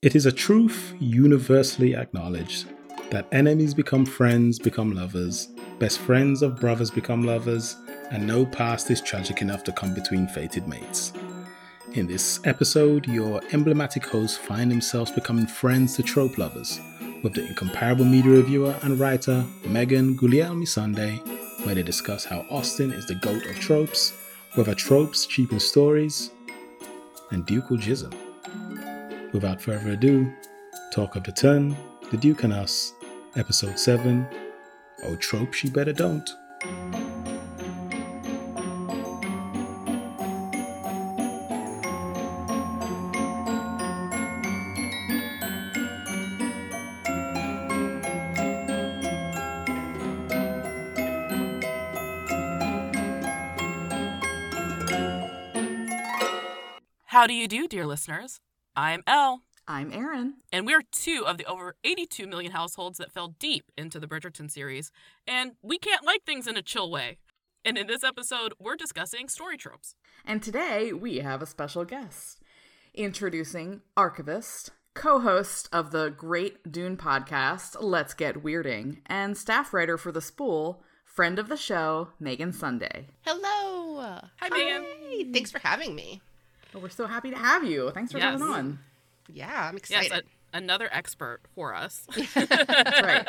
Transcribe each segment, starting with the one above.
It is a truth universally acknowledged that enemies become friends, become lovers, best friends of brothers become lovers, and no past is tragic enough to come between fated mates. In this episode, your emblematic hosts find themselves becoming friends to trope lovers with the incomparable media reviewer and writer Megan Guglielmi Sunday, where they discuss how Austen is the goat of tropes, whether tropes cheapen stories, and ducal jism. Without further ado, Talk of the Turn, The Duke and Us, Episode 7 Oh Trope She Better Don't. How do you do, dear listeners? I'm Elle, I'm Erin. and we're two of the over 82 million households that fell deep into the Bridgerton series, and we can't like things in a chill way. And in this episode, we're discussing story tropes. And today we have a special guest. Introducing Archivist, co host of the Great Dune podcast, Let's Get Weirding, and staff writer for The Spool, friend of the show, Megan Sunday. Hello. Hi, Megan. Hey, thanks for having me. Well, we're so happy to have you. Thanks for Yes. coming on. Yeah, I'm Yes, excited. a- another expert for us. That's right.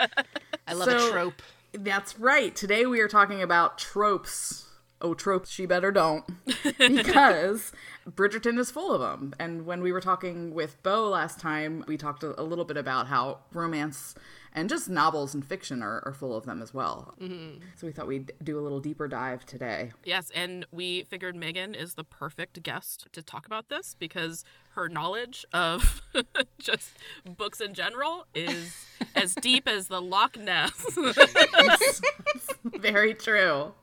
I love So- a trope. That's right. Today we are talking about tropes. Oh, tropes she better don't. because Bridgerton is full of them. And when we were talking with Bo last time, we talked a, a little bit about how romance and just novels and fiction are, are full of them as well. Mm-hmm. So we thought we'd do a little deeper dive today. yes, and we figured Megan is the perfect guest to talk about this because her knowledge of just books in general is as deep as the Loch Ness. Very true.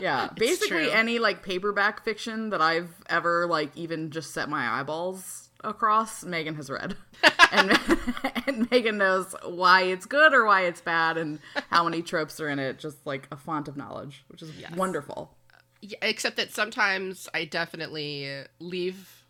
Yeah, basically true. any like paperback fiction that I've ever like even just set my eyeballs across, Megan has read, and and Megan knows why it's good or why it's bad and how many tropes are in it. Just like a font of knowledge, which is wonderful. Yeah, except that sometimes I definitely leave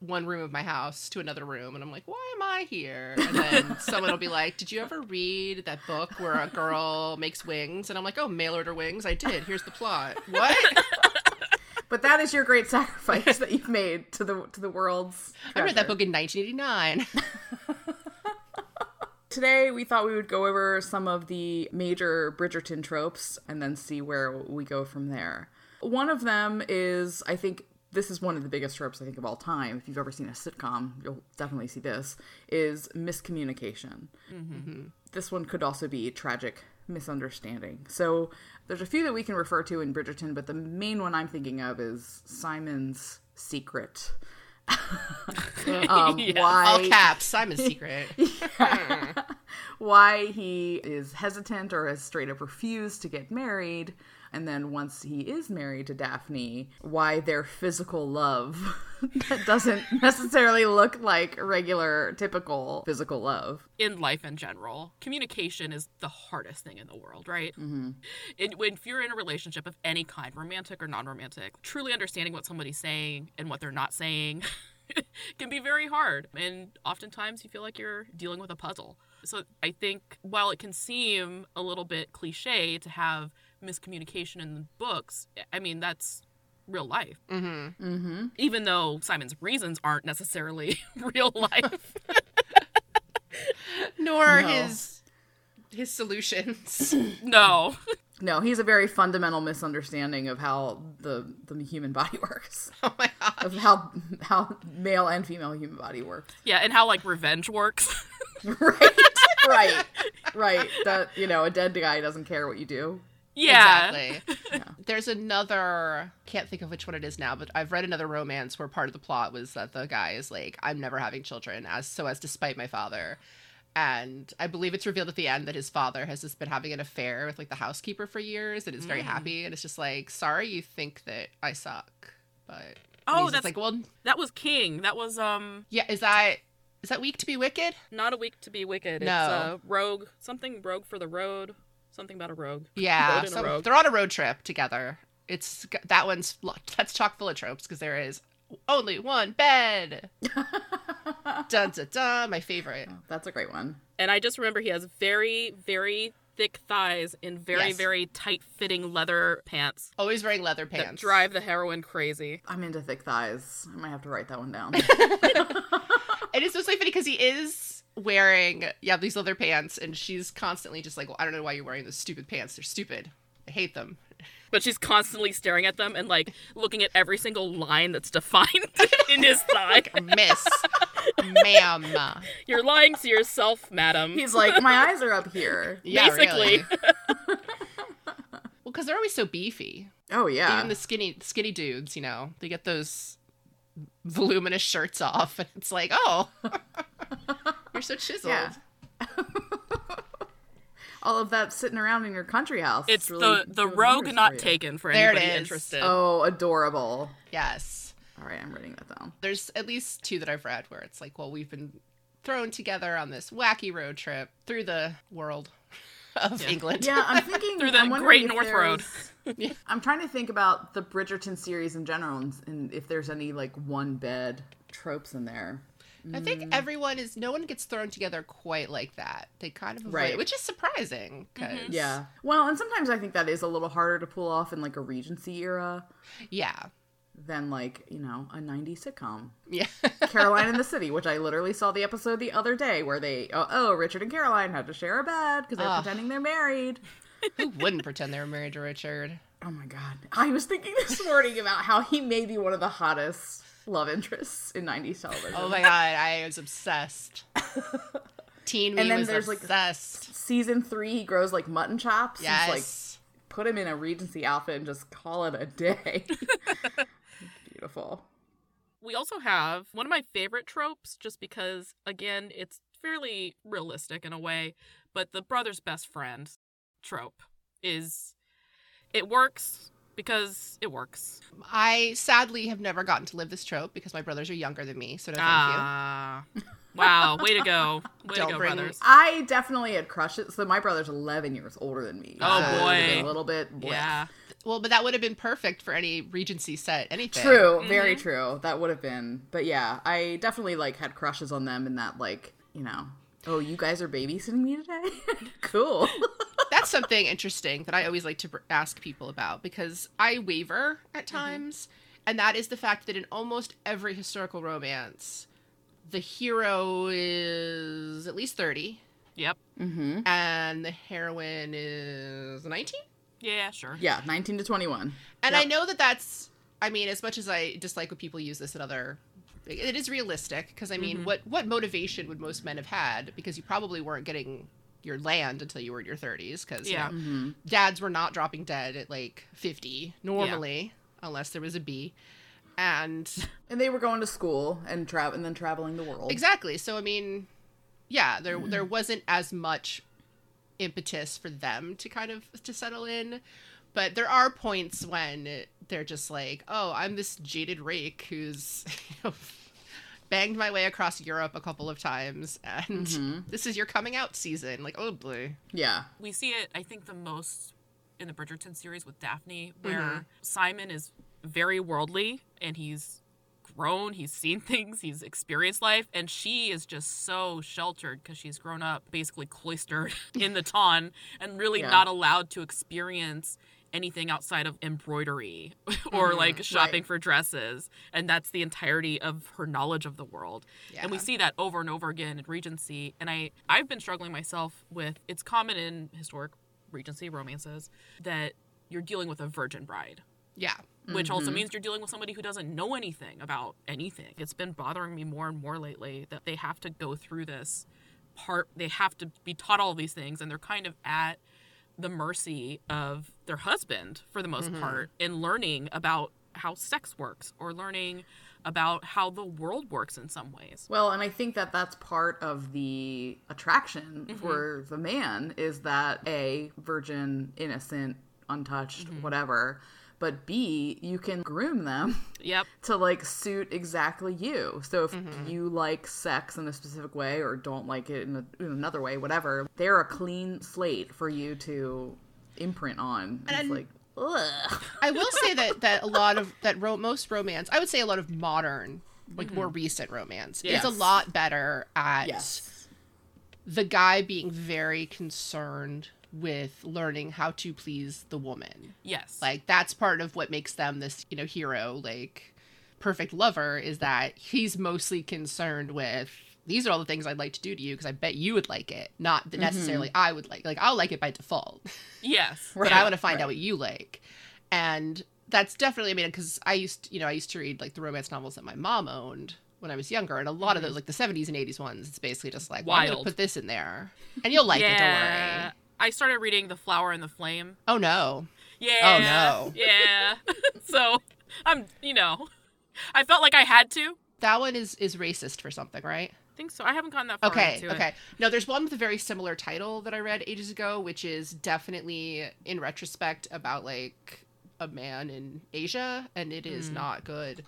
one room of my house to another room and I'm like, why am I here? And then someone will be like, did you ever read that book where a girl makes wings? And I'm like, oh, mail order wings? I did. Here's the plot. What? But that is your great sacrifice that you've made to the to the world's. I read that book in 1989. Today, we thought we would go over some of the major Bridgerton tropes and then see where we go from there. One of them is, I think, this is one of the biggest tropes I think of all time. If you've ever seen a sitcom, you'll definitely see this. Is miscommunication. Mm-hmm. This one could also be tragic misunderstanding. So there's a few that we can refer to in Bridgerton, but the main one I'm thinking of is Simon's secret. um, Yes. why All caps. Simon's Secret. why he is hesitant or has straight up refused to get married. And then once he is married to Daphne, why their physical love that doesn't necessarily look like regular, typical physical love. in life in general, communication is the hardest thing in the world, right? Mm-hmm. It, when if you're in a relationship of any kind, romantic or non-romantic, truly understanding what somebody's saying and what they're not saying can be very hard, and oftentimes you feel like you're dealing with a puzzle. So I think while it can seem a little bit cliche to have miscommunication in the books, I mean that's real life. Mm-hmm. Mm-hmm. Even though Simon's reasons aren't necessarily real life. Nor No. his his solutions. no. No, he's a very fundamental misunderstanding of how the the human body works, oh my god. of how how male and female human body works. Yeah, and how like revenge works. right, right, right. That you know, a dead guy doesn't care what you do. Yeah. Exactly. There's another can't think of which one it is now, but I've read another romance where part of the plot was that the guy is like, I'm never having children, as so as to spite my father. And I believe it's revealed at the end that his father has just been having an affair with like the housekeeper for years and is very happy. And it's just like, sorry, you think that I suck, but Oh, that's- like, well, That was King. That was um yeah. Is that is that week to be wicked? not a week to be wicked. It's No. uh, rogue. Something rogue for the road. Something about a rogue. Yeah, Road and a rogue. they're on a road trip together. It's that one's that's chock full of tropes because there is only one bed. dun dun dun. My favorite. Oh, that's a great one. And I just remember he has very, very thick thighs in very, Yes. very tight fitting leather pants Always wearing leather that pants. drive the heroine crazy. I'm into thick thighs. I might have to write that one down. It is so funny because he is wearing yeah these leather pants, and she's constantly just like, well, I don't know why you're wearing those stupid pants. They're stupid. I hate them. But she's constantly staring at them and like looking at every single line that's defined in his thigh. Miss, ma'am. You're lying to yourself, madam. He's like, my eyes are up here. Yeah, Basically. really. well, because they're always so beefy. Oh yeah. Even the skinny skinny dudes, you know, they get those voluminous shirts off, and it's like, oh, you're so chiseled. Yeah. All of that sitting around in your country house. It's really the the rogue not you. taken for There anybody is. interested. Oh, adorable. Yes. All right, I'm writing that down. There's at least two that I've read where it's like, well, we've been thrown together on this wacky road trip through the world of England. Yeah, I'm thinking Through the I'm Great North Road. there's- I'm trying to think about the Bridgerton series in general, and, and if there's any like one bed tropes in there. I think mm. everyone is. No one gets thrown together quite like that. They kind of avoid Right. it, which is surprising. Mm-hmm. 'cause- Yeah. Well, and sometimes I think that is a little harder to pull off in like a Regency era yeah, than like you know a '90s sitcom. yeah. Caroline in the City, which I literally saw the episode the other day where they oh, oh Richard and Caroline had to share a bed because they're Ugh. pretending they're married. Who wouldn't pretend they were married to Richard? Oh my god. I was thinking this morning about how he may be one of the hottest love interests in 90s television. Oh my god, I was obsessed. Teen me And then was there's, like, obsessed. Season three, he grows like mutton chops. It's like yes. put him in a Regency outfit and just call it a day. Beautiful. We also have one of my favorite tropes, just because, again, it's fairly realistic in a way, but the brother's best friend trope is it works because it works. I sadly have never gotten to live this trope because my brothers are younger than me. So no, thank Ah, wow, way to go, way Don't to go, bring- brothers. I definitely had crushes. So my brother's 11 years older than me. Oh, so it would've been boy. A little bit. bleh. Yeah. Well, but that would have been perfect for any Regency set. Anything. True, very true. That would have been. But yeah, I definitely like had crushes on them in that like, you know, oh, you guys are babysitting me today? cool. That's something interesting that I always like to ask people about because I waver at Mm-hmm. times, and that is the fact that in almost every historical romance, the hero is at least 30 yep, mm-hmm. and the heroine is 19. yeah, sure. Yeah, 19 to 21. And Yep. I know that that's, I mean, as much as I dislike when people use this in other, it is realistic because I mean, what what motivation would most men have had? Because you probably weren't getting your land until you were in your 30s. Because Yeah. Mm-hmm. dads were not dropping dead at like 50 normally, unless there was a bee And And they were going to school and travel and then traveling the world. exactly. So I mean, yeah, there there wasn't as much impetus for them to kind of to settle in, but there are points when they're just like, "Oh, I'm this jaded rake who's you know, banged my way across Europe a couple of times, and mm-hmm. this is your coming out season." Like, oh boy, Yeah. we see it i think the most in the bridgerton series with daphne where mm-hmm. simon is very worldly and he's grown he's seen things he's experienced life and she is just so sheltered because she's grown up basically cloistered in the ton and really Yeah. not allowed to experience anything outside of embroidery or mm-hmm. like shopping Right. for dresses and that's the entirety of her knowledge of the world. And we see that over and over again in regency and i i've been struggling myself with it's common in historic regency romances that you're dealing with a virgin bride. Yeah, which also mm-hmm. means you're dealing with somebody who doesn't know anything about anything. It's been bothering me more and more lately that they have to go through this part they have to be taught all these things and they're kind of at the mercy of their husband for the most part in learning about how sex works or learning about how the world works in some ways Well, and I think that that's part of the attraction Mm-hmm. for the man is that A, virgin, innocent, untouched, Mm-hmm. whatever. But B, you can groom them yep to like suit exactly you. So if Mm-hmm. you like sex in a specific way or don't like it in, a, in another way, whatever, they're a clean slate for you to imprint on. It's like ugh. I will say that that a lot of that ro- most romance, I would say a lot of modern, like more mm-hmm. recent romance, is a lot better at yes. the guy being very concerned with learning how to please the woman. Yes. Like that's part of what makes them this, you know, hero, like perfect lover is that he's mostly concerned with these are all the things I'd like to do to you because I bet you would like it. Not that mm-hmm. necessarily I would like. Like I'll like it by default. yes. but I want to find right. out what you like. And that's definitely, I mean, because I used, you know, I used to read like the romance novels that my mom owned when I was younger, and a lot of mm-hmm. those, like the 70s and 80s ones, it's basically just like, well, I'm put this in there, and you'll like it. Don't worry. I started reading The Flower and the Flame. Oh no. Yeah. Oh no. Yeah. so I'm, you know, I felt like I had to. That one is is racist for something, right? Think so. I haven't gotten that far Okay, into it. okay. No, there's one with a very similar title that I read ages ago, which is definitely in retrospect about like a man in Asia, and it is not good.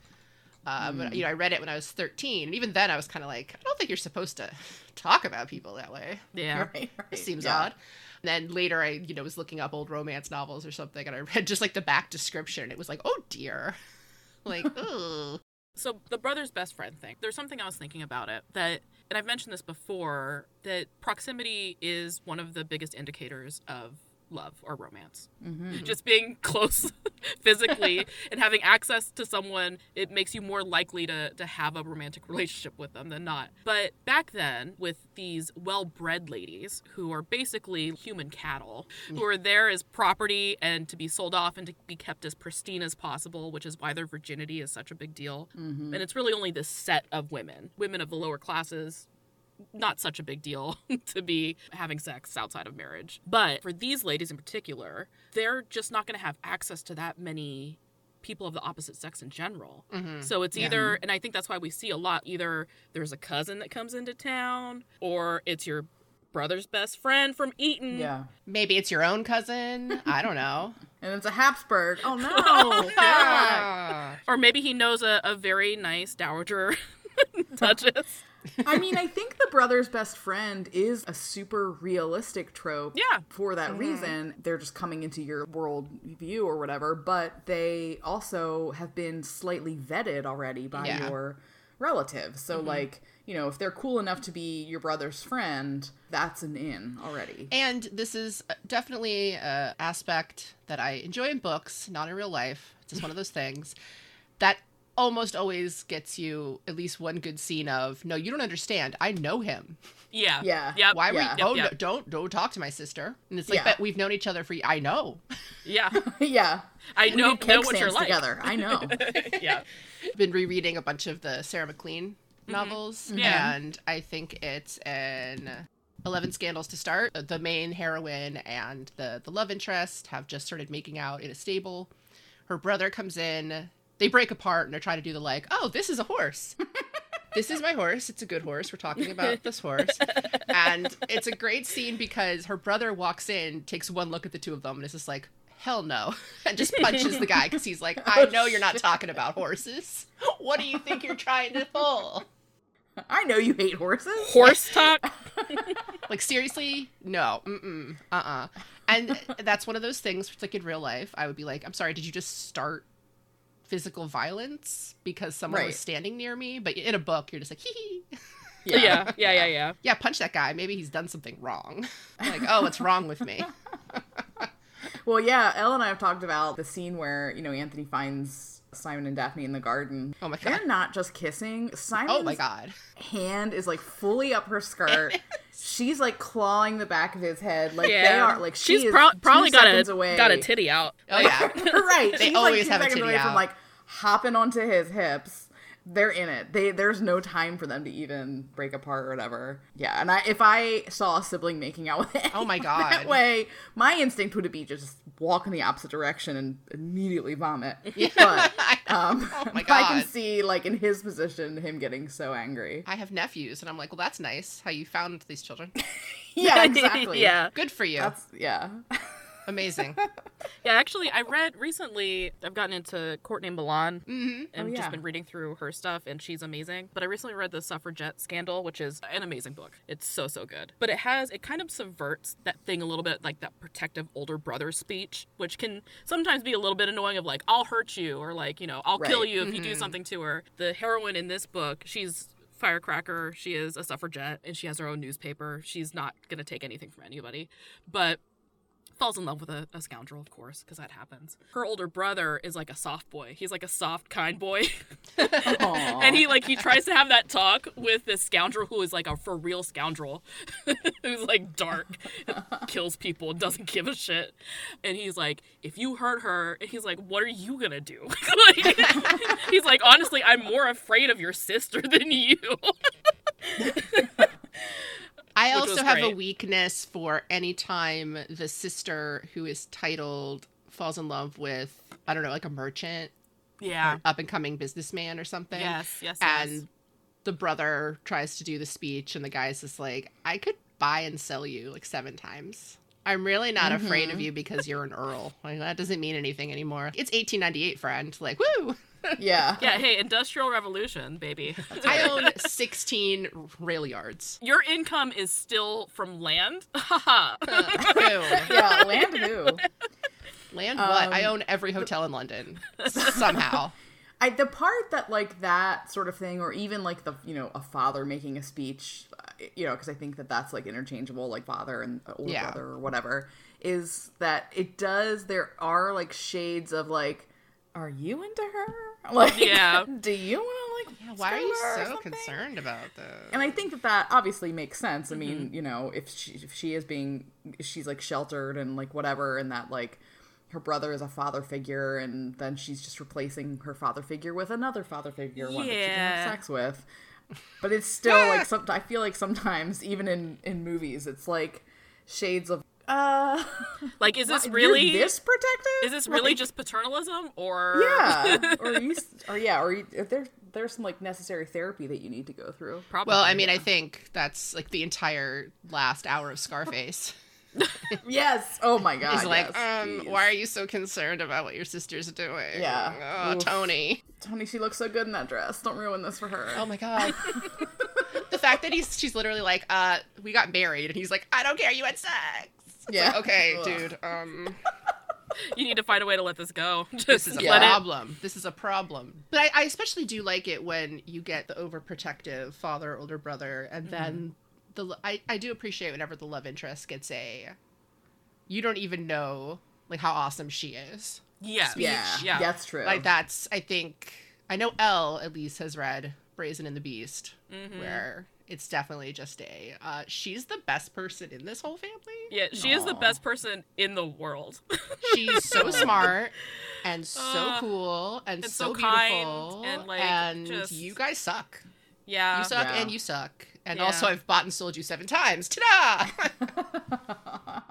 Uh, But you know, I read it when I was 13, and even then, I was kind of like, I don't think you're supposed to talk about people that way. Yeah. Right, right. It seems yeah. odd. And then later, I you know was looking up old romance novels or something, and I read just like the back description. and It was like, oh dear, like, ooh. So the brother's best friend thing. There's something I was thinking about it that, and I've mentioned this before, that proximity is one of the biggest indicators of love or romance. Mm-hmm. Just being close physically and having access to someone, it makes you more likely to, to have a romantic relationship with them than not. But back then, with these well bred ladies who are basically human cattle, mm. who are there as property and to be sold off and to be kept as pristine as possible, which is why their virginity is such a big deal. Mm-hmm. And it's really only this set of women, women of the lower classes, not such a big deal to be having sex outside of marriage. But for these ladies in particular, they're just not going to have access to that many people of the opposite sex in general. So it's either, and I think that's why we see a lot either there's a cousin that comes into town or it's your brother's best friend from Eton. Yeah. Maybe it's your own cousin. I don't know. And it's a Habsburg. Oh no. God. Ah. Or maybe he knows a, a very nice dowager duchess. I mean, I think the brother's best friend is a super realistic trope. Yeah. For that reason, they're just coming into your world view or whatever, but they also have been slightly vetted already by Yeah. your relatives. So, mm-hmm. like, you know, if they're cool enough to be your brother's friend, that's an in already. And this is uh, definitely an aspect that I enjoy in books, not in real life. It's just one of those things that almost always gets you at least one good scene of, no, you don't understand. I know him. Yeah. Yeah. Yep. Why are Yeah. we? Oh, Yep, no, don't don't talk to my sister. And it's like, Yeah. but we've known each other for. I know. Yeah. yeah. I We know, did know cake what you're like. together. I know. yeah. been rereading a bunch of the Sarah MacLean mm-hmm. novels, mm-hmm. Yeah. and I think it's an Eleven Scandals to start. The main heroine and the the love interest have just started making out in a stable. Her brother comes in. They break apart and they're trying to do the like, oh, this is a horse. this is my horse. It's a good horse. We're talking about this horse. And it's a great scene because her brother walks in, takes one look at the two of them, and is just like, hell no. And just punches the guy because he's like, I oh, know you're not talking about horses. What do you think you're trying to pull? I know you hate horses. Horse talk. Like, seriously? No. Mm-mm. Uh-uh. And that's one of those things, like in real life, I would be like, I'm sorry, did you just start physical violence because someone Right. was standing near me? But in a book, you're just like, hee hee. Yeah. Yeah. Yeah. Yeah. Yeah, punch that guy. Maybe he's done something wrong. like, oh, what's wrong with me? Well, yeah, Elle and I have talked about the scene where, you know, Anthony finds Simon and Daphne in the garden. Oh my God. They're not just kissing. Simon's Oh my god. hand is like fully up her skirt. She's like clawing the back of his head. Like they are like she She's is pro- two probably got a away. got a titty out. Oh yeah. right. They She's always like two have a seconds titty away out. from like hopping onto his hips. They're in it. They there's no time for them to even break apart or whatever. Yeah, and I if I saw a sibling making out with Oh my God. that way, my instinct would be just walk in the opposite direction and immediately vomit. But um, Oh my I can see like in his position him getting so angry. I have nephews, and I'm like, well, that's nice how you found these children. Yeah, exactly. yeah. Good for you. That's yeah. Amazing. Yeah, actually, I read recently. I've gotten into Courtney Milan hmm and Oh, just been reading through her stuff, and she's amazing. But I recently read the Suffragette Scandal, which is an amazing book. It's so so good. But it has it kind of subverts that thing a little bit, like that protective older brother speech, which can sometimes be a little bit annoying. Of like, I'll hurt you, or like, you know, I'll kill you if you do something to her. The heroine in this book, she's firecracker. She is a suffragette, and she has her own newspaper. She's not gonna take anything from anybody, but falls in love with a, a scoundrel, of course, because that happens. Her older brother is like a soft boy. He's like a soft, kind boy. And he like he tries to have that talk with this scoundrel who is like a for real scoundrel who's like dark kills people doesn't give a shit and he's like if you hurt her and he's like what are you gonna do like, he's like honestly i'm more afraid of your sister than you I also have a weakness for any time the sister who is titled falls in love with I don't know like a merchant, yeah. up and coming businessman or something. yes yes and yes. the brother tries to do the speech and the guy's just like i could buy and sell you like seven times. I'm really not afraid Mm-hmm. of you because you're an earl. Like that doesn't mean anything anymore. It's 1898 friend. Like woo yeah. yeah hey industrial revolution baby i own 16 rail yards your income is still from land haha Ew. Yeah, land who? land what i Um, own every hotel in london somehow I the part that like that sort of thing, or even like the you know a father making a speech, uh, you know, because I think that that's like interchangeable, like father and uh, older Yeah. brother or whatever, is that it does. There are like shades of like, are you into her? Oh, like, Yeah. do you want to like? Yeah, why are you so concerned about this And I think that that obviously makes sense. I mean, mm-hmm. you know, if she if she is being she's like sheltered and like whatever, and that like her brother is a father figure, and then she's just replacing her father figure with another father figure, one that she can Yeah. have sex with. But it's still like ah! some. I feel like sometimes even in in movies, it's like shades of uh. like is this you're really this protective? is this really Like, just paternalism or yeah? Or you or yeah? Or you, if there there's some like necessary therapy that you need to go through. probably well i mean i think that's like the entire last hour of scarface Yes. Oh my god. He's like, yes. um, Jeez. why are you so concerned about what your sister's doing? Yeah. Oh, Oof. Tony. Tony, she looks so good in that dress. Don't ruin this for her. Oh my god. the fact that he's she's literally like, uh, we got married, and he's like, I don't care, you had sex. It's Yeah. like, okay, Ugh. dude. Um, you need to find a way to let this go just this is a Yeah. it problem. This is a problem. But I, I especially do like it when you get the overprotective father, older brother, and then the I, I do appreciate whenever the love interest gets a. You don't even know like how awesome she is. yeah yeah, yeah that's true. Like that's I think I know Elle at least has read Brazen and the Beast, Mm-hmm. where it's definitely just a uh, she's the best person in this whole family. yeah she is the best person in the world She's so smart and so Uh, cool and, and so, so kind beautiful and, like, and just- you guys suck. yeah You suck Yeah. and you suck. And Yeah. also I've bought and sold you seven times. Ta-da!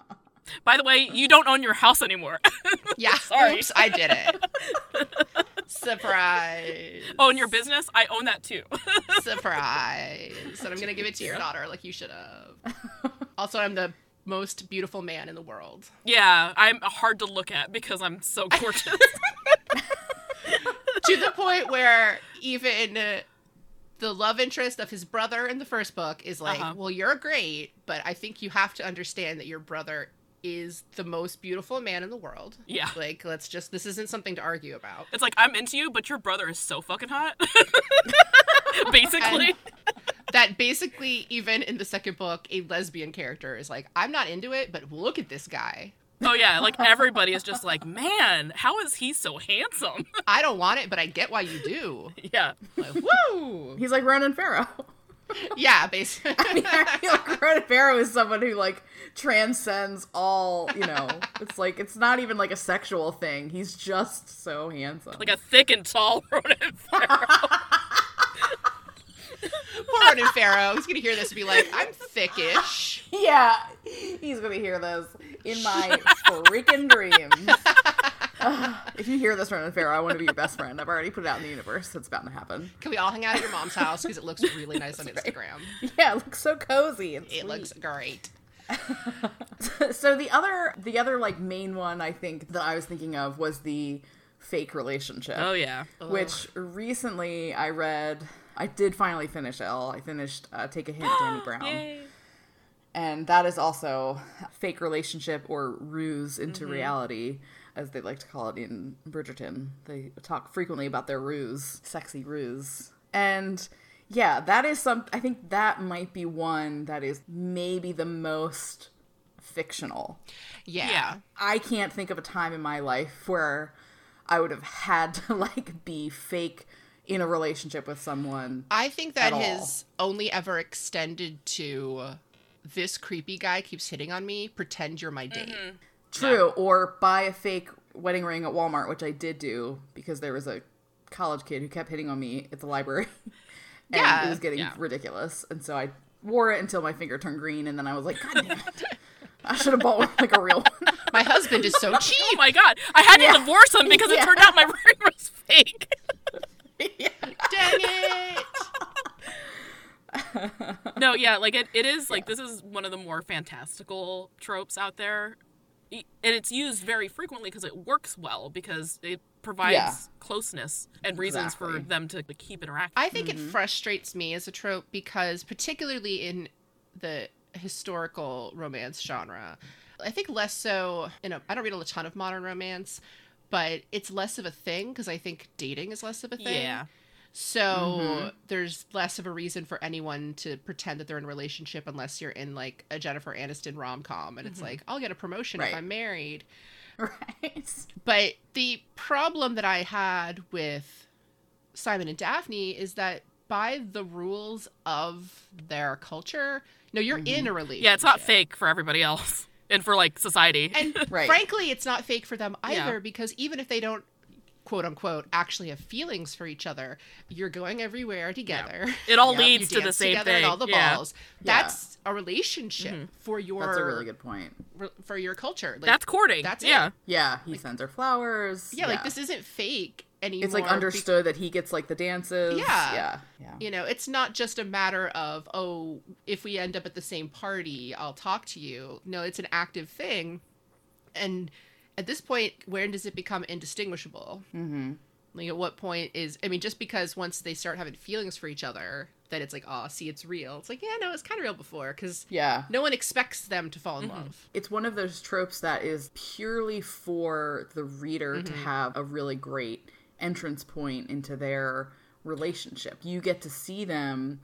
by the way you don't own your house anymore yeah. Sorry. Oops, I did it. Surprise. own your business i own that too Surprise. And I'm gonna give it to your daughter like you should have. Also, I'm the most beautiful man in the world. yeah i'm hard to look at because i'm so gorgeous to the point where even uh, the love interest of his brother in the first book is like, Uh-huh. well, you're great, but I think you have to understand that your brother is the most beautiful man in the world. Yeah. Like, let's just, this isn't something to argue about. it's like i'm into you but your brother is so fucking hot basically That basically, even in the second book, a lesbian character is like, I'm not into it, but look at this guy. oh yeah like everybody is just like man how is he so handsome I don't want it, but I get why you do. yeah Like, woo! He's like Ronan Farrow. Yeah, basically. I mean, I feel like Ronan Farrow is someone who like transcends all. You know, it's like it's not even like a sexual thing. He's just so handsome. like a thick and tall Ronan Farrow. Poor Ronan Farrow. He's gonna hear this and be like, I'm thickish. yeah, he's gonna hear this in my freaking dreams. Ugh, if you hear this, Ronan Farrow, I want to be your best friend. I've already put it out in the universe. It's bound to happen. Can we all hang out at your mom's house because it looks really nice on Instagram? Yeah, it looks so cozy. And It sweet. looks great. so the other the other like main one I think that I was thinking of was the fake relationship. Oh yeah. Which recently I read I did finally finish Elle. I finished uh, Take a Hint, Dani Brown. Yay. And that is also fake relationship or ruse into Mm-hmm. reality, as they like to call it in Bridgerton. They talk frequently about their ruse, sexy ruse. And yeah, that is some. I think that might be one that is maybe the most fictional. Yeah. Yeah. I can't think of a time in my life where I would have had to like be fake in a relationship with someone. I think that At all. has only ever extended to this creepy guy keeps hitting on me. Pretend you're my date. Mm-hmm. True, or buy a fake wedding ring at Walmart, which I did do because there was a college kid who kept hitting on me at the library. and Yeah, it was getting yeah. ridiculous. And so I wore it until my finger turned green, and then I was like, God damn it. I should have bought like a real one. My husband is so Oh cheap. my god. I had to divorce him because it turned out my ring was fake. Dang it! no, yeah, like it, it is like this is one of the more fantastical tropes out there. And it's used very frequently because it works well because it provides Yeah. closeness and reasons for them to like, keep interacting. I think it mm-hmm. frustrates me as a trope because, particularly in the historical romance genre, I think less so. You know, I don't read a ton of modern romance, but it's less of a thing because I think dating is less of a thing. yeah. So mm-hmm. there's less of a reason for anyone to pretend that they're in a relationship unless you're in like a Jennifer Aniston rom com and it's mm-hmm. like, I'll get a promotion if I'm married. right. But the problem that I had with Simon and Daphne is that by the rules of their culture, no, you're in a mm-hmm. relationship. Yeah, it's not fake for everybody else and for like society. And Right. frankly, it's not fake for them Yeah. either because even if they don't quote unquote actually have feelings for each other, you're going everywhere together. it all Yeah. leads to the dance same together thing. at all the yeah. balls. Yeah. That's a relationship mm-hmm. for your That's a really good point. for your culture. Like, That's courting. That's it. yeah. Yeah, he sends her flowers. yeah, like this isn't fake anymore. It's like be- understood that he gets like the dances. Yeah. Yeah. Yeah. you know, it's not just a matter of oh, if we end up at the same party, I'll talk to you. No, it's an active thing, and at this point, where does it become indistinguishable? Mm-hmm. Like, at what point is I mean, just because once they start having feelings for each other, that it's like, oh, see, it's real. It's like, yeah, no, it's kind of real before because Yeah. no one expects them to fall in love. it's one of those tropes that is purely for the reader to have a really great entrance point into their relationship. You get to see them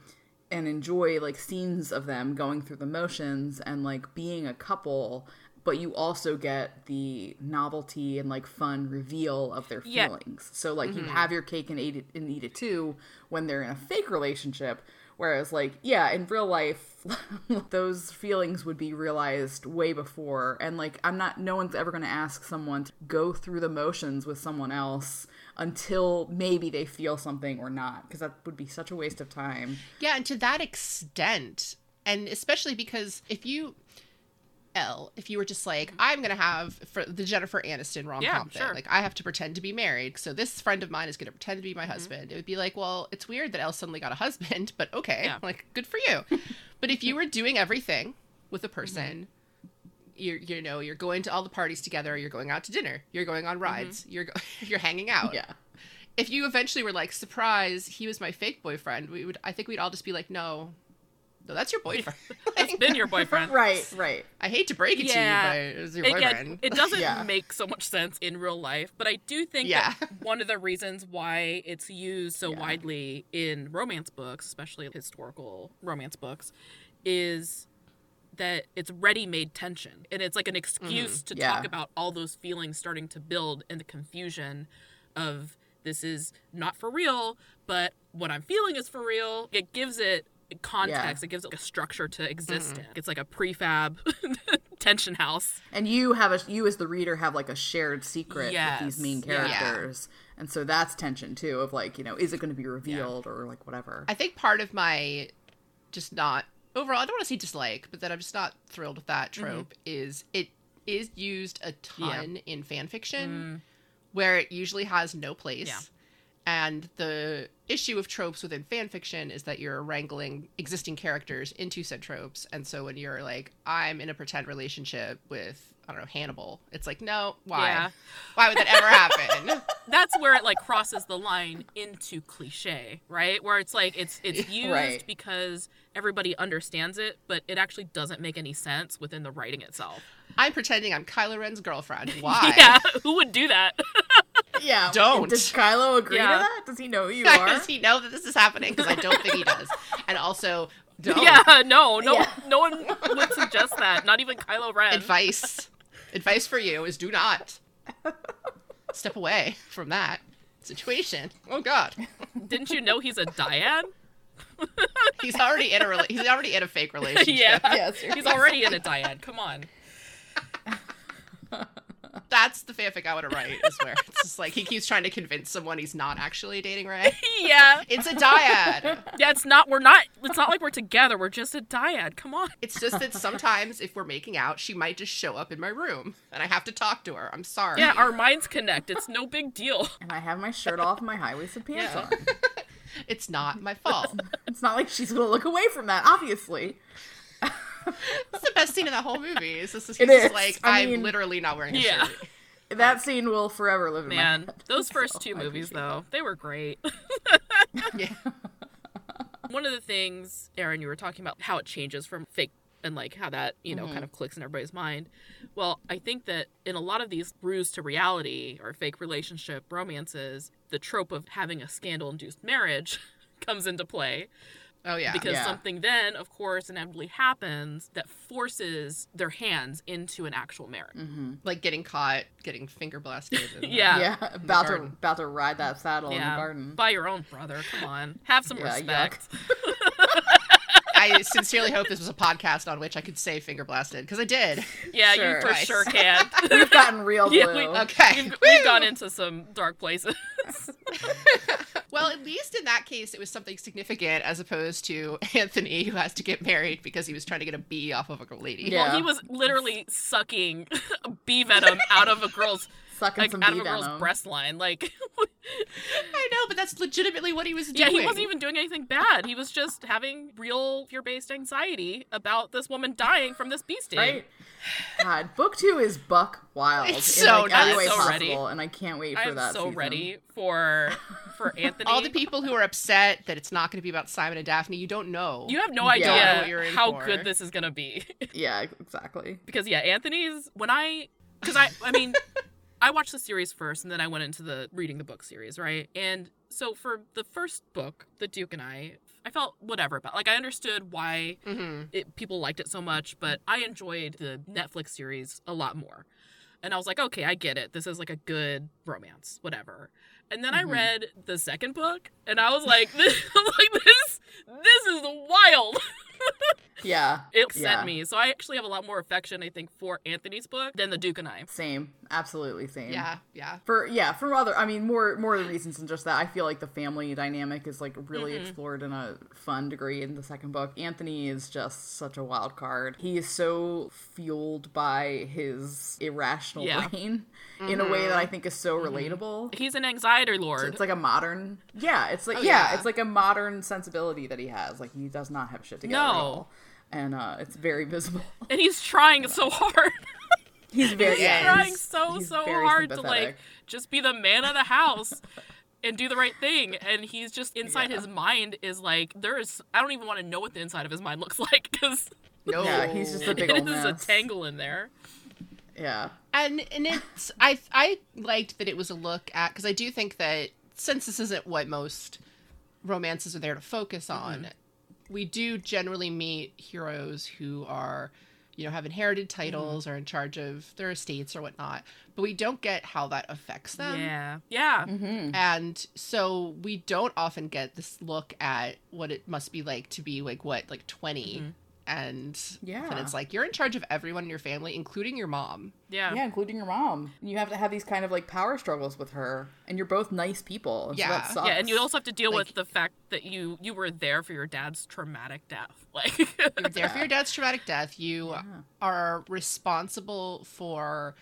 and enjoy like scenes of them going through the motions and like being a couple, but you also get the novelty and like fun reveal of their Yeah. feelings. So like you mm-hmm. have your cake and eat it and eat it too when they're in a fake relationship. Whereas, like, yeah, in real life, those feelings would be realized way before. And, like, I'm not, no one's ever going to ask someone to go through the motions with someone else until maybe they feel something or not, because that would be such a waste of time. Yeah, and to that extent, and especially because if you, Elle, if you were just like, mm-hmm. I'm gonna have for the Jennifer Aniston rom com Yeah, thing, sure. like I have to pretend to be married, so this friend of mine is gonna pretend to be my mm-hmm. husband. It would be like, well, it's weird that Elle suddenly got a husband, but okay, Yeah. like good for you. but if you were doing everything with a person. Mm-hmm. You're, you know, you're going to all the parties together. You're going out to dinner. You're going on rides. You're go- you're hanging out Yeah. if you eventually were like, surprise, he was my fake boyfriend, we would I think we'd all just be like, no, no, that's your boyfriend. It's been your boyfriend. Right, right. I hate to break it Yeah. to you, but it was your It, yeah, it doesn't Yeah. make so much sense in real life, but I do think Yeah. that one of the reasons why it's used so Yeah. widely in romance books, especially historical romance books, is that it's ready-made tension and it's like an excuse mm-hmm. to Yeah. talk about all those feelings starting to build and the confusion of this is not for real but what i'm feeling is for real it gives it context it gives it a structure to exist mm-hmm. in it's like a prefab tension house And you have a, you as the reader have like a shared secret Yes. with these main Yeah. characters. And so that's tension too, of like, you know, is it going to be revealed or like whatever. I think part of my just not overall, I don't want to say dislike, but that I'm just not thrilled with that mm-hmm. trope is it is used a ton in fan fiction mm. where it usually has no place. And the issue of tropes within fan fiction is that you're wrangling existing characters into said tropes. And so when you're like, I'm in a pretend relationship with, I don't know, Hannibal, it's like, no, why? Yeah. Why would that ever happen? That's where it like crosses the line into cliche, right? Where it's like it's it's used Right. because everybody understands it, but it actually doesn't make any sense within the writing itself. I'm pretending I'm Kylo Ren's girlfriend. Why? Yeah, who would do that? Yeah. Don't. Does Kylo agree Yeah. to that? Does he know who you are? Does he know that this is happening? Because I don't think he does. And also, don't. Yeah, no, no, Yeah. no one would suggest that. Not even Kylo Ren. advice advice for you is do not step away from that situation oh god Didn't you know he's a dyad? he's already in a rela- he's already in a fake relationship yeah, Yeah, he's already in a dyad. Come on. That's the fanfic i want to write is where it's just like he keeps trying to convince someone he's not actually dating Rey Yeah, it's a dyad yeah. It's not. We're not. It's not like we're together. We're just a dyad. Come on. it's just that sometimes if we're making out she might just show up in my room and i have to talk to her i'm sorry Yeah, our minds connect. It's no big deal. And I have my shirt off my high waisted pants Yeah. on. it's not my fault It's not like she's gonna look away from that, obviously. It's the best scene in the whole movie it's just, he's It just is. like I i'm mean- literally not wearing a Yeah. shirt That scene will forever live in my Man, head. those first So, two I movies, appreciate though, they were great. yeah One of the things, Erin, you were talking about how it changes from fake and like how that, you know, kind mm-hmm. of clicks in everybody's mind. Well, I think that in a lot of these ruse to reality or fake relationship romances, the trope of having a scandal induced marriage comes into play oh yeah because Yeah. something then, of course, inevitably happens that forces their hands into an actual marriage. like getting caught, getting finger blasted. and, uh, Yeah. Yeah, about to garden. about to ride that saddle in the garden. by your own brother. Come on, have some Yeah, respect. I sincerely hope this was a podcast on which I could say finger blasted because I did. Yeah, Sure. you for Nice. sure can. We've gotten real blue. Yeah, we- Okay. We've, we've gone into some dark places. Well, at least in that case, it was something significant as opposed to Anthony who has to get married because he was trying to get a bee off of a lady. Yeah. Well, he was literally sucking bee venom out of a girl's Sucking like some out bee of a girl's venom. breast line. Like, I know, but that's legitimately what he was doing. yeah, doing. he wasn't even doing anything bad. He was just having real fear-based anxiety about this woman dying from this bee sting. Right? God, book two is buck wild It's in so like every nice. way So possible, ready. and I can't wait for I'm that. so season. ready for for Anthony. All the people who are upset that it's not going to be about Simon and Daphne, you don't know. You have no idea Don't know what you're in how for. good this is gonna be. Yeah, exactly. because yeah, Anthony's when I because I I mean I watched the series first and then I went into the reading the book series, right? And so for the first book, The Duke and I, I felt whatever about like I understood why hmm it, people liked it so much, but I enjoyed the Netflix series a lot more. And I was like, okay, I get it. This is like a good romance, whatever. And then Mhm. I read the second book, and I was like, this, like this, this is wild. Yeah, It sent Yeah. me. So I actually have a lot more affection, I think, for Anthony's book than the Duke and I. same, absolutely same. Yeah, yeah. For yeah, for other, I mean, more more reasons than just that. I feel like the family dynamic is like really Mhm. explored in a fun degree in the second book. Anthony is just such a wild card. He is so fueled by his irrational Yeah. brain in a way that I think is so relatable. He's an anxiety lord. It's like a modern, yeah. It's like Oh, yeah, yeah. it's like a modern sensibility that he has. Like he does not have shit together at No. all, and uh, it's very visible. and he's trying so hard. He's very he's yeah, trying he's- so, he's so hard to like just be the man of the house and do the right thing. And he's just inside Yeah. his mind is like, there's, I don't even want to know what the inside of his mind looks like because No. Yeah, he's just a big it old is a tangle in there. Yeah, and and it's I I liked that it was a look at because I do think that since this isn't what most romances are there to focus mm-hmm. on, we do generally meet heroes who are you know have inherited titles or in charge of their estates or whatnot, but we don't get how that affects them. yeah. Yeah. hmm And so we don't often get this look at what it must be like to be like what like 20 Mhm. And Yeah. and it's like you're in charge of everyone in your family including your mom. Yeah. yeah, including your mom. And you have to have these kind of like power struggles with her, and you're both nice people. And Yeah. so that sucks. Yeah, and you also have to deal Like- with the fact that you you were there for your dad's traumatic death. Like, You're there for your dad's traumatic death. You Yeah. are responsible for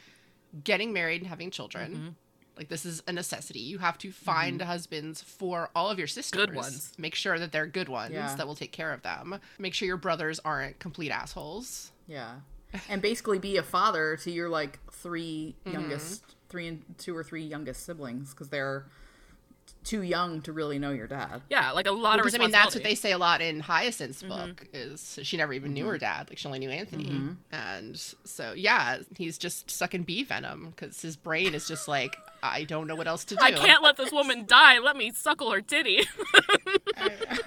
getting married and having children. Mm-hmm. Like this is a necessity. You have to find husbands for all of your sisters. Good ones. Make sure that they're good ones Yeah. that will take care of them. Make sure your brothers aren't complete assholes. Yeah. And basically be a father to your like 3 Mm-hmm. youngest, three and two or three youngest siblings because they're too young to really know your dad. Yeah, like a lot of I mean, that's what they say a lot in Hyacinth's Mm-hmm. book is she never even knew her dad. Like she only knew Anthony, and so yeah, he's just sucking bee venom because his brain is just like I don't know what else to do. I can't let this woman die. Let me suckle her titty.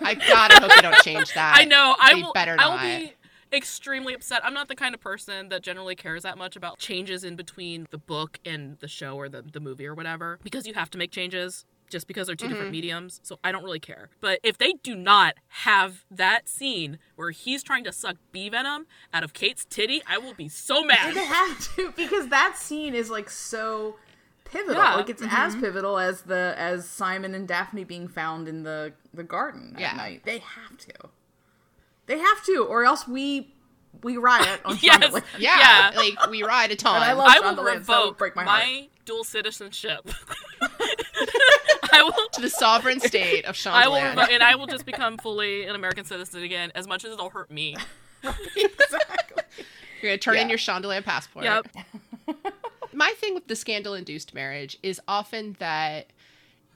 I gotta hope they don't change that. I know. I They will. better I will be extremely upset. I'm not the kind of person that generally cares that much about changes in between the book and the show or the, the movie or whatever because you have to make changes just because they're 2 Mm-hmm. different mediums. So I don't really care. But if they do not have that scene where he's trying to suck bee venom out of Kate's titty, I will be so mad. They mad. have to because that scene is like so pivotal. Yeah. Like it's as pivotal as the as Simon and Daphne being found in the the garden Yeah. at night. They have to. They have to, or else we we riot on Yes. Shondaland. Yeah, Yeah. like we riot a ton. I love I will Shondaland, so would revoke break my, my heart. dual citizenship. I will to the sovereign state of I will, and I will just become fully an American citizen again, as much as it'll hurt me. exactly. You're gonna turn in Yeah. your Shondaland passport. Yep. My thing with the scandal-induced marriage is often that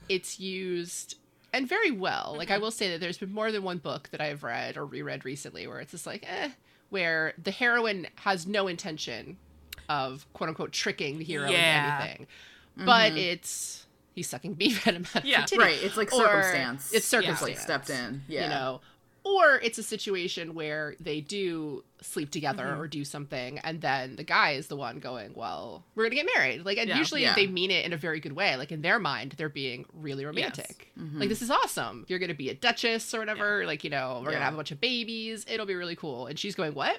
it's used and very well. Like I Mm-hmm. will say that there's been more than one book that I've read or reread recently where it's just like, eh, where the heroine has no intention of quote unquote tricking the hero Yeah. into anything, but it's he's sucking bee venom out of Yeah. her titty. Right. It's like Or circumstance. It's It's circumstance. like stepped in. Yeah. You know, or it's a situation where they do sleep together Mm-hmm. or do something, and then the guy is the one going, "Well, we're gonna get married." Like, and Yeah. usually Yeah. they mean it in a very good way. Like in their mind, they're being really romantic. Mm-hmm. Like this is awesome. You're gonna be a duchess or whatever. Like you know, we're Yeah. gonna have a bunch of babies. It'll be really cool. And she's going, "What?"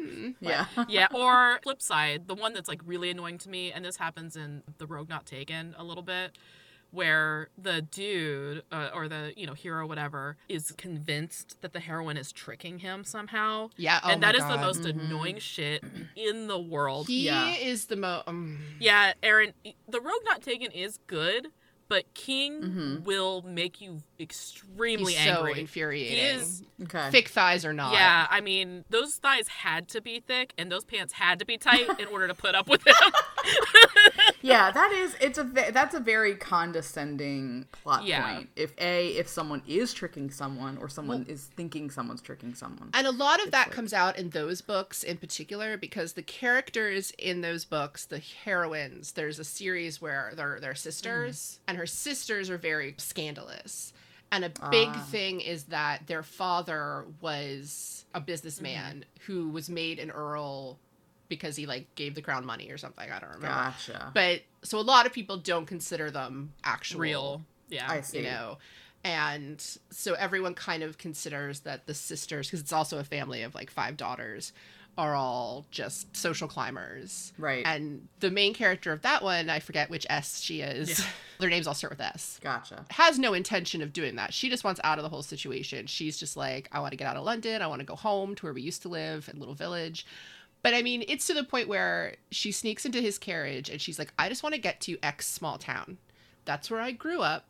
Mm. Yeah. Yeah, or flip side, the one that's like really annoying to me, and this happens in The Rogue Not Taken a little bit, where the dude uh, or the you know hero whatever is convinced that the heroine is tricking him somehow. Yeah, oh and that is the God. most annoying shit in the world. He Yeah. is the most. Um, Yeah, Erin, The Rogue Not Taken is good, but King mm-hmm. will make you extremely he's so angry. He infuriating. is Okay. Thick thighs or not. Yeah, I mean, those thighs had to be thick and those pants had to be tight in order to put up with him. Yeah, that is it's a that's a very condescending plot Yeah. point. If a if someone is tricking someone or someone is thinking someone's tricking someone. And a lot of that like- comes out in those books in particular because the characters in those books, the heroines, there's a series where they're they're sisters, mm-hmm. and her sisters are very scandalous. And a big Ah. thing is that their father was a businessman who was made an earl because he like gave the crown money or something. I don't remember. Gotcha. But so a lot of people don't consider them actual Real. Yeah. I see. you know and so everyone kind of considers that the sisters because it's also a family of like five daughters are all just social climbers Right. and the main character of that one i forget which s she is Yeah. their names all start with s Gotcha. has no intention of doing that she just wants out of the whole situation she's just like i want to get out of london i want to go home to where we used to live in little village but I mean, it's to the point where she sneaks into his carriage and she's like, I just want to get to X small town. That's where I grew up.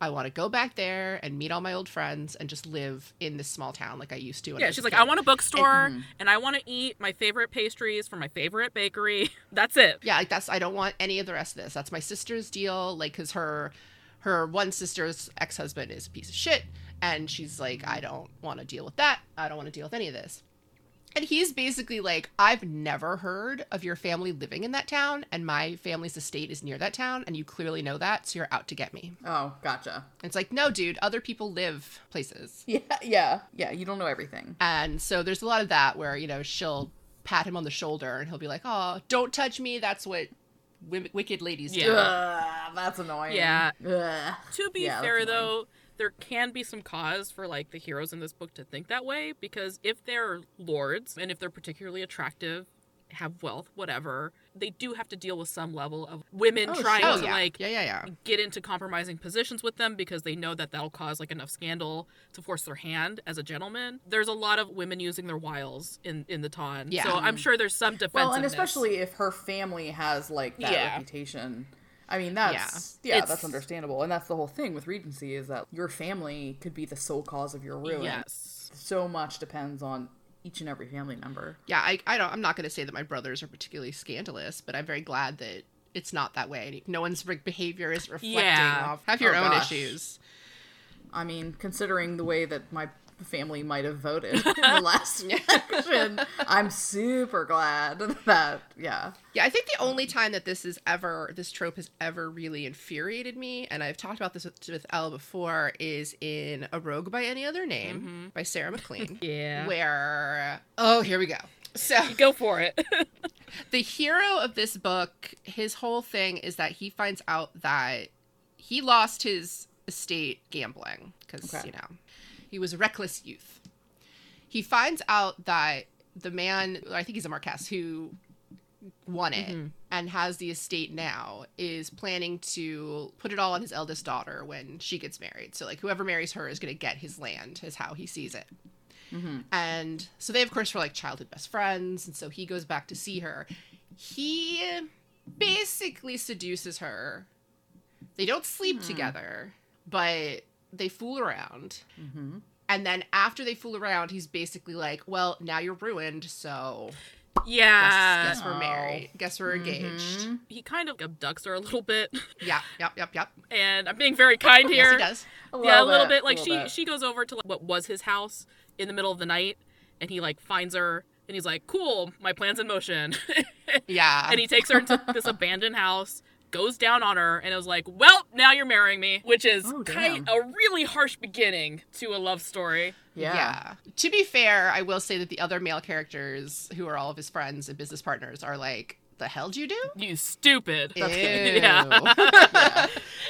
I want to go back there and meet all my old friends and just live in this small town like I used to. when yeah, was she's like, kid." I want a bookstore mm-hmm. and I want to eat my favorite pastries from my favorite bakery. That's it. yeah, like that's I don't want any of the rest of this. That's my sister's deal. Like, cause her her one sister's ex husband is a piece of shit, and she's like, I don't want to deal with that. I don't want to deal with any of this. And he's basically like, I've never heard of your family living in that town, and my family's estate is near that town, and you clearly know that, so you're out to get me. Oh, gotcha. And it's like, no, dude, other people live places. Yeah, yeah, yeah. You don't know everything. And so there's a lot of that where, you know, she'll pat him on the shoulder and he'll be like, oh, don't touch me. That's what wi- wicked ladies do. Yeah. Ugh, that's annoying. Yeah. Ugh. To be Yeah, fair, though, there can be some cause for like the heroes in this book to think that way because if they're lords and if they're particularly attractive, have wealth, whatever, they do have to deal with some level of women Oh, trying sure. Oh, to yeah. like yeah, yeah, yeah. get into compromising positions with them because they know that that'll cause like enough scandal to force their hand as a gentleman. There's a lot of women using their wiles in in the Ton. Yeah. So I'm sure there's some defense. Well, and especially if her family has like that Yeah. reputation. I mean, that's yeah, It's- that's understandable, and that's the whole thing with Regency is that your family could be the sole cause of your ruin. Yes. So much depends on each and every family member. Yeah, I, I don't. I'm not going to say that my brothers are particularly scandalous, but I'm very glad that it's not that way. No one's behavior is reflecting Yeah. off. Have your Oh, own gosh. issues. I mean, considering the way that my family might have voted in the last election, I'm super glad that yeah. Yeah, I think the only time that this is ever this trope has ever really infuriated me, and I've talked about this with, with Elle before, is in A Rogue by Any Other Name mm-hmm. by Sarah MacLean. Yeah. Where oh, here we go. So Go for it. the hero of this book, his whole thing is that he finds out that he lost his estate gambling because Okay. you know he was a reckless youth. He finds out that the man, I think he's a Marquess, who won it mm-hmm. and has the estate now is planning to put it all on his eldest daughter when she gets married. So like whoever marries her is going to get his land is how he sees it. Mm-hmm. And so they of course were like childhood best friends and so he goes back to see her. He basically seduces her. They don't sleep hmm. together, but they fool around. And then after they fool around, he's basically like, "Well, now you're ruined, so yeah. guess we're Oh. married. Guess we're engaged." He kind of abducts her a little bit. Yeah, yep, yep, yep. And I'm being very kind here. Yes, he does. yeah, a little bit. Like little she bit. she goes over to like, what was his house in the middle of the night, and he like finds her, and he's like, "Cool, my plan's in motion." Yeah. and he takes her into this abandoned house, goes down on her, and it was like, "Well, now you're marrying me," which is Oh, kind a really harsh beginning to a love story. yeah. Yeah. To be fair, I will say that the other male characters, who are all of his friends and business partners, are like, "The hell do you do?" You stupid. Ew. Yeah.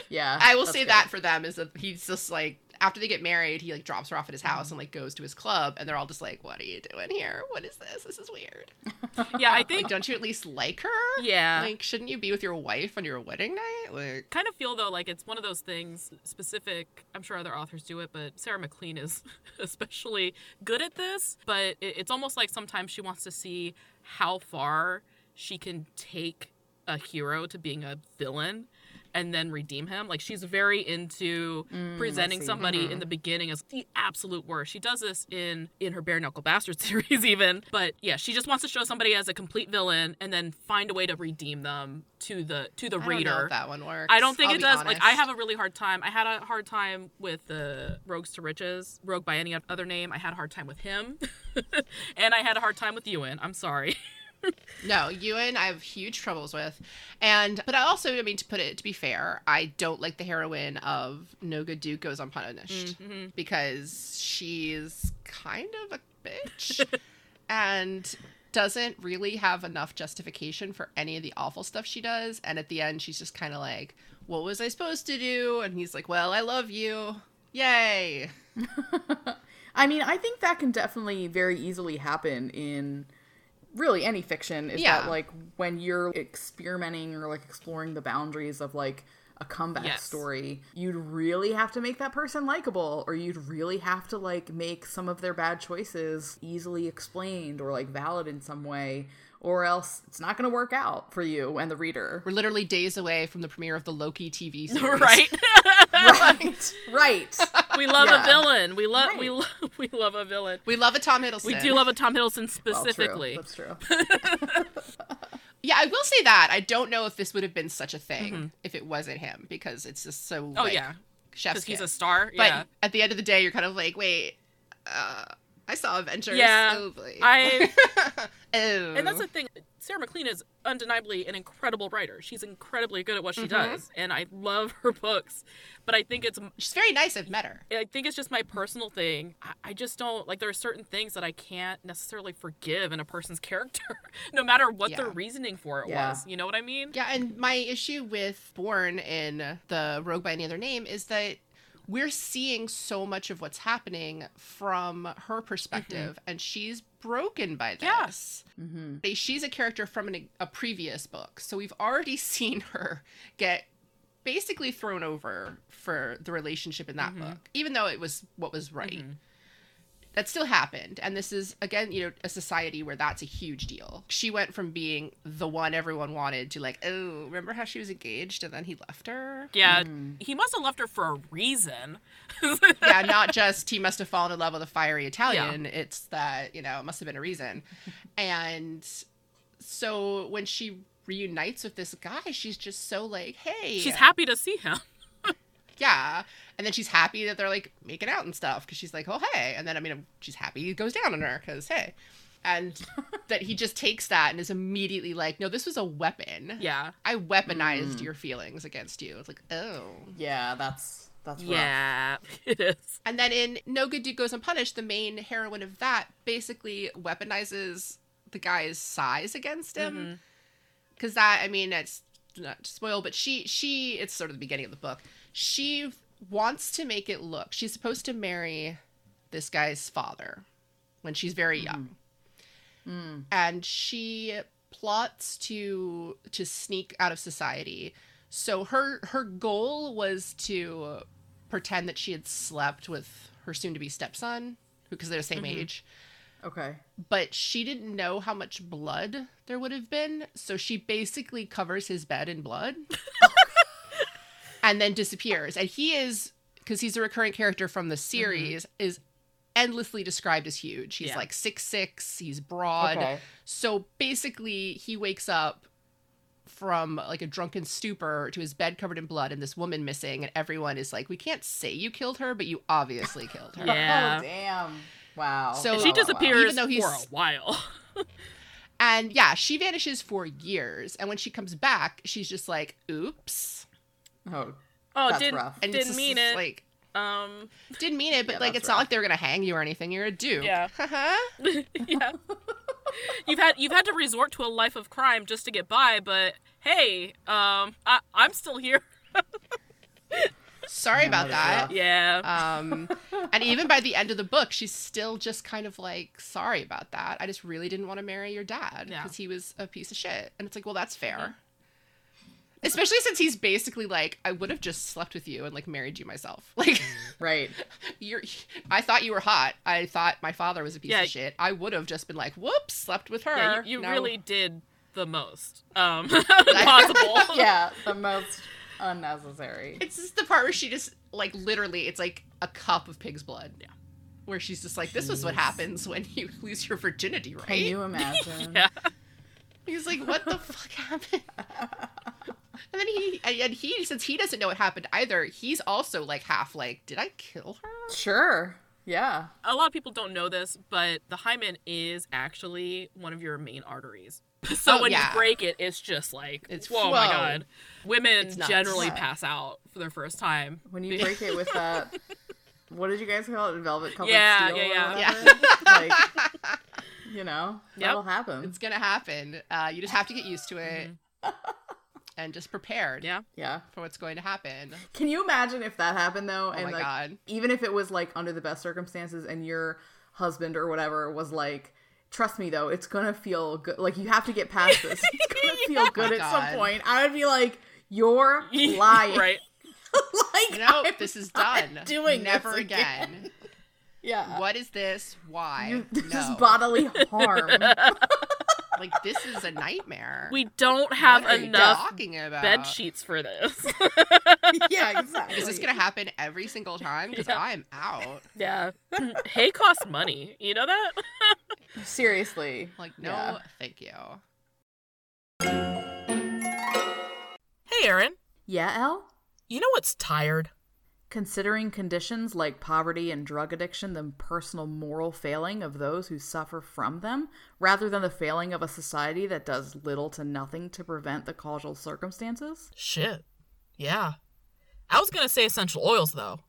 Yeah. I will say good. that for them is that he's just like after they get married, he like drops her off at his Mm-hmm. house and like goes to his club, and they're all just like, "What are you doing here? What is this? This is weird. yeah, I Like, think. don't you at least like her? Yeah. Like, shouldn't you be with your wife on your wedding night? Like, kind of feel though like it's one of those things specific i'm sure other authors do it but Sarah MacLean is especially good at this but it, it's almost like sometimes she wants to see how far she can take a hero to being a villain and then redeem him like she's very into mm, presenting see. somebody in mm-hmm. the beginning as the absolute worst she does this in in her bare knuckle bastard series even but yeah she just wants to show somebody as a complete villain and then find a way to redeem them to the to the I don't reader that one works. I don't think I'll it does. Like I have a really hard time. I had a hard time with the Rogues to Riches, Rogue by any other name. I had a hard time with him, and I had a hard time with Ewan. I'm sorry. No, Ewan, I have huge troubles with, and but I also, I mean, to put it to be fair, I don't like the heroine of No Good Duke Goes Unpunished Mm-hmm. because she's kind of a bitch and doesn't really have enough justification for any of the awful stuff she does. And at the end, she's just kind of like, "What was I supposed to do?" And he's like, "Well, I love you." Yay! I mean, I think that can definitely very easily happen in really any fiction. Is Yeah. that like when you're experimenting or like exploring the boundaries of like a comeback Yes. story, you'd really have to make that person likable, or you'd really have to like make some of their bad choices easily explained or like valid in some way, or else it's not going to work out for you and the reader. We're literally days away from the premiere of the Loki TV series. right? right, right. we love Yeah. a villain. We love we Right. love we love a villain. We love a Tom Hiddleston. We do love a Tom Hiddleston Well, true. specifically. That's true. Yeah, I will say that. I don't know if this would have been such a thing if it wasn't him because it's just so. Mm-hmm. oh like, yeah, chef's because he's a kiss. star. But at the end of the day, you're kind of like, wait, uh, I saw Avengers. Yeah, Oh. I oh. and that's the thing. Sarah MacLean is undeniably an incredible writer. She's incredibly good at what she Mm-hmm. does, and I love her books. But I think it's She's very nice. I've met her. I think it's just my personal thing. I, I just don't like. There are certain things that I can't necessarily forgive in a person's character, no matter what their Yeah. reasoning for it Yeah. was. You know what I mean? Yeah, and my issue with Born in the Rogue by Any Other Name is that we're seeing so much of what's happening from her perspective, mm-hmm. and she's broken by this. Mm-hmm. She's a character from an, a previous book, so we've already seen her get basically thrown over for the relationship in that mm-hmm. book, even though it was what was right. That still happened. And this is, again, you know, a society where that's a huge deal. She went from being the one everyone wanted to like, oh, remember how she was engaged and then he left her? Yeah, mm. he must have left her for a reason. yeah, not just he must have fallen in love with a fiery Italian. It's that, you know, it must have been a reason. And so when she reunites with this guy, she's just so like, hey. She's happy to see him. Yeah. And then she's happy that they're like making out and stuff because she's like, oh, hey. And then, I mean, she's happy he goes down on her because, hey. And that he just takes that and is immediately like, no, this was a weapon. Yeah. I weaponized mm. your feelings against you. It's like, oh. Yeah, that's that's rough. Yeah, it is. And then in No Good Deed Goes Unpunished, the main heroine of that basically weaponizes the guy's size against him. Mm-hmm. Because that, I mean, it's not to spoil, but she, she, it's sort of the beginning of the book. She wants to make it look, she's supposed to marry this guy's father when she's very hmm. young. Hmm. And she plots to to sneak out of society. So her her goal was to pretend that she had slept with her soon to be stepson because they're the same mm-hmm. age Okay. but she didn't know how much blood there would have been, so she basically covers his bed in blood and then disappears. And he is because he's a recurring character from the series mm-hmm. is endlessly described as huge. He's Yeah. like six six, he's broad. Okay. So basically he wakes up from like a drunken stupor to his bed covered in blood and this woman missing and everyone is like we can't say you killed her but you obviously killed her. Oh, yeah. Oh damn. Wow. So- she wow, wow. disappears Even though he's- for a while. And yeah, she vanishes for years. And when she comes back, she's just like, oops. Oh. Oh, That's didn't rough. And didn't it's just mean this, it. Like, um, didn't mean it, but Yeah, like, that's it's not like they're gonna hang you or anything. You're a dude. Yeah. Haha. yeah. you've had you've had to resort to a life of crime just to get by, but hey, um, I, I'm still here. Sorry about that. yeah. Um, and even by the end of the book, she's still just kind of like, sorry about that. I just really didn't want to marry your dad Yeah. because he was a piece of shit. And it's like, well, that's fair. Especially since he's basically like, I would have just slept with you and like married you myself. Like, Right. you're I thought you were hot. I thought my father was a piece Yeah. of shit. I would have just been like, whoops, slept with her. yeah, you, you Now- really did the most um possible. yeah, the most unnecessary. It's just the part where she just like literally it's like a cup of pig's blood. Yeah. Where she's just like, This is what happens when you lose your virginity, right? Can you imagine? Yeah. He's like, What the fuck happened? And then he and and he since he doesn't know what happened either, he's also like half like, Did I kill her? Sure. Yeah. A lot of people don't know this, but the hymen is actually one of your main arteries. So Oh, when yeah. you break it, it's just like It's- whoa, my god. Women generally Yeah. pass out for their first time. When you break it with that, what did you guys call it? Velvet covered Yeah, steel. yeah, or yeah. like, you know, Yep. that'll happen. It's gonna happen. Uh, you just have to get used to it and just prepared Yeah. yeah. for what's going to happen. Can you imagine if that happened though? Oh and my like, God. even if it was like under the best circumstances, and your husband or whatever was like, "Trust me, though, it's gonna feel good. Like you have to get past this. It's gonna feel oh good at God. some point." I would be like, "You're lying." right. like, No, I'm this is done. Doing Never this again. Yeah. What is this? Why? You, this no. is bodily harm. Like this is a nightmare. We don't have what are you enough talking about? bed sheets for this. yeah, exactly. Is this gonna happen every single time? Because Yeah. I'm out. yeah. hay costs money. You know that? Seriously. Like, no, Yeah. thank you. Hey, Erin. Yeah, Elle? You know what's tired? Considering conditions like poverty and drug addiction the personal moral failing of those who suffer from them, rather than the failing of a society that does little to nothing to prevent the causal circumstances? Shit. Yeah. I was gonna say essential oils, though.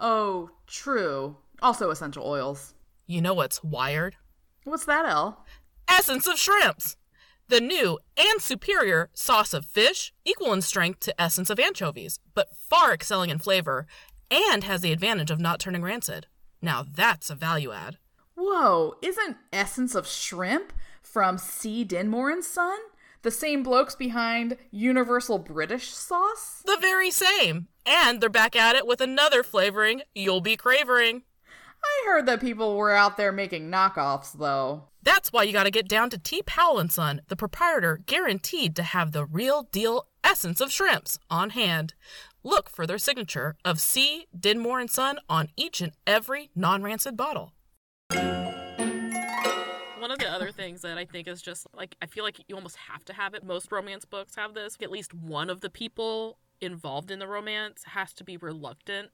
Oh, true. Also essential oils. You know what's wired? What's that, Elle? Essence of shrimps. The new and superior sauce of fish, equal in strength to essence of anchovies, but far excelling in flavor, and has the advantage of not turning rancid. Now that's a value add. Whoa, isn't Essence of Shrimp from C. Dinmore and Son the same blokes behind Universal British Sauce? The very same. And they're back at it with another flavoring you'll be craving. I heard that people were out there making knockoffs, though. That's why you got to get down to T. Powell and Son, the proprietor guaranteed to have the real deal essence of shrimps on hand. Look for their signature of C. Dinmore and Son on each and every non-rancid bottle. One of the other things that I think is just like I feel like you almost have to have it. Most romance books have this. At least one of the people involved in the romance has to be reluctant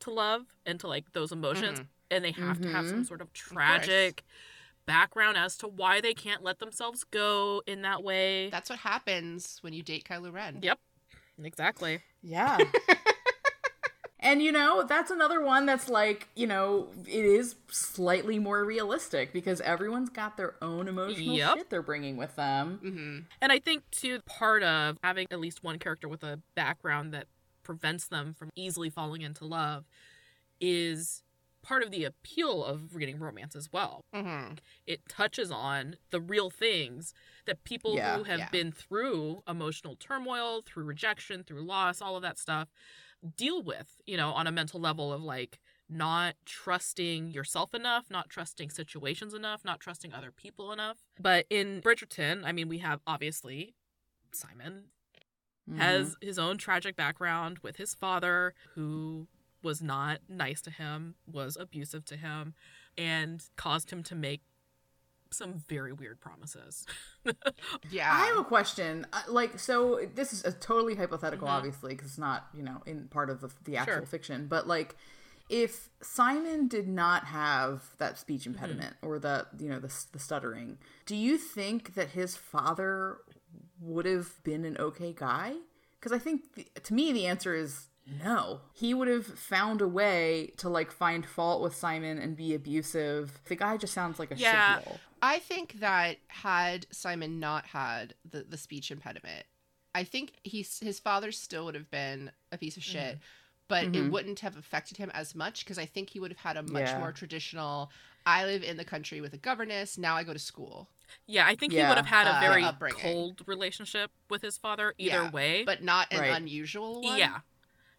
to love and to like those emotions mm-hmm. And they have to have some sort of tragic background as to why they can't let themselves go in that way. That's what happens when you date Kylo Ren. Yep. Exactly. Yeah. and you know, that's another one that's like, you know, it is slightly more realistic because everyone's got their own emotional Yep. shit they're bringing with them. Mm-hmm. And I think too part of having at least one character with a background that prevents them from easily falling into love is part of the appeal of reading romance as well. Mm-hmm. It touches on the real things that people Yeah, who have yeah. been through emotional turmoil, through rejection, through loss, all of that stuff deal with, you know, on a mental level of like not trusting yourself enough, not trusting situations enough, not trusting other people enough. But in Bridgerton, I mean, we have obviously Simon Mhm. has his own tragic background with his father who was not nice to him, was abusive to him, and caused him to make some very weird promises. Yeah. I have a question. Uh, Like, so this is a totally hypothetical, Mhm. obviously, because it's not, you know, in part of the, the actual Sure. fiction. But like, if Simon did not have that speech Mm-hmm. impediment or the, you know, the, the stuttering, do you think that his father would have been an okay guy? Because I think, the, to me, the answer is no. He would have found a way to like find fault with Simon and be abusive. The guy just sounds like a Yeah. shitball. I think that had Simon not had the, the speech impediment, I think he's, his father still would have been a piece of shit, but it Mhm. wouldn't have affected him as much because I think he would have had a much Yeah. more traditional. I live in the country with a governess. Now I go to school, yeah, I think he would have had a Uh, very upbringing. cold relationship with his father either Yeah, way. but not an Right. unusual one. yeah.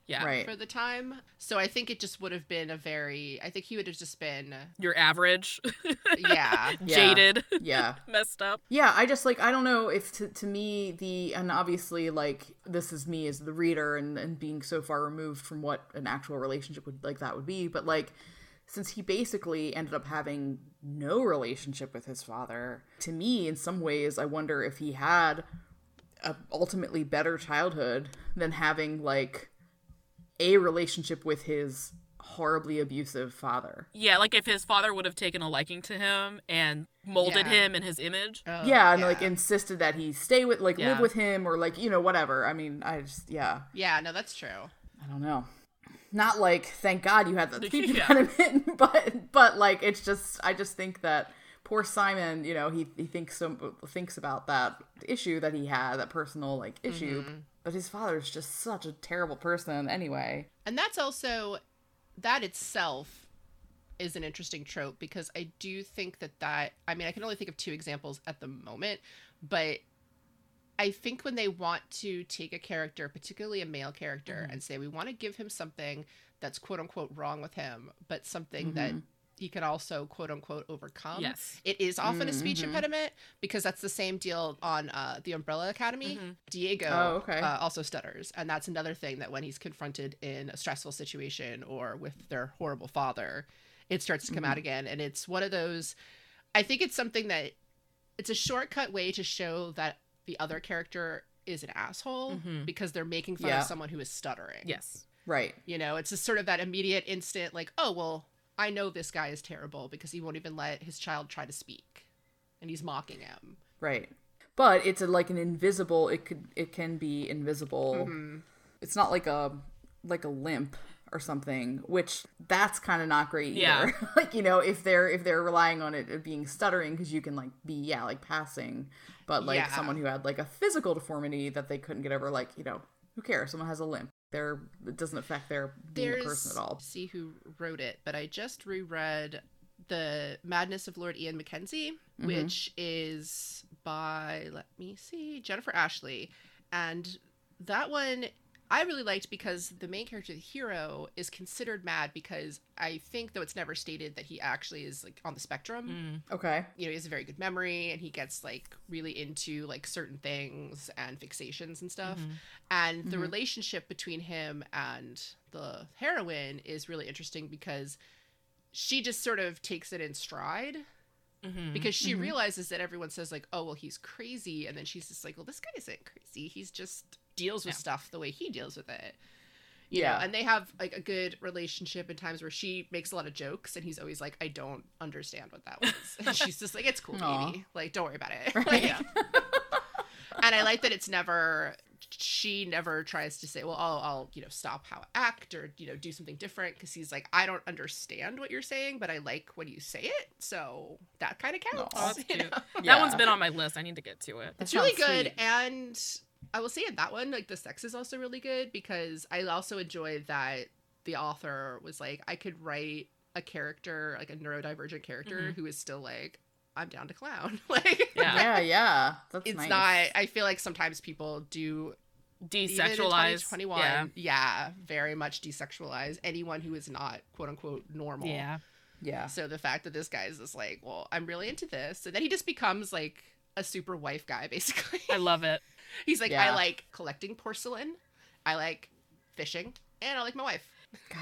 Yeah. Right. For the time, so I think it just would have been a very. I think he would have just been, Your average, yeah, Yeah. jaded, Yeah. messed up. Yeah, I just like I don't know if to, to me the and obviously like this is me as the reader and, and being so far removed from what an actual relationship would like that would be, but like since he basically ended up having no relationship with his father, to me in some ways I wonder if he had a ultimately better childhood than having like a relationship with his horribly abusive father. Yeah, like if his father would have taken a liking to him and molded Yeah. him in his image. Oh, yeah, and like insisted that he stay with like live with him or like, you know, whatever. I mean, I just yeah. yeah, no, that's true. I don't know. Not like thank God you had the speech Yeah. impediment, but but like it's just I just think that poor Simon, you know, he he thinks so thinks about that issue that he had, that personal like issue. Mm-hmm. But his father is just such a terrible person anyway. And that's also that itself is an interesting trope because I do think that that I mean I can only think of two examples at the moment, but I think when they want to take a character, particularly a male character, Mm-hmm. and say we want to give him something that's quote unquote wrong with him, but something that Mm-hmm. He can also quote unquote overcome. Yes. It is often a speech Mm-hmm. impediment because that's the same deal on uh, the Umbrella Academy. Diego Oh, okay. uh, also stutters, and that's another thing that when he's confronted in a stressful situation or with their horrible father, it starts to come out again. And it's one of those. I think it's something that it's a shortcut way to show that the other character is an asshole because they're making fun Yeah. of someone who is stuttering. Yes. Right. You know, it's just sort of that immediate instant, like, oh, well, I know this guy is terrible because he won't even let his child try to speak. And he's mocking him. Right. But it's a, like an invisible it could it can be invisible. Mm-hmm. It's not like a like a limp or something, which that's kind of not great either. Yeah. like, you know, if they're if they're relying on it being stuttering cuz you can like be yeah, like passing, but like Yeah. someone who had like a physical deformity that they couldn't get over like, you know, who cares? Someone has a limp. They're it doesn't affect their being There's a person at all. see who wrote it, but I just reread the Madness of Lord Ian Mackenzie, Mm-hmm. which is by let me see Jennifer Ashley, and that one I really liked because the main character, the hero, is considered mad because I think, though it's never stated, that he actually is like on the spectrum. Mm. Okay. You know, he has a very good memory and he gets like really into like certain things and fixations and stuff. Mm-hmm. And the mm-hmm. relationship between him and the heroine is really interesting because she just sort of takes it in stride mm-hmm. because she realizes that everyone says like oh well he's crazy. And then she's just like well this guy isn't crazy. He's just deals with Yeah. stuff the way he deals with it Yeah. know and they have like a good relationship in times where she makes a lot of jokes and he's always like i don't understand what that was and she's just like it's cool Aw. baby like don't worry about it Right. Like, and i like that it's never she never tries to say well i'll, I'll you know stop how I act or you know do something different because he's like i don't understand what you're saying but i like when you say it so that kind of counts Aw, that's you cute. know? That one's been on my list. I need to get to it. That it's really good sweet. and i will say in that one like the sex is also really good because i also enjoyed that the author was like i could write a character like a neurodivergent character Mhm. who is still like i'm down to clown like Yeah. Yeah, yeah. That's it's nice. not i feel like sometimes people do even in Desexualized. 2021 Yeah. yeah very much desexualize anyone who is not quote unquote normal Yeah. Yeah. so the fact that this guy is just like well i'm really into this and then he just becomes like a super wife guy basically I love it. He's like, Yeah. I like collecting porcelain, I like fishing, and I like my wife.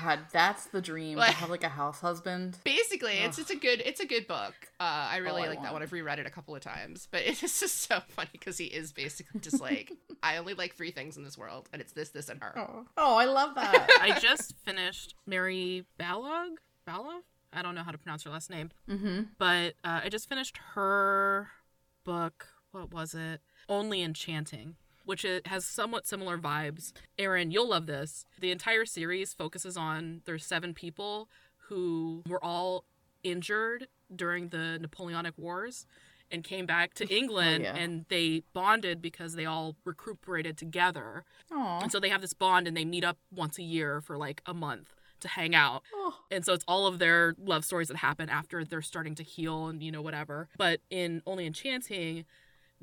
God, that's the dream Like- to have like a house husband. Basically, it's Ugh. it's a good it's a good book. Uh, I really I like that one. I've reread it a couple of times, but it's just so funny because he is basically just like, I only like three things in this world, and it's this, this, and her. Oh, oh I love that. I just finished Mary Balogh. Balogh? I don't know how to pronounce her last name. mm-hmm. but uh, I just finished her book. What was it? Only Enchanting, which it has somewhat similar vibes. Erin, you'll love this. The entire series focuses on there's seven people who were all injured during the Napoleonic Wars and came back to oh, England yeah. and they bonded because they all recuperated together. Aw. And so they have this bond and they meet up once a year for like a month to hang out. Oh. And so it's all of their love stories that happen after they're starting to heal and you know whatever. But in Only Enchanting,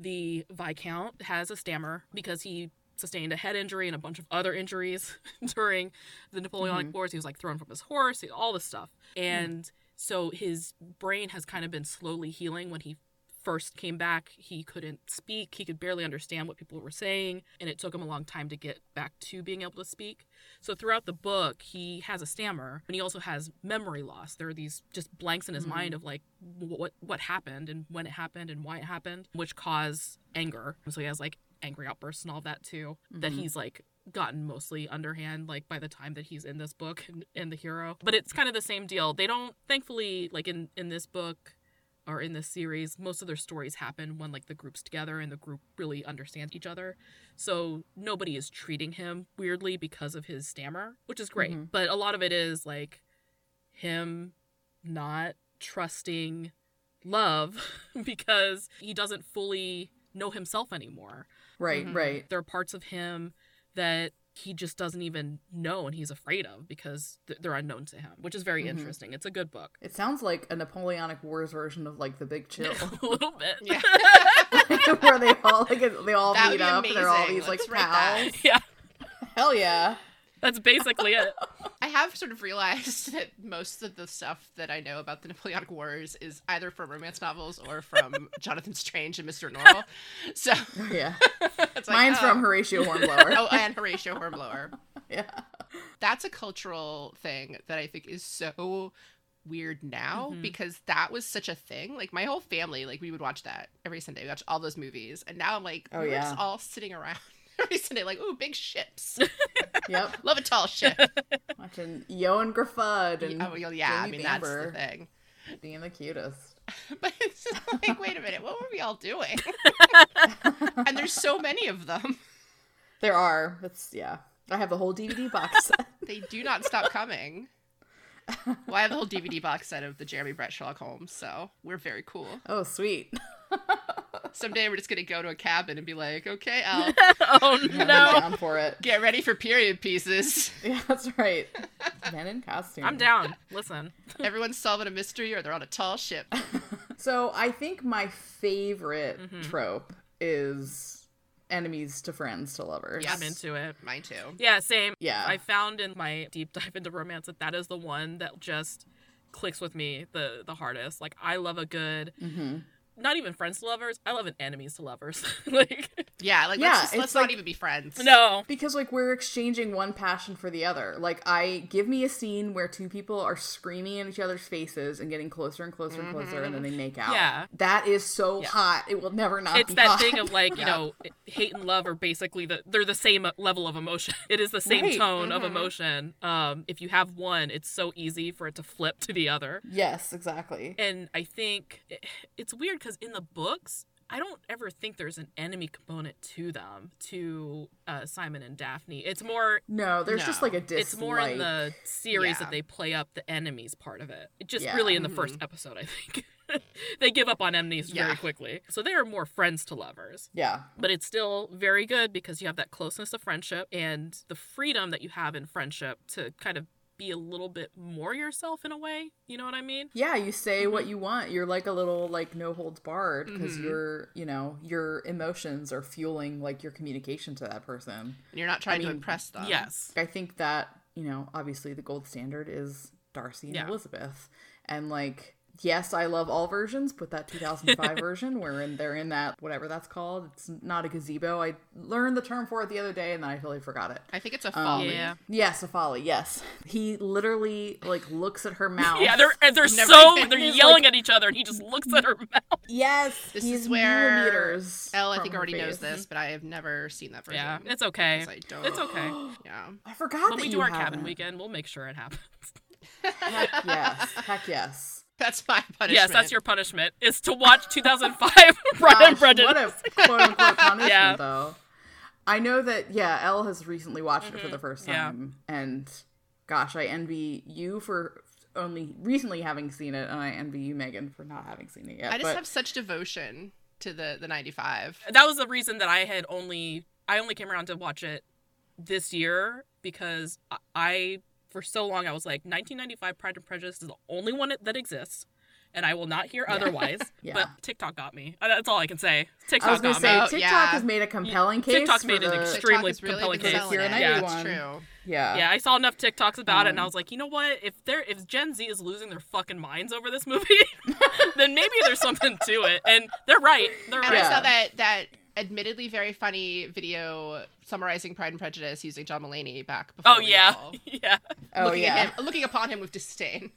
the Viscount has a stammer because he sustained a head injury and a bunch of other injuries during the Napoleonic mm-hmm. Wars. He was like thrown from his horse, all this stuff. Mm. And so his brain has kind of been slowly healing when he first came back he couldn't speak he could barely understand what people were saying and it took him a long time to get back to being able to speak. So throughout the book he has a stammer and he also has memory loss. There are these just blanks in his mm-hmm. mind of like what what happened and when it happened and why it happened which cause anger. So he has like angry outbursts and all that too that mm-hmm. he's like gotten mostly underhand like by the time that he's in this book and, and the hero. But it's kind of the same deal. They don't thankfully like in in this book or in this series most of their stories happen when like the group's together and the group really understands each other. So nobody is treating him weirdly because of his stammer which is great. Mm-hmm. But a lot of it is like him not trusting love because he doesn't fully know himself anymore. Right, um, right. there are parts of him that he just doesn't even know and he's afraid of because th- they're unknown to him which is very mm-hmm. interesting it's a good book It sounds like a Napoleonic Wars version of like the Big Chill, a little bit Yeah. where they all like they all That meet up. and They're all these like Let's write pals. yeah Hell yeah! That's basically it I have sort of realized that most of the stuff that I know about the Napoleonic Wars is either from romance novels or from Jonathan Strange and Mr. Norrell. So yeah. it's like, Mine's oh. from Horatio Hornblower. Oh, and Horatio Hornblower. yeah. That's a cultural thing that I think is so weird now Mm-hmm. because that was such a thing. Like my whole family, like we would watch that every Sunday. We watch all those movies, and now I'm like, Oh, we're yeah. just all sitting around every Sunday, like, ooh, big ships. Yep. Love a tall ship. Watching Ioan Gruffudd and oh, well, yeah, I Jamie mean that's the thing. being the cutest. But it's just like, wait a minute, what were we all doing? and there's so many of them. There are. It's yeah. I have a whole DVD box set. They do not stop coming. Well, I have the whole DVD box set of the Jeremy Brett Sherlock Holmes, so we're very cool. Oh, sweet. Someday we're just gonna go to a cabin and be like, okay, Al, oh I'm no down for it. get ready for period pieces. Yeah, that's right. Men in costume. i'm down listen Everyone's solving a mystery or they're on a tall ship. So I think my favorite Mm-hmm. trope is, enemies to friends to lovers. I'm into it. Mine too. Yeah, same. Yeah. I found in my deep dive into romance that that is the one that just clicks with me the the hardest. Like I love a good Mm-hmm. Not even friends to lovers. I love an enemies to lovers. like Yeah, like Yeah, let's just, let's like- not even be friends. no. Because like we're exchanging one passion for the other. Like I give me a scene where two people are screaming in each other's faces and getting closer and closer and closer, and then they mm-hmm. make out. Yeah. that is so Yeah. hot. It will never not. It's be that hot. thing of like, you know, hate and love are basically the they're the same level of emotion. It is the same Right. tone of mm-hmm. emotion. Um if you have one, it's so easy for it to flip to the other. yes, exactly. And I think it- it's weird cuz in the books I don't ever think there's an enemy component to them, to uh, Simon and Daphne. It's more No, there's just like a dislike. it's more in the series Yeah. that they play up the enemies part of it. It just Yeah. really in the first episode, I think. they give up on enemies very quickly. So they are more friends to lovers. yeah. But it's still very good because you have that closeness of friendship and the freedom that you have in friendship to kind of be a little bit more yourself in a way. You know what I mean? Yeah, you say Mm-hmm. what you want. You're like a little like no holds barred because you're, you know, your emotions are fueling like your communication to that person. And you're not trying to mean, impress them. yes. I think that, you know, obviously the gold standard is Darcy and Yeah. Elizabeth. And like yes, I love all versions, but that 2005 version wherein they're in that whatever that's called, it's not a gazebo. I learned the term for it the other day and then I totally forgot it. I think it's a Um, folly. Yeah. Yes, a folly. Yes, he literally like looks at her mouth. Yeah, they're and they're so they're yelling like- at each other and he just looks at her mouth. Yes, This he's is where millimeters Elle, I think, her already knows this, but I have never seen that version. Yeah, it's okay. I don't. It's okay. Yeah. I forgot When that we you do our haven't. cabin weekend, we'll make sure it happens. Heck yes, heck yes. That's my punishment. Yes, that's your punishment. Is to watch 2005 Pride and Gosh, Prejudice. What a quote unquote punishment, Yeah. though. I know that, yeah, Elle has recently watched it for the first Mm-hmm. Yeah. time. And gosh, I envy you for only recently having seen it, and I envy you, Megan, for not having seen it yet. I just but have such devotion to the the 95. that was the reason that I had only I only came around to watch it this year because I- I for so long I was like 1995 Pride and Prejudice is the only one that exists and I will not hear otherwise. Yeah. But TikTok got me. Uh, That's all I can say. TikTok I was going to got say, me. TikTok yeah. has made a compelling case. TikTok's made an the- extreme- TikTok Extremely really compelling case. selling Keira Yeah. It's true. Yeah. Yeah, I saw enough TikToks about it, and I Um, was like, you know what? If they're if Gen Z is losing their fucking minds over this movie, then maybe there's something to it. And they're right. They're And right. I saw that that admittedly very funny video summarizing Pride and Prejudice using John Mulaney back oh, before. Oh yeah, all- yeah. Oh, looking yeah. at him, looking upon him with disdain.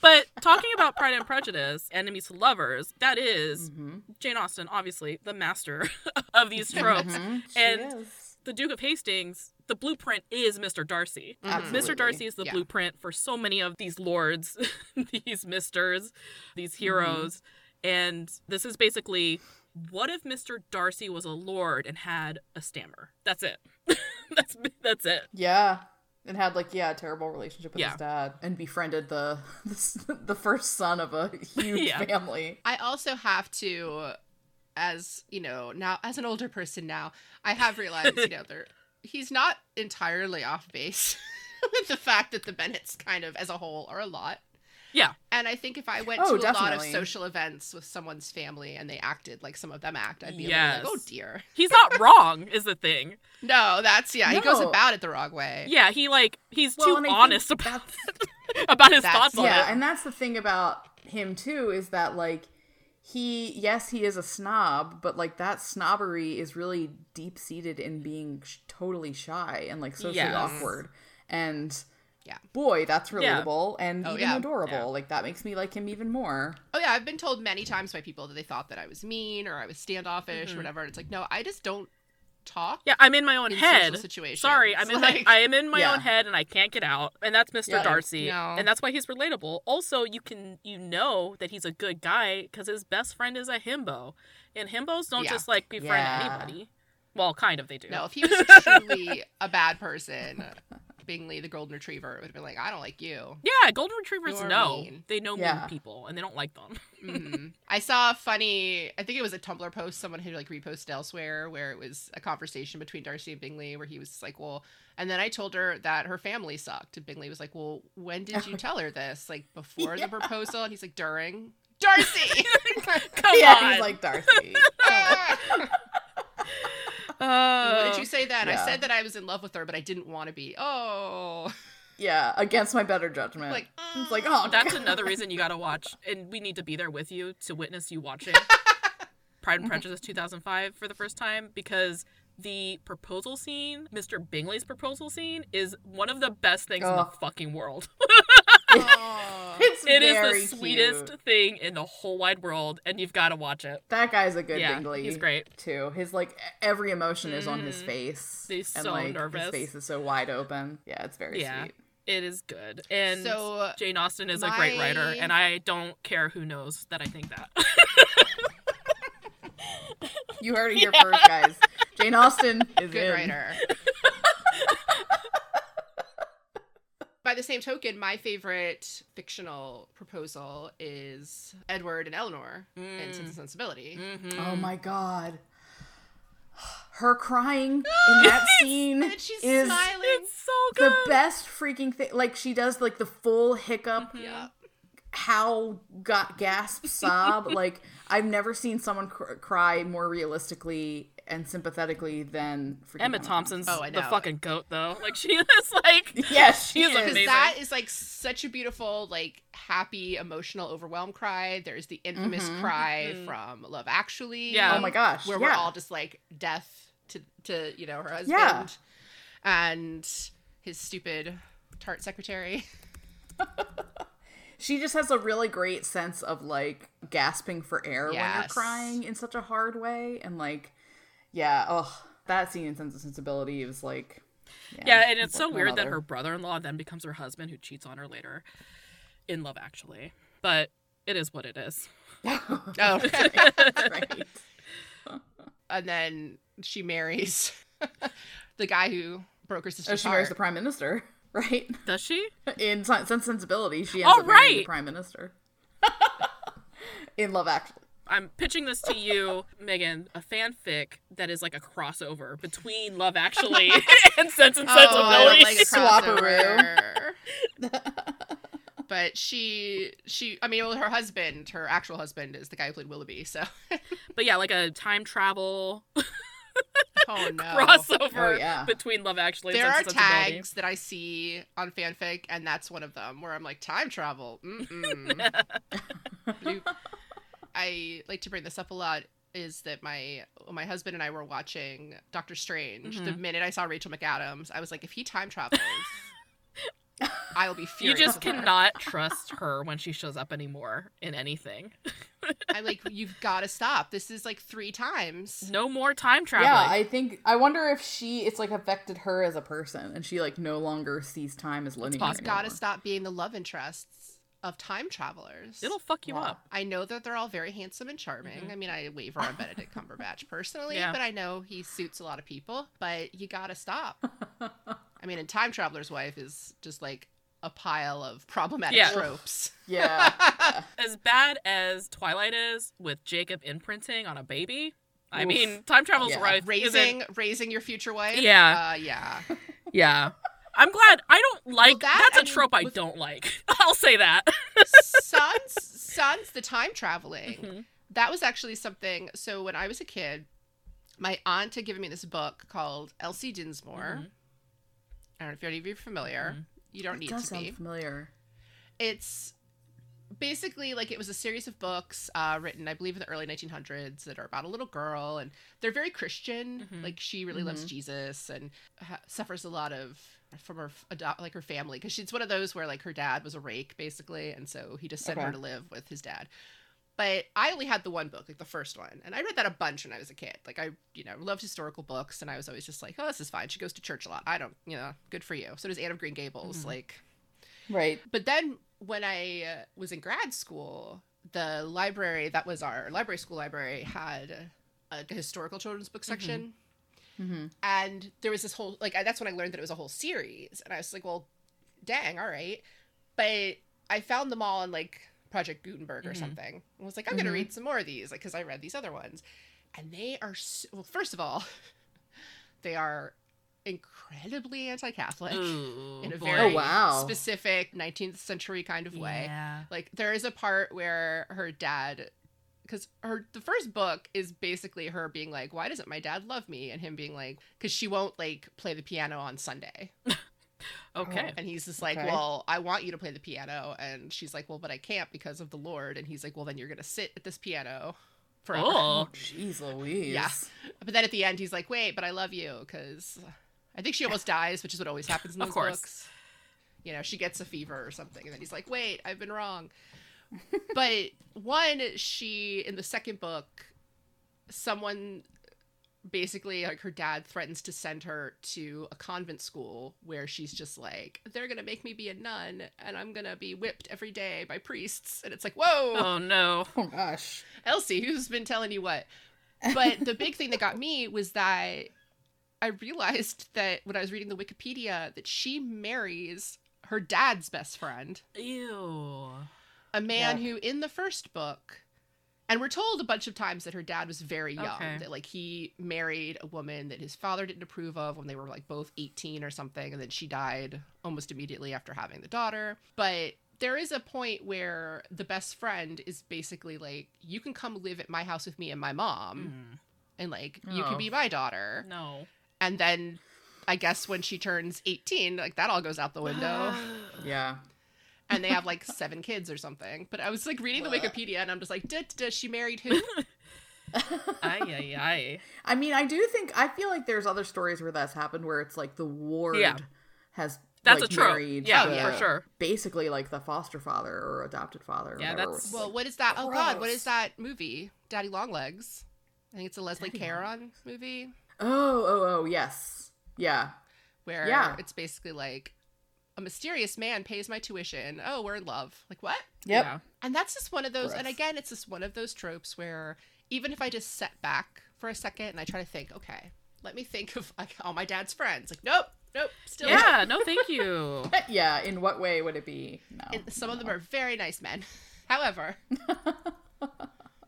But talking about Pride and Prejudice, enemies to lovers, that is Mm-hmm. Jane Austen, obviously the master of these mm-hmm. tropes. She and is. the Duke of Hastings, the blueprint is Mr. Darcy. Mm-hmm. Absolutely. Mr. Darcy is the Yeah. blueprint for so many of these lords, these misters, these mm-hmm. heroes. And this is basically what if Mr. Darcy was a lord and had a stammer? That's it. that's that's it. Yeah. And had like yeah a terrible relationship with Yeah. his dad and befriended the the first son of a huge Yeah. family. I also have to, as you know, now as an older person now, I have realized, you know, there he's not entirely off base with the fact that the Bennets kind of as a whole are a lot. Yeah. And I think if I went Oh, to a lot of social events with someone's family and they acted like some of them act, I'd be Yes. like, oh dear. He's not wrong, is the thing. No, that's yeah. He goes about it the wrong way. Yeah, he like he's Well, too and I think honest about about his That's- thoughts on yeah, and that's the thing about him too is that like he yes he is a snob, but like that snobbery is really deep seated in being sh- totally shy and like socially Yes. awkward. And Yeah. boy, that's Yeah. relatable and Oh, even yeah. adorable. Yeah. Like that makes me like him even more. Oh yeah, I've been told many times by people that they thought that I was mean or I was standoffish Mm-hmm. or whatever. And it's like, no, I just don't talk. Yeah, I'm in my own in head. social situations. Sorry, I'm in Like- my I am in my Yeah. own head and I can't get out. And that's Mr. Yeah. Darcy. No. And that's why he's relatable. Also, you can you know that he's a good guy cuz his best friend is a himbo. And himbos don't Yeah. just like befriend Yeah. anybody. Well, kind of they do. No, if he was truly a bad person, Bingley the golden retriever would have been like, I don't like you. Yeah, golden retrievers You're know. mean. They know Yeah. mean people and they don't like them. hmm I saw a funny, I think it was a Tumblr post someone had like reposted elsewhere where it was a conversation between Darcy and Bingley where he was like, well, and then I told her that her family sucked. And Bingley was like, well, when did you tell her this? Like before the proposal? And he's like, during. Darcy! Come yeah, on. he's like Darcy. What did you oh. say then? I said that I was in love with her, but I didn't want to be. Oh, Yeah, against my better judgment. Like, it's uh. like, oh, That's God. another reason you gotta watch, and we need to be there with you to witness you watching Pride and Prejudice 2005 for the first time because the proposal scene, Mr. Bingley's proposal scene, is one of the best things in the Oh. fucking world. It's It is the sweetest cute. thing in the whole wide world, and you've got to watch it. That guy's a good Yeah, Bingley. he's great. too. His like every emotion is on his Mhm. face. He's and so like nervous. his face is so wide open. Yeah, it's very Yeah. sweet. It is good, and So, Jane Austen is a great writer, and I don't care who knows that I think that. You heard it here first, guys. Jane Austen is a good in. writer. By the same token, my favorite fictional proposal is Edward and Elinor in Sense and Sensibility. Mhm. Oh my god. Her crying in that scene And she's is smiling. It's so good. the best freaking thing. Like she does like the full hiccup, Yeah. how got gasp sob. like I've never seen someone cr- cry more realistically and sympathetically than freaking Emma Thompson's Oh, I the fucking goat, though. Like she is like, Yes, she She's is. Because amazing. that is like such a beautiful, like happy, emotional, overwhelmed cry. There's the infamous Mhm. cry Mhm. from Love Actually. Yeah. Oh my gosh, Where we're all just like death to to you know her husband Yeah. and his stupid tart secretary. She just has a really great sense of like gasping for air when you're crying in such a hard way, and like, yeah, oh, that scene in Sense and Sensibility is like, yeah, and it's so weird that her brother-in-law then becomes her husband, who cheats on her later in Love Actually. But it is what it is. Oh, oh, okay. right. and then she marries the guy who broke her Oh, sister's she marries the prime minister, right? Does she? In Sense Sensibility, she ends Oh, up marrying the right. prime minister. in Love Actually. I'm pitching this to you, Megan, a fanfic that is like a crossover between Love Actually and Sense and Oh, Sensibility. don't like a Swapperoo. crossover. but she, she, I mean, well, her husband, her actual husband, is the guy who played Willoughby. So, but yeah, like a time travel oh no, crossover Oh, yeah. between Love Actually There and are Sense and Sensibility. tags that I see on fanfic, and that's one of them where I'm like, time travel. I like to bring this up a lot. Is that my my husband and I were watching Doctor Strange. The Mhm. minute I saw Rachel McAdams, I was like, if he time travels, I'll be furious. You just with her. cannot trust her when she shows up anymore in anything. I'm like, you've got to stop. This is like three times. No more time travel. Yeah, I think I wonder if she it's like affected her as a person, and she like no longer sees time as linear. possible. Got to stop being the love interests of time travelers. It'll fuck you Wow. up. I know that they're all very handsome and charming. I mean, I waver on Benedict Cumberbatch personally, Yeah. but I know he suits a lot of people. But you gotta stop. I mean, and Time Traveler's Wife is just like a pile of problematic Yeah. tropes. Yeah, As bad as Twilight is with Jacob imprinting on a baby, I mean, time travel's Yeah. right. raising raising your future wife. Yeah. uh, yeah. Yeah. I'm glad. I don't like. that that's a and trope I with- don't like. I'll say that. Sans Sans the time traveling. Mhm. That was actually something. So when I was a kid, my aunt had given me this book called Elsie Dinsmore. Mhm. I don't know if any of you are familiar. Mhm. You don't it need does to sound be. familiar. It's basically like it was a series of books uh, written, I believe, in the early 1900s that are about a little girl, and they're very Christian. Mhm. Like she really loves Mhm. Jesus and ha- suffers a lot of from her adopt like her family because she's one of those where like her dad was a rake basically, and so he just sent her to live with his dad. But I only had the one book, like the first one, and I read that a bunch when I was a kid. Like I, you know, loved historical books, and I was always just like, "Oh, this is fine." She goes to church a lot. I don't, you know, good for you. So does Anne of Green Gables. Mhm. Like, Right. but then when I uh, was in grad school, the library that was our library school library had a historical children's book section. Mm-hmm. And there was this whole, like, that's when I learned that it was a whole series. And I was like, well, dang, all right. But I found them all in like Project Gutenberg or Mhm. something. And was like, I'm to Mhm. read some more of these, like, because I read these other ones. And they are, so, well, first of all, they are incredibly anti Catholic Ooh, in a boy. very Oh, wow. specific 19th century kind of way. Yeah. Like there is a part where her dad because her the first book is basically her being like, "Why doesn't my dad love me?" and him being like, "Because she won't like play the piano on Sunday." Okay. And he's just like, Okay. "Well, I want you to play the piano," and she's like, "Well, but I can't because of the Lord." And he's like, "Well, then you're gonna sit at this piano forever." Oh. Jeez Louise. Yeah. But then at the end, he's like, "Wait, but I love you," because I think she almost dies, which is what always happens in Of those course. books. You know, she gets a fever or something, and then he's like, "Wait, I've been wrong." but one, she in the second book, someone basically like her dad threatens to send her to a convent school where she's just like they're gonna make me be a nun and i'm gonna be whipped every day by priests and it's like whoa Oh no. Oh gosh. Elsie, who's been telling you what? But the big thing that got me was that I realized that when I was reading the Wikipedia that she marries her dad's best friend, Ew. A man Yuck. who in the first book and we're told a bunch of times that her dad was very young Okay. that like he married a woman that his father didn't approve of when they were like both 18 or something and then she died almost immediately after having the daughter but there is a point where the best friend is basically like you can come live at my house with me and my mom Mm. and like you can Oh. be my daughter No. and then i guess when she turns 18 like that all goes out the window Yeah. And they have like seven kids or something. But I was like reading the Wikipedia and I'm just like, did, does she married who? Ay ay ay. I mean, I do think I feel like there's other stories where that's happened where it's like the ward Yeah. has That's like, a trope. married Yeah, the- for sure. basically like the foster father or adopted father. Or Yeah, whatever. that's- well, what is that? Oh God, what is that movie? Daddy Longlegs. I think it's a Leslie Daddy Caron movie oh oh oh yes yeah where Yeah. it's basically like a mysterious man pays my tuition. Oh, we're in love. Like what? yep Yeah. And that's just one of those. And again, it's just one of those tropes where even if I just set back for a second and I try to think, okay, let me think of like all my dad's friends. Like nope, nope, still. Yeah, no thank you. yeah. In what way would it be? No. And some of them are very nice men. However,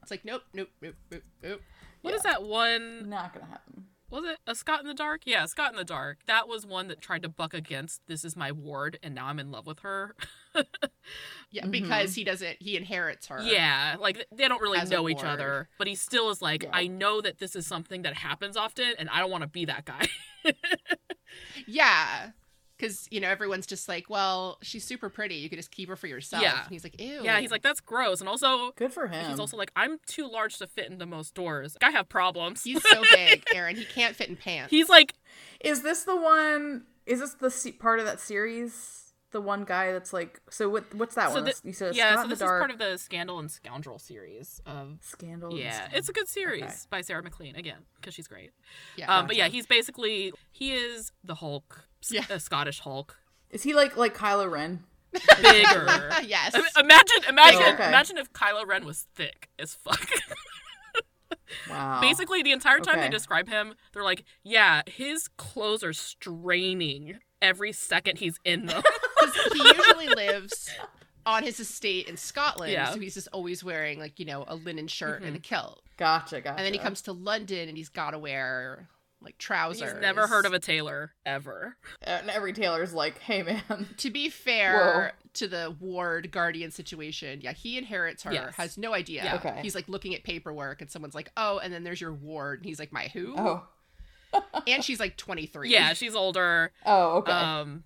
it's like nope, nope, nope, nope, nope. What is that one? not gonna happen. Was it a Scot in the Dark? Yeah, Scot in the Dark. That was one that tried to buck against this is my ward and now I'm in love with her. Yeah, mm-hmm. because he doesn't. He inherits her. yeah, like they don't really know each other, but he still is like, Yeah. I know that this is something that happens often and I don't want to be that guy. yeah. Because you know everyone's just like, well, she's super pretty. You could just keep her for yourself. Yeah. And he's like, ew. yeah, he's like, that's gross. And also, Good for him. he's also like, I'm too large to fit into most doors. I have problems. he's so big, Erin. He can't fit in pants. He's like, Is this the one? Is this the se- part of that series? The one guy that's like. So what? What's that so one? the- you said yeah, Scott so this the is part of the Scandal and Scoundrel series of Scandal. Yeah, Scandal. it's a good series Okay. by Sarah MacLean again because she's great. yeah. Um, but yeah, he's basically he is the Hulk, s- Yeah. a Scottish Hulk, Is he like like Kylo Ren? bigger. yes. I mean, imagine, imagine, Oh, okay. imagine if Kylo Ren was thick as fuck. Wow. Basically, the entire time they describe him, they're like, "Yeah, his clothes are straining every second he's in them." he usually lives on his estate in Scotland, Yeah. so he's just always wearing like you know a linen shirt and mm-hmm. a kilt. Gotcha. Gotcha. And then he comes to London and he's got to wear like trousers. he's never heard of a tailor ever. And every Taylor's like, "Hey, man." To be fair to the ward guardian situation, yeah, he inherits her, Yes. has no idea. Yeah. Okay. He's like looking at paperwork and someone's like, oh, and then there's your ward. And he's like, my who? Oh. And she's like 23. Yeah, she's older. Oh. Okay. Um,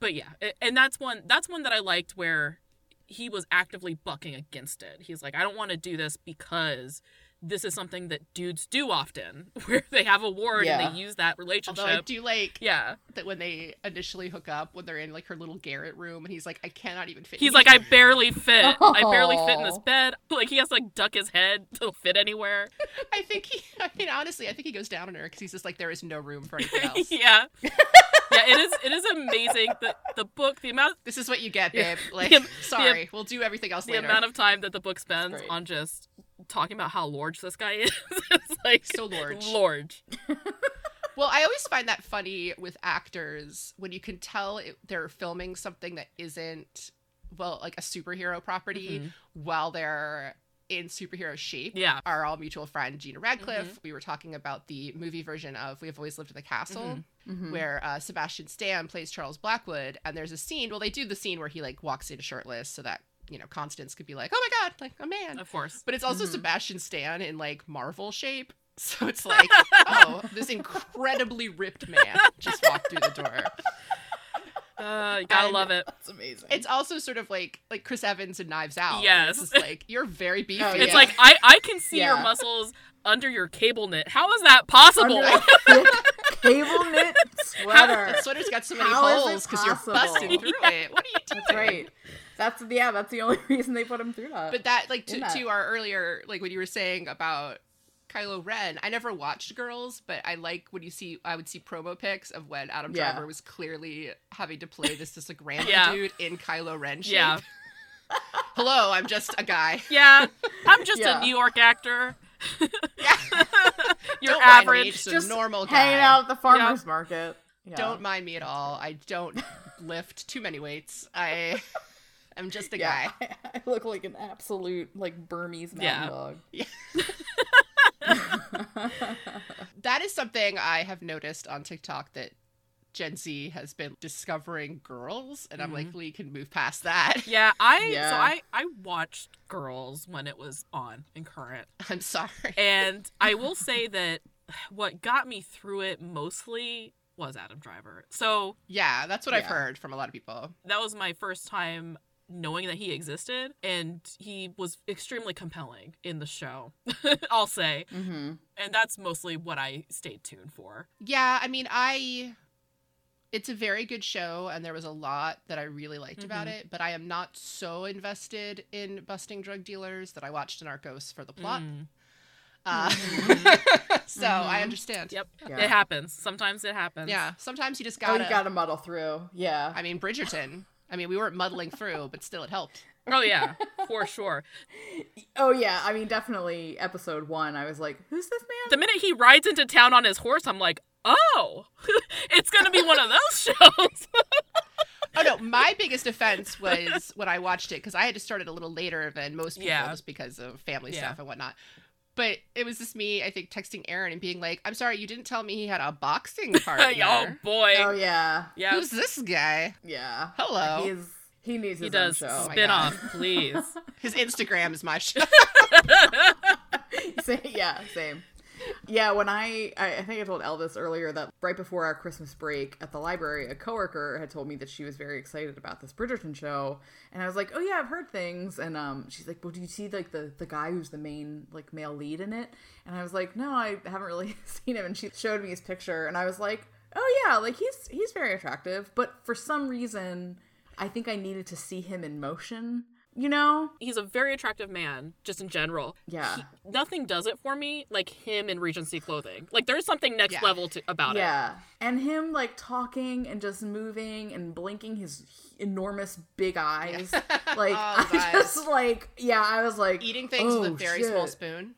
but yeah, and that's one. That's one that I liked where he was actively bucking against it. He's like, I don't want to do this because this is something that dudes do often, where they have a ward Yeah. and they use that relationship. Although I do like yeah, that when they initially hook up, when they're in like her little garret room, and he's like, I cannot even fit. he's here." like, I barely fit. I barely fit in this oh. bed. Like he has to like duck his head to fit anywhere. I think he, I mean, honestly, I think he goes down on her because he's just like, there is no room for anything else. yeah, yeah. It is. It is amazing that the book the amount This is what you get, babe. Like, The- sorry, we'll do everything else the later. amount of time that the book spends on just talking about how large this guy is. it's like So large. large. Well, I always find that funny with actors when you can tell it, they're filming something that isn't, well, like a superhero property while they're in superhero shape. Yeah. Our all mutual friend Gina Radcliffe, we were talking about the movie version of We Have Always Lived in the Castle, Mhm. where uh, Sebastian Stan plays Charles Blackwood, and there's a scene. Well, they do the scene where he like walks in shirtless, so that you know, Constance could be like, "Oh my god, like a man." Of course. But it's also Mm-hmm. Sebastian Stan in like Marvel shape. So it's like, oh, this incredibly ripped man just walked through the door. Uh, you gotta And- love it. That's amazing. It's also sort of like like Chris Evans and Knives Out. where Yes. It's like you're very beefy. Oh, It's like I I can see your muscles under your cable knit. How is that possible? Cable knit sweater. that sweater's got so many How is it holes because you're busting through it. What are you doing? That's right. That's yeah. That's the only reason they put him through that. But that, like, to, that. to our earlier, like, what you were saying about Kylo Ren, I never watched Girls, but I like when you see, I would see promo pics of when Adam Yeah. Driver was clearly having to play this just like random Yeah. dude in Kylo Ren shape. Yeah. Hello, I'm just a guy. yeah, I'm just Yeah. a New York actor. Yeah. You're Don't mind me, average. just a just normal guy. hanging out at the farmers market. Yeah. Don't mind me at all. I don't lift too many weights. I am just a yeah, guy. I, I look like an absolute like Burmese mountain Yeah. dog. That is something I have noticed on TikTok that Gen Z has been discovering girls, and I'm like, mm-hmm. we can move past that. Yeah, I so I I watched Girls when it was on in current. I'm sorry. And I will say that what got me through it mostly was Adam Driver. So Yeah, that's what I've heard from a lot of people. that was my first time knowing that he existed and he was extremely compelling in the show i'll say Mm-hmm. and that's mostly what i stayed tuned for Yeah, I mean, I. It's a very good show, and there was a lot that I really liked about Mhm. it, but I am not so invested in busting drug dealers that I watched Narcos for the plot. Mm. Uh, so I Mhm. understand. yep Yeah. it happens sometimes it happens Yeah, sometimes you just Oh, gotta. you gotta muddle through. Yeah. I mean, Bridgerton. I mean, we weren't muddling through, but still, it helped. oh yeah for sure Oh yeah. I mean, definitely episode one. I was like, who's this man? the minute he rides into town on his horse i'm like oh it's gonna be one of those shows Oh no, my biggest offense was when I watched it because I had to start it a little later than most people Yeah. just because of family Yeah. stuff and whatnot. But it was just me, I think, texting Erin and being like, "I'm sorry, you didn't tell me he had a boxing partner. oh boy Oh yeah. yeah Who's this guy? Yeah. Hello. He's he needs he his does own show. spin oh God. off please His Instagram is my show." Yeah, same. Yeah, when I, I think I told Elvis earlier that right before our Christmas break at the library, a coworker had told me that she was very excited about this Bridgerton show, and I was like, "Oh yeah, I've heard things." And um, she's like, "Well, do you see like the the guy who's the main like male lead in it?" And I was like, "No, I haven't really seen him." And she showed me his picture, and I was like, "Oh yeah, like he's he's very attractive." But for some reason, I think I needed to see him in motion. You know? he's a very attractive man just in general Yeah. He- nothing does it for me like him in regency clothing like there's something next Yeah. level to about it Yeah. And him like talking and just moving and blinking his enormous big eyes. Like Oh, I guys. just like yeah, I was like Eating things with oh, a very small spoon.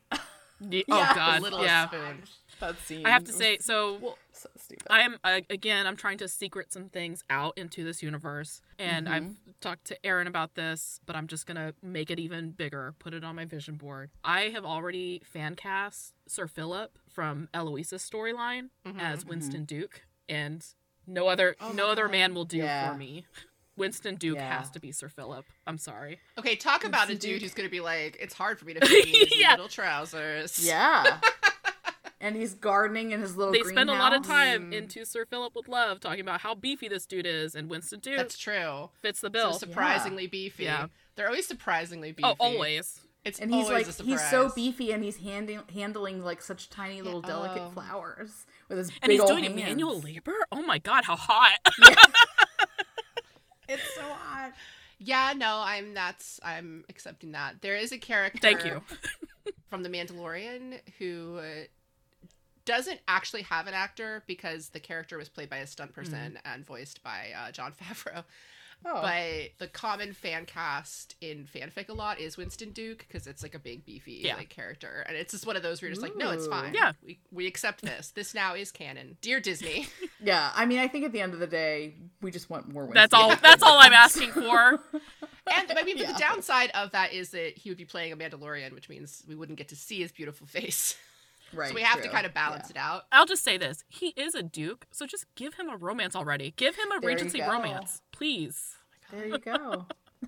Ye- oh, Yeah. oh god Littlest yeah spoon. That scene. i have to say so so stupid. I am uh, again. I'm trying to secret some things out into this universe, and I've talked to Erin about this, but I'm just gonna make it even bigger. Put it on my vision board. I have already fan cast Sir Philip from Eloise's storyline as Winston Duke, and no other Oh no other God. man will do Yeah. for me. Winston Duke Yeah. has to be Sir Philip. I'm sorry. Okay, talk about a dude Duke. who's gonna be like, "It's hard for me to fit these Yeah. little trousers." Yeah. and he's gardening in his little They spend a lot of greenhouse. time into Sir Philip with Love talking about how beefy this dude is, and Winston Duke that's true. fits the So bill. surprisingly beefy. Yeah. They're always surprisingly beefy. oh, always. It's And he's always like a he's so beefy and he's handing handling like such tiny little delicate oh. flowers with his And big he's old doing hands. manual labor? Oh my god, how hot. It's so hot. Yeah, no, I'm that's I'm accepting that. There is a character Thank you. from The Mandalorian who uh, doesn't actually have an actor because the character was played by a stunt person and voiced by uh, Jon Favreau. Oh. But the common fan cast in fanfic a lot is Winston Duke because it's like a big beefy Yeah. like character, and it's just one of those where you're just like, no, it's fine. Yeah. we we accept this. This now is canon. Dear Disney. Yeah, I mean, I think at the end of the day, we just want more. That's all that's all I'm asking for. And I mean, but Yeah. the downside of that is that he would be playing a Mandalorian, which means we wouldn't get to see his beautiful face. Right. so we have to kind of balance Yeah. it out. I'll just say this. He is a duke, so just give him a romance already. Give him a There Regency romance. Please. There you go.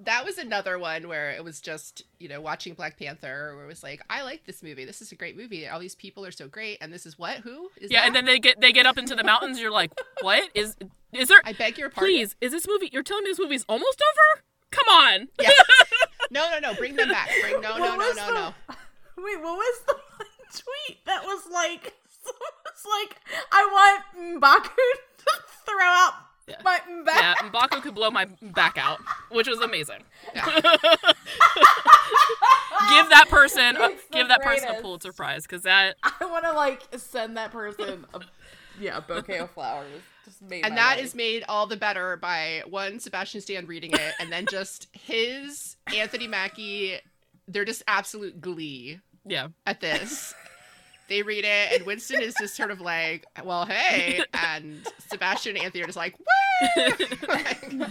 that was another one where it was just you know watching black panther where it was like i like this movie this is a great movie all these people are so great and this is what who is yeah, that? and then they get they get up into the mountains. You're like, what is is there? i beg your pardon Please, is this movie? You're telling me this movie's almost over? Come on. yeah no no no bring them back bring no no What no was no the- no Wait, what was the one tweet that was like? It's like I want Mbaku to throw out Yeah. my Mbaku. Yeah, Mbaku could blow my back out, which was amazing. Yeah. give that person, uh, It's the give that person a. Pulitzer Prize because that I want to like send that person a yeah a bouquet of flowers. Just made and my that day. is made all the better by one Sebastian Stan reading it, and then just his Anthony Mackie. They're just absolute glee yeah. at this. They read it, and Winston is just sort of like, "Well, hey," and Sebastian and Anthony are just like, "Woo!"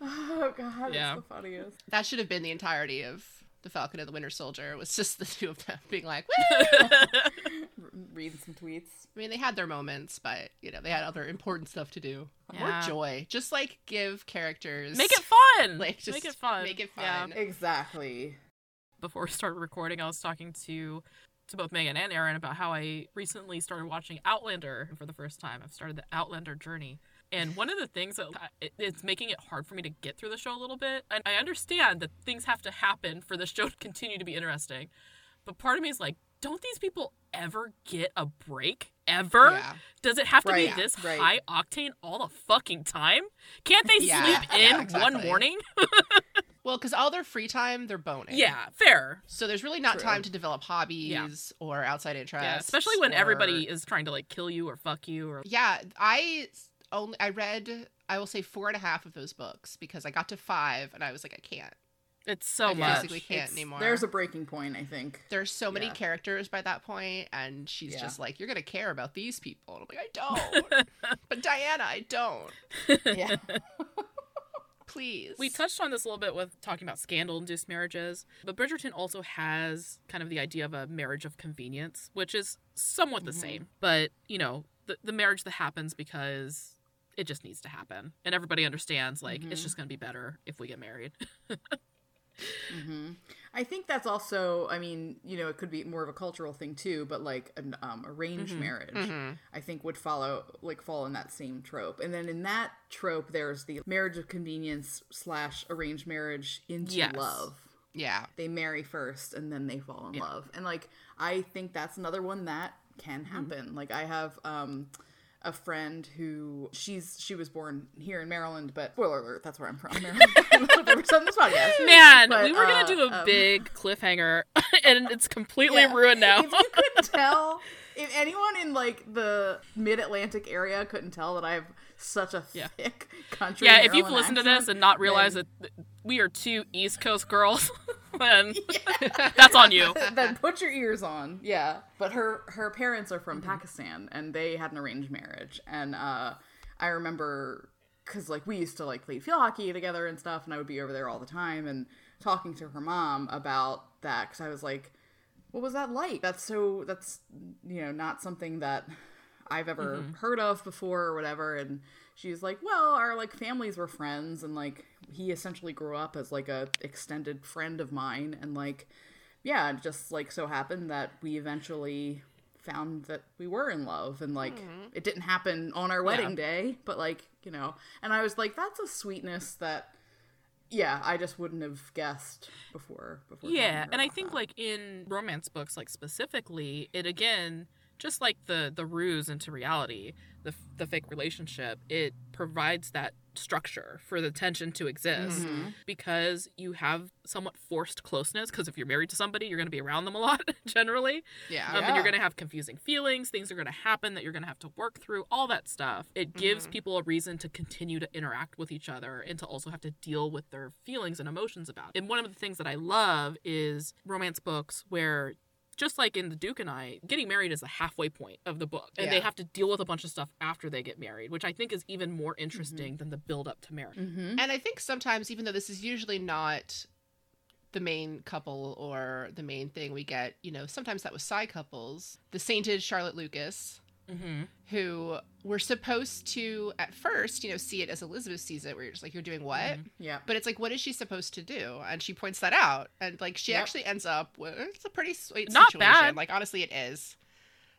oh god, Yeah. it's the funniest. that should have been the entirety of the Falcon and the Winter Soldier. It was just the two of them being like, reading some tweets. I mean, they had their moments, but you know, they had other important stuff to do. Yeah. More joy. Just like give characters Make it fun. like just make it fun. Make it Yeah. fun. Exactly. Before we started recording, I was talking to to both Megan and Erin about how I recently started watching Outlander for the first time. I've started the Outlander journey. And one of the things that it's making it hard for me to get through the show a little bit. And I understand that things have to happen for the show to continue to be interesting. But part of me is like, don't these people ever get a break? Ever? Yeah. Does it have to Right, be this right. high octane all the fucking time? Can't they Yeah, sleep in yeah, one morning? Well, because all their free time, they're boning. yeah, fair. So there's really not True. time to develop hobbies or outside interests. Yeah, especially when or- everybody is trying to like kill you or fuck you or Yeah, I only I read I will say four and a half of those books because I got to five and I was like I can't. it's so I much. physically can't It's- anymore. There's a breaking point, I think. There's so many Yeah. characters by that point, and she's Yeah. just like, "You're gonna care about these people." And I'm like, "I don't." but Diana, I don't. Yeah. Please. We touched on this a little bit with talking about scandal induced marriages, but Bridgerton also has kind of the idea of a marriage of convenience, which is somewhat the Mhm. same. But, you know, the, the marriage that happens because it just needs to happen. And everybody understands, like, it's Mhm. just going to be better if we get married. hmm I think that's also, I mean, you know, it could be more of a cultural thing too, but like an um, arranged Mhm. marriage, Mhm. I think would follow, like, fall in that same trope. And then in that trope, there's the marriage of convenience slash arranged marriage into Yes. love. Yeah. They marry first and then they fall in Yeah. love. And like, I think that's another one that can happen. Like, I have, um, a friend who she's she was born here in Maryland, but spoiler alert, that's where I'm from. Maryland. This podcast. Man, But, we were uh, to do a um, big cliffhanger, and it's completely Yeah. ruined now. if you couldn't tell, if anyone in like the mid Atlantic area couldn't tell that I have such a Yeah. thick country. yeah, if you've Maryland listened to this and not realized then- that we are two East Coast girls, then that's on you. then put your ears on. Yeah. But her her parents are Mm-hmm. from Pakistan and they had an arranged marriage. And uh I remember cuz like we used to like play field hockey together and stuff and I would be over there all the time and talking to her mom about that cuz I was like what was that like? That's so that's you know not something that I've ever Mm-hmm. heard of before or whatever and she's like well our like families were friends and like he essentially grew up as like a extended friend of mine. And like yeah it just like so happened that we eventually found that we were in love and like mm-hmm. it didn't happen on our wedding day but like you know and i was like that's a sweetness that yeah i just wouldn't have guessed before before Yeah, and I think that. like in romance books, like specifically, it again, just like the the ruse into reality, the the fake relationship, it provides that structure for the tension to exist Mhm. because you have somewhat forced closeness. Because if you're married to somebody, you're going to be around them a lot generally. Yeah. Um, and you're going to have confusing feelings. Things are going to happen that you're going to have to work through. All that stuff. It gives Mhm. people a reason to continue to interact with each other and to also have to deal with their feelings and emotions about. It. And one of the things that I love is romance books where. Just like in The Duke and I, getting married is the halfway point of the book. And they have to deal with a bunch of stuff after they get married, which I think is even more interesting than the build up to marriage. Mhm. And I think sometimes, even though this is usually not the main couple or the main thing we get, you know, sometimes that was side couples. The Sainted Charlotte Lucas Mm-hmm. who we're supposed to at first, you know, see it as Elizabeth sees it, where you're just like, you're doing what? Mhm. Yeah. But it's like, what is she supposed to do? And she points that out, and like she Yep. actually ends up with it's a pretty sweet Not situation. bad. Like honestly, it is.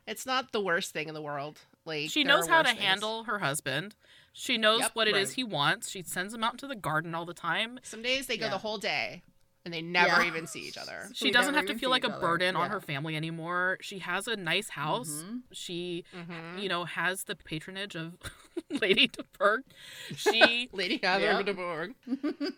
It's not the worst thing in the world. Like She knows how to things. handle her husband. She knows Yep, what it is right. he wants. She sends him out into the garden all the time. Some days they go Yeah. the whole day, and they never Yeah. even see each other. She We doesn't have to feel like a other. burden on her family anymore. She has a nice house. Mhm. She, Mm-hmm. you know, has the patronage of Lady de Bourgh. She, Lady Heather Yep. de Bourgh.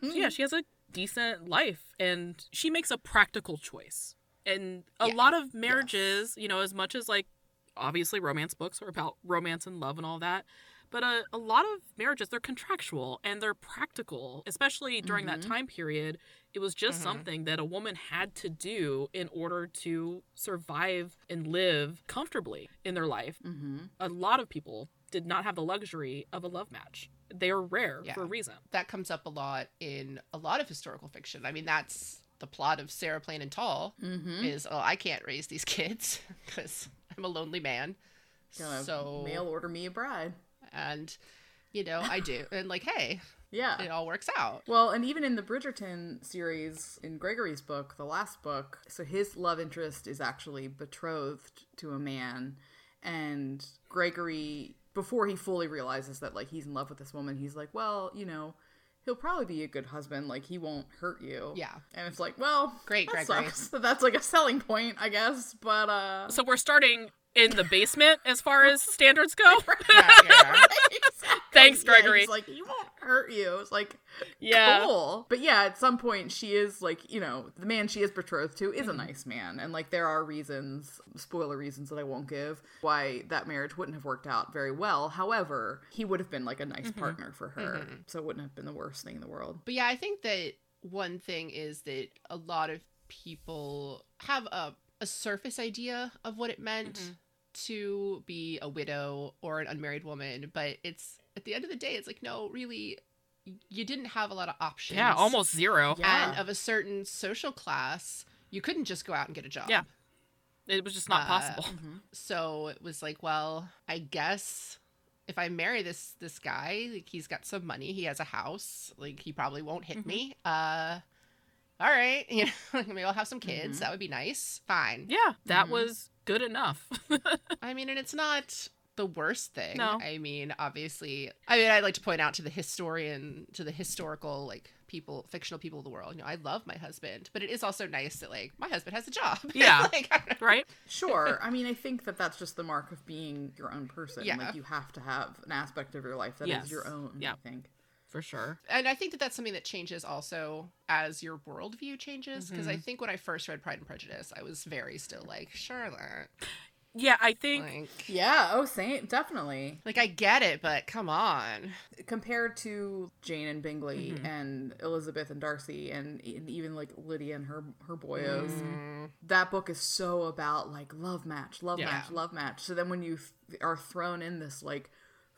yeah, she has a decent life and she makes a practical choice. And a Yeah. lot of marriages, you know, as much as like obviously romance books are about romance and love and all that, but a, a lot of marriages they're contractual and they're practical, especially during that Mhm. time period. It was just Mhm. something that a woman had to do in order to survive and live comfortably in their life. Mm-hmm. A lot of people did not have the luxury of a love match. They are rare Yeah. for a reason. That comes up a lot in a lot of historical fiction. I mean, that's the plot of Sarah Plain and Tall. Mm-hmm. Is oh, I can't raise these kids because I'm a lonely man. Gonna so mail order me a bride. And you know I do, and like, hey, Yeah. it all works out. Well, and even in the Bridgerton series, in Gregory's book, the last book, so his love interest is actually betrothed to a man, and Gregory, before he fully realizes that like he's in love with this woman, he's like, well, you know, he'll probably be a good husband, like he won't hurt you. Yeah. And it's like, well, Great, that Gregory. sucks. That's like a selling point, I guess. But uh, So we're starting in the basement as far as standards go. Yeah, yeah. Exactly. Thanks, Yeah, Gregory. he's like, he won't hurt you. It's like, Yeah. cool. But yeah, at some point, she is like, you know, the man she is betrothed to Mm-hmm. is a nice man. And like, there are reasons, spoiler reasons that I won't give, why that marriage wouldn't have worked out very well. However, he would have been like a nice Mm-hmm. partner for her. So it wouldn't have been the worst thing in the world. But yeah, I think that one thing is that a lot of people have a, a surface idea of what it meant Mhm. To be a widow or an unmarried woman, but it's at the end of the day, it's like, no, really, you didn't have a lot of options. Yeah, almost zero. Yeah. And of a certain social class, you couldn't just go out and get a job. Yeah. It was just not Uh, possible. So it was like, well, I guess if I marry this this guy, like he's got some money, he has a house, like he probably won't hit Mhm. me. Uh all right, you know, maybe I'll have some kids. Mhm. That would be nice. Fine. Yeah, that Mhm. was good enough. I mean, and it's not the worst thing. No. I mean, obviously, I mean, I'd like to point out to the historian, to the historical, like, people, fictional people of the world, you know, I love my husband, but it is also nice that, like, my husband has a job. Yeah. like, I don't know. right? Sure. I mean, I think that that's just the mark of being your own person. Yeah. Like, you have to have an aspect of your life that is Yes. your own, Yeah. I think. For sure. And I think that that's something that changes also as your worldview changes. Because I think when I first read Pride and Prejudice, I was very still like, Charlotte. Yeah, I think Like, Yeah. Oh, same. Definitely. like I get it, but come on. compared to Jane and Bingley Mhm. and Elizabeth and Darcy and, and even like Lydia and her her boyos, Mm, that book is so about like love match, love Yeah. match, love match. So then when you th- are thrown in this like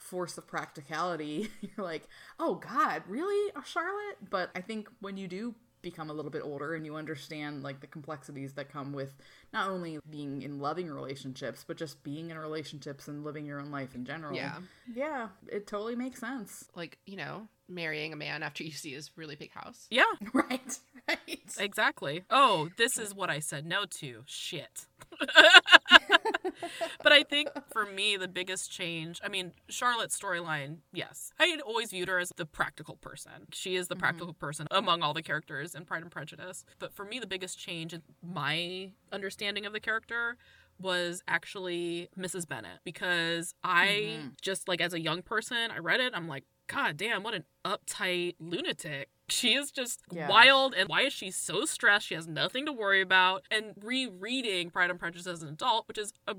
force of practicality, you're like, oh God, really, Uh, Charlotte? But I think when you do become a little bit older and you understand like the complexities that come with not only being in loving relationships but just being in relationships and living your own life in general Yeah. yeah it totally makes sense Like, you know, marrying a man after you see his really big house. yeah, Right, right. exactly. Oh, this is what I said no to. Shit. but I think for me, the biggest change, I mean, Charlotte's storyline, yes. I had always viewed her as the practical person. She is the practical person among all the characters in Pride and Prejudice. But for me, the biggest change in my understanding of the character was actually Mrs. Bennet because I Mhm. just like as a young person, I read it, I'm like, God damn, what an uptight lunatic. She is just Yeah. wild and why is she so stressed? She has nothing to worry about. And rereading Pride and Prejudice as an adult, which is a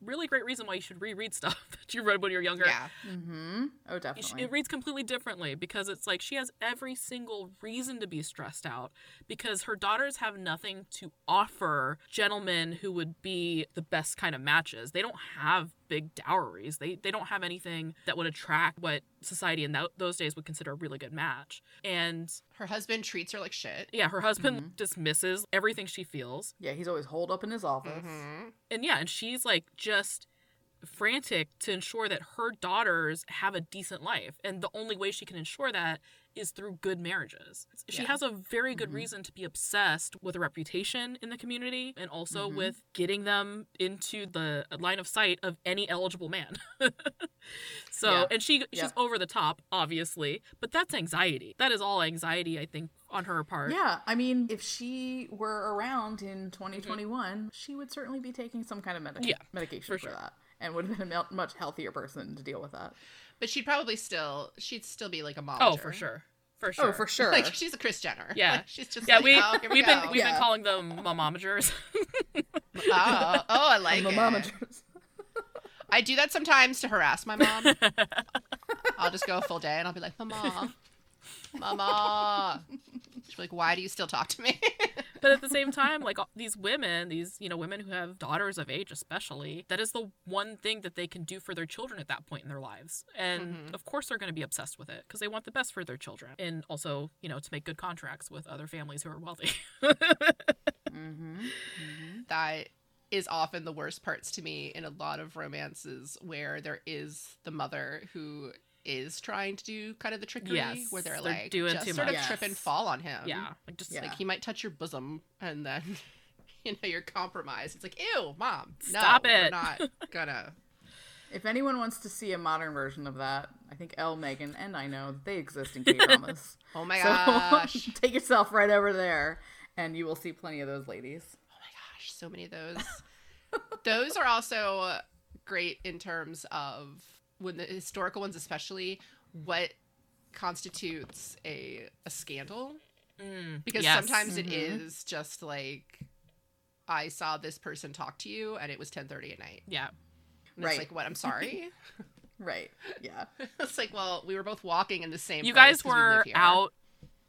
really great reason why you should reread stuff that you read when you're younger. Yeah. Mm-hmm. Oh, definitely. It reads completely differently because it's like she has every single reason to be stressed out because her daughters have nothing to offer gentlemen who would be the best kind of matches. They don't have big dowries. They they don't have anything that would attract what society in tho- those days would consider a really good match. And Her husband treats her like shit. yeah, her husband Mhm. dismisses everything she feels. yeah, he's always holed up in his office. Mhm. And yeah, and she's like just frantic to ensure that her daughters have a decent life. And the only way she can ensure that is through good marriages. She Yeah. has a very good Mhm. reason to be obsessed with a reputation in the community and also Mhm. with getting them into the line of sight of any eligible man. so, Yeah. and she she's Yeah. over the top, obviously, but that's anxiety. That is all anxiety, I think, on her part. Yeah, I mean, if she were around in 2021, she would certainly be taking some kind of medic- Yeah, medication for for, sure. that, and would have been a much healthier person to deal with that. But she'd probably still she'd still be like a mom. Oh, for sure. For oh, sure. Oh, for sure. Like she's a Kris Jenner. Yeah. Like, she's just Yeah, like, we oh, here we we've go. been we've Yeah. been calling them momomagers. oh, oh, I like the it. I do that sometimes to harass my mom. I'll just go a full day and I'll be like, Mama, Mama. She's like, Why do you still talk to me? but at the same time, like all- these women, these you know women who have daughters of age, especially, that is the one thing that they can do for their children at that point in their lives, and Mhm. of course they're going to be obsessed with it because they want the best for their children, and also you know to make good contracts with other families who are wealthy. mm-hmm. that is often the worst parts to me in a lot of romances where there is the mother who is trying to do kind of the trickery Yes, where they're, they're like doing just too sort of much. trip and fall on him. yeah, like just Yeah. Like he might touch your bosom and then you know you're compromised. It's like, ew, mom. no, Stop we're it." not gonna If anyone wants to see a modern version of that, I think Elle, Megan, and I know they exist in K dramas. Oh my so gosh. take yourself right over there, and you will see plenty of those ladies. Oh my gosh, so many of those. those are also great in terms of when the historical ones, especially what constitutes a a scandal. Mm, Because yes. sometimes it Mhm. is just like I saw this person talk to you and it was ten thirty at night. yeah, And Right. It's like what I'm sorry. Right? Yeah. it's like, well, we were both walking in the same you guys guys 'cause we were out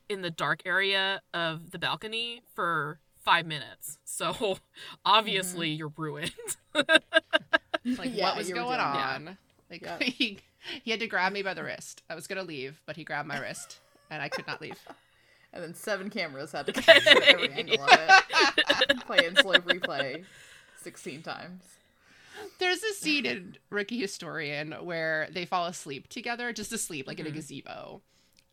in the dark area of the balcony for five minutes, so obviously you're ruined. Like Yeah, what was going doing- on? Like Yeah. he he had to grab me by the wrist. I was gonna leave, but he grabbed my wrist and I could not leave. And then seven cameras had to capture every angle of it. Play in slow replay sixteen times. There's a scene in Rookie Historian where they fall asleep together, just asleep, like in Mm-hmm. a gazebo.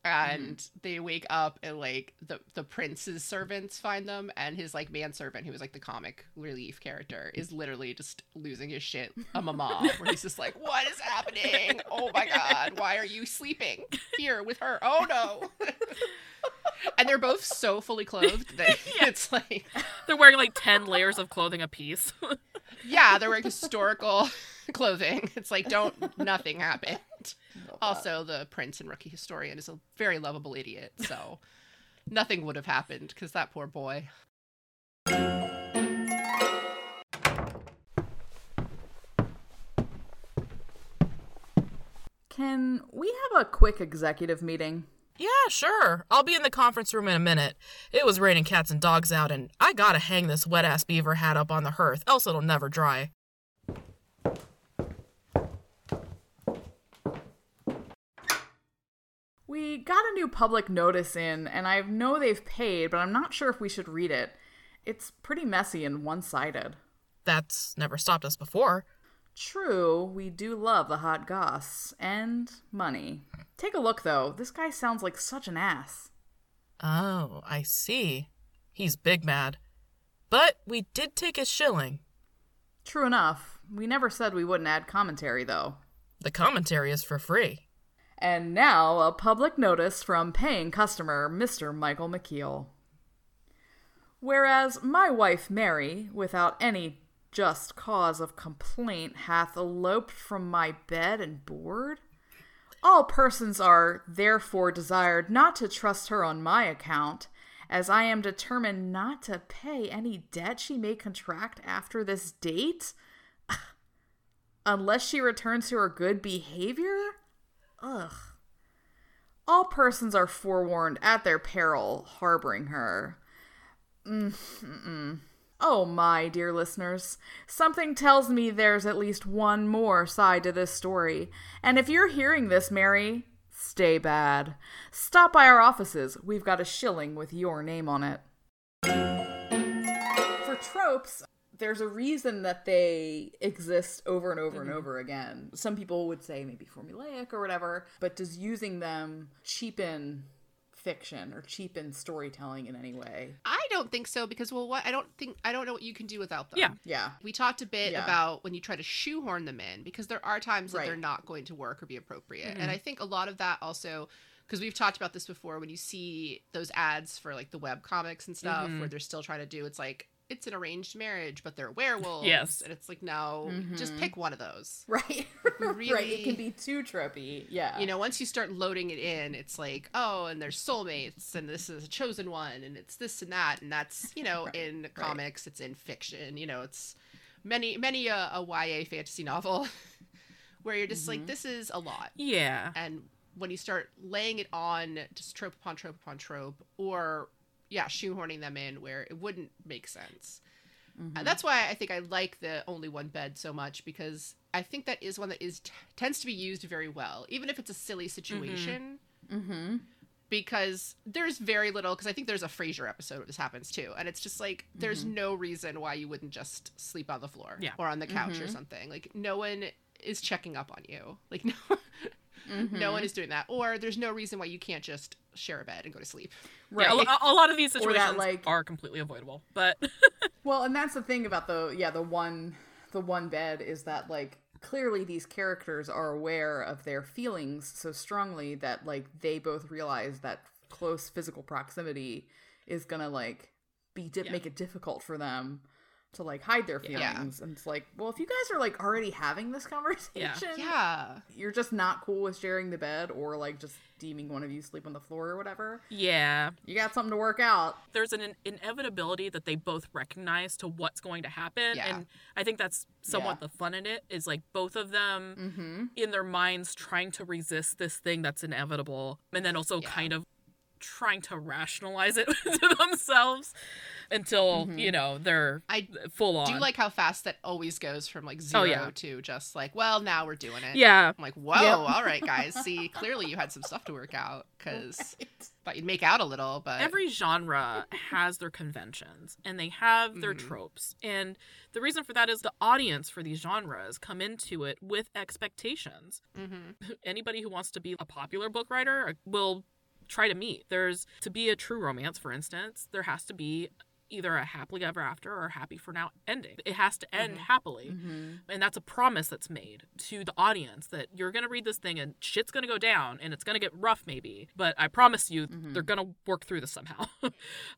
Mm-hmm. And they wake up and like the the prince's servants find them, and his like manservant, who was like the comic relief character, is literally just losing his shit. A mama, where he's just like, "What is happening? Oh my god, why are you sleeping here with her? Oh no!" and they're both so fully clothed that it's like They're wearing like ten layers of clothing apiece. yeah, they're wearing historical clothing. It's like don't nothing happened. Love that. Also, the prince and rookie historian is a very lovable idiot, so nothing would have happened because that poor boy. Can we have a quick executive meeting? Yeah, sure. I'll be in the conference room in a minute. It was raining cats and dogs out, and I gotta hang this wet ass beaver hat up on the hearth, else it'll never dry. We got a new public notice in, and I know they've paid, but I'm not sure if we should read it. It's pretty messy and one sided. That's never stopped us before. True, we do love the hot goss and money. Take a look, though. This guy sounds like such an ass. Oh, I see. He's big mad. But we did take his shilling. True enough. We never said we wouldn't add commentary, though. The commentary is for free. And now, a public notice from paying customer Mr. Michael McKeel. Whereas my wife Mary, without any just cause of complaint, hath eloped from my bed and board, all persons are therefore desired not to trust her on my account, as I am determined not to pay any debt she may contract after this date, unless she returns to her good behavior. Ugh. All persons are forewarned at their peril, harboring her. Mm-mm. Oh my, dear listeners, something tells me there's at least one more side to this story. And if you're hearing this, Mary, stay bad. Stop by our offices. We've got a shilling with your name on it. For tropes, there's a reason that they exist over and over Mm-hmm. and over again. Some people would say maybe formulaic or whatever, but does using them cheapen fiction or cheapen storytelling in any way? I don't think so because well, what I don't think I don't know what you can do without them. Yeah. Yeah. We talked a bit Yeah. about when you try to shoehorn them in because there are times that Right. they're not going to work or be appropriate. Mm-hmm. And I think a lot of that also because we've talked about this before when you see those ads for like the web comics and stuff Mm-hmm. where they're still trying to do it's like it's an arranged marriage but they're werewolves Yes. and it's like no just mm-hmm. pick one of those Right. really- right. It can be too tropey. Yeah. you know once you start loading it in it's like oh and there's soulmates and this is a chosen one and it's this and that and that's you know in comics it's in fiction you know it's many many a, a ya fantasy novel where you're just like mm-hmm. this is a lot Yeah. and when you start laying it on just trope upon trope upon trope or yeah shoehorning them in where it wouldn't make sense. And that's why i think i like the only one bed so much because i think that is one that is t- tends to be used very well even if it's a silly mm-hmm. situation. Mm-hmm. because there's very little because i think there's a frasier episode where this happens too and it's just like there's mm-hmm. no reason why you wouldn't just sleep on the floor Yeah. or on the couch or something. Like no one is checking up on you. Like no no one mm-hmm. is doing that. Or there's no reason why you can't just share a bed and go to sleep. Right. Yeah, a, a lot of these situations that, like- are completely avoidable, but Well, and that's the thing about the yeah the one the one bed is that like clearly these characters are aware of their feelings so strongly that like they both realize that close physical proximity is gonna like be di- Yeah. make it difficult for them to like hide their Yeah. feelings and it's like well if you guys are like already having this conversation yeah you're just not cool with sharing the bed or like just deeming one of you sleep on the floor or whatever yeah, you got something to work out there's an in- inevitability that they both recognize to what's going to happen, Yeah. and I think that's somewhat Yeah. the fun in it. Is like both of them mm-hmm in their minds trying to resist this thing that's inevitable, and then also Yeah. kind of trying to rationalize it to themselves until Mm-hmm. you know they're i full on. do you like how fast that always goes from like zero Oh, yeah. to just like well now we're doing it yeah, i'm like whoa Yep. all right guys see clearly you had some stuff to work out because thought you'd make out a little but every genre has their conventions and they have their Mhm. tropes and the reason for that is the audience for these genres come into it with expectations Mhm. anybody who wants to be a popular book writer will try to meet there's to be a true romance for instance there has to be either a happily ever after or a happy for now ending. It has to end happily mm-hmm. and that's a promise that's made to the audience that you're going to read this thing and shit's going to go down and it's going to get rough maybe but i promise you they're going to work through this somehow.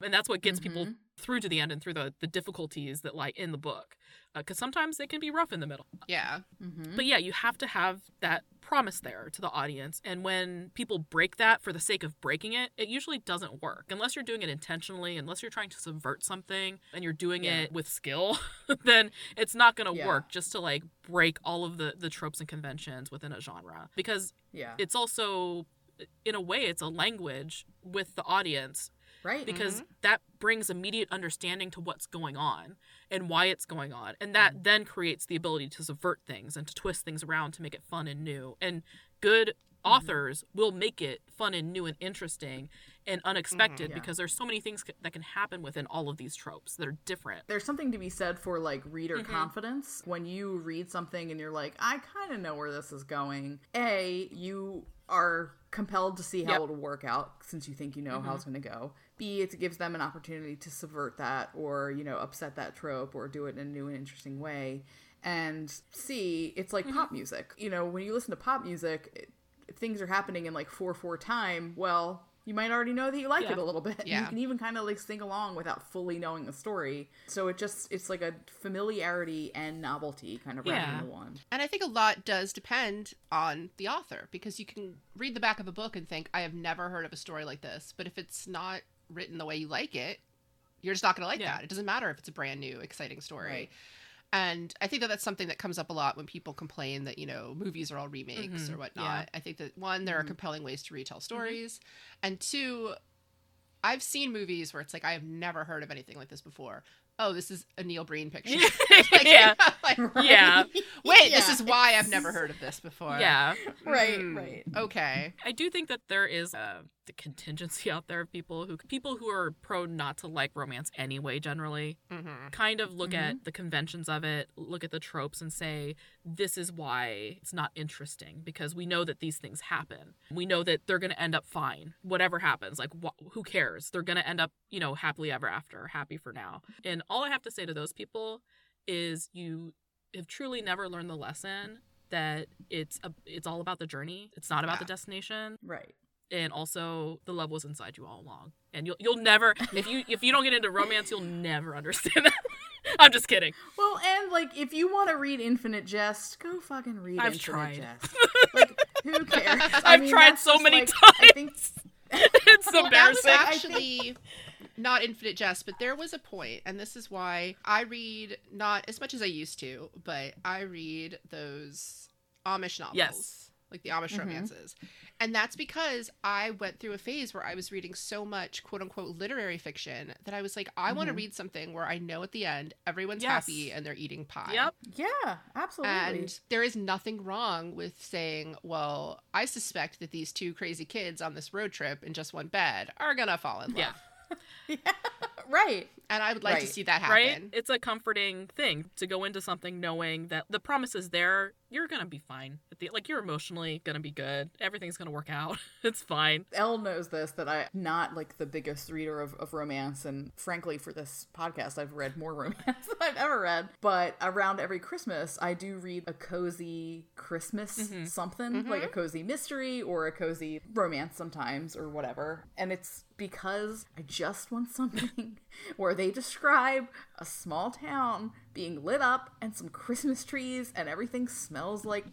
And that's what gets people through to the end and through the, the difficulties that lie in the book because sometimes they can be rough in the middle. Yeah. Mm-hmm. But yeah you have to have that promise there to the audience and when people break that for the sake of breaking it it usually doesn't work. Unless you're doing it intentionally unless you're trying to subvert something and you're doing Yeah. it with skill then it's not going to Yeah. work just to like break all of the the tropes and conventions within a genre. Because yeah. it's also in a way it's a language with the audience right because mm-hmm. that brings immediate understanding to what's going on and why it's going on and that Mm-hmm. then creates the ability to subvert things and to twist things around to make it fun and new and good Mm-hmm. authors will make it fun and new and interesting and unexpected Yeah. because there's so many things c- that can happen within all of these tropes that are different there's something to be said for like reader Mm-hmm. confidence when you read something and you're like i kind of know where this is going a you are compelled to see how Yep. it'll work out since you think you know how it's going to go b it gives them an opportunity to subvert that or you know upset that trope or do it in a new and interesting way and c it's like mm-hmm. pop music you know when you listen to pop music it, things are happening in like 4-4 time well you might already know that you like Yeah. it a little bit Yeah. you can even kind of like sing along without fully knowing the story so it just it's like a familiarity and novelty kind of Yeah. into one And I think a lot does depend on the author because you can read the back of a book and think, I have never heard of a story like this. But if it's not written the way you like it, you're just not going to like Yeah. that. It doesn't matter if it's a brand new, exciting story. Right. And I think that that's something that comes up a lot when people complain that, you know, movies are all remakes Mhm. or whatnot. Yeah. I think that one, there are compelling ways to retell stories. And two, I've seen movies where it's like, I have never heard of anything like this before. oh, this is a Neil Breen picture. Yeah. like, Yeah. Wait, this is why I've never heard of this before. Yeah. Right, Mm, right. Okay. I do think that there is a the contingency out there of people who people who are prone not to like romance anyway generally hmm kind of look at the conventions of it, look at the tropes and say this is why it's not interesting because we know that these things happen. We know that they're going to end up fine whatever happens. Like wh- who cares? They're going to end up, you know, happily ever after, happy for now. And all I have to say to those people is you have truly never learned the lesson that it's a, it's all about the journey. It's not about the destination Right. And also the love was inside you all along. And you'll you'll never if you if you don't get into romance, you'll never understand that. I'm just kidding. Well, and like if you want to read Infinite Jest, go fucking read I've Infinite tried. Jest. Like, who cares? I I've mean, tried so many like, I think It's Well, that was actually not Infinite Jest, but there was a point, and this is why I read not as much as I used to, but I read those Amish novels. Yes. Like the Amish mm-hmm. romances. And that's because I went through a phase where I was reading so much quote unquote literary fiction that I was like, I want to mm-hmm. read something where I know at the end everyone's Yes. happy and they're eating pie. Yep. yeah, absolutely. And there is nothing wrong with saying, well, I suspect that these two crazy kids on this road trip in just one bed are going to fall in love. Yeah. right. And I would like to see that happen. Right? It's a comforting thing to go into something knowing that the promise is there. You're gonna be fine. At the, like you're emotionally gonna be good. Everything's gonna work out. it's fine. Elle knows this that I'm not like the biggest reader of, of romance, and frankly, for this podcast, I've read more romance than I've ever read. But around every Christmas, I do read a cozy Christmas mm-hmm. something, mm-hmm. like a cozy mystery or a cozy romance sometimes, or whatever. And it's because I just want something where they describe a small town being lit up and some Christmas trees and everything smells like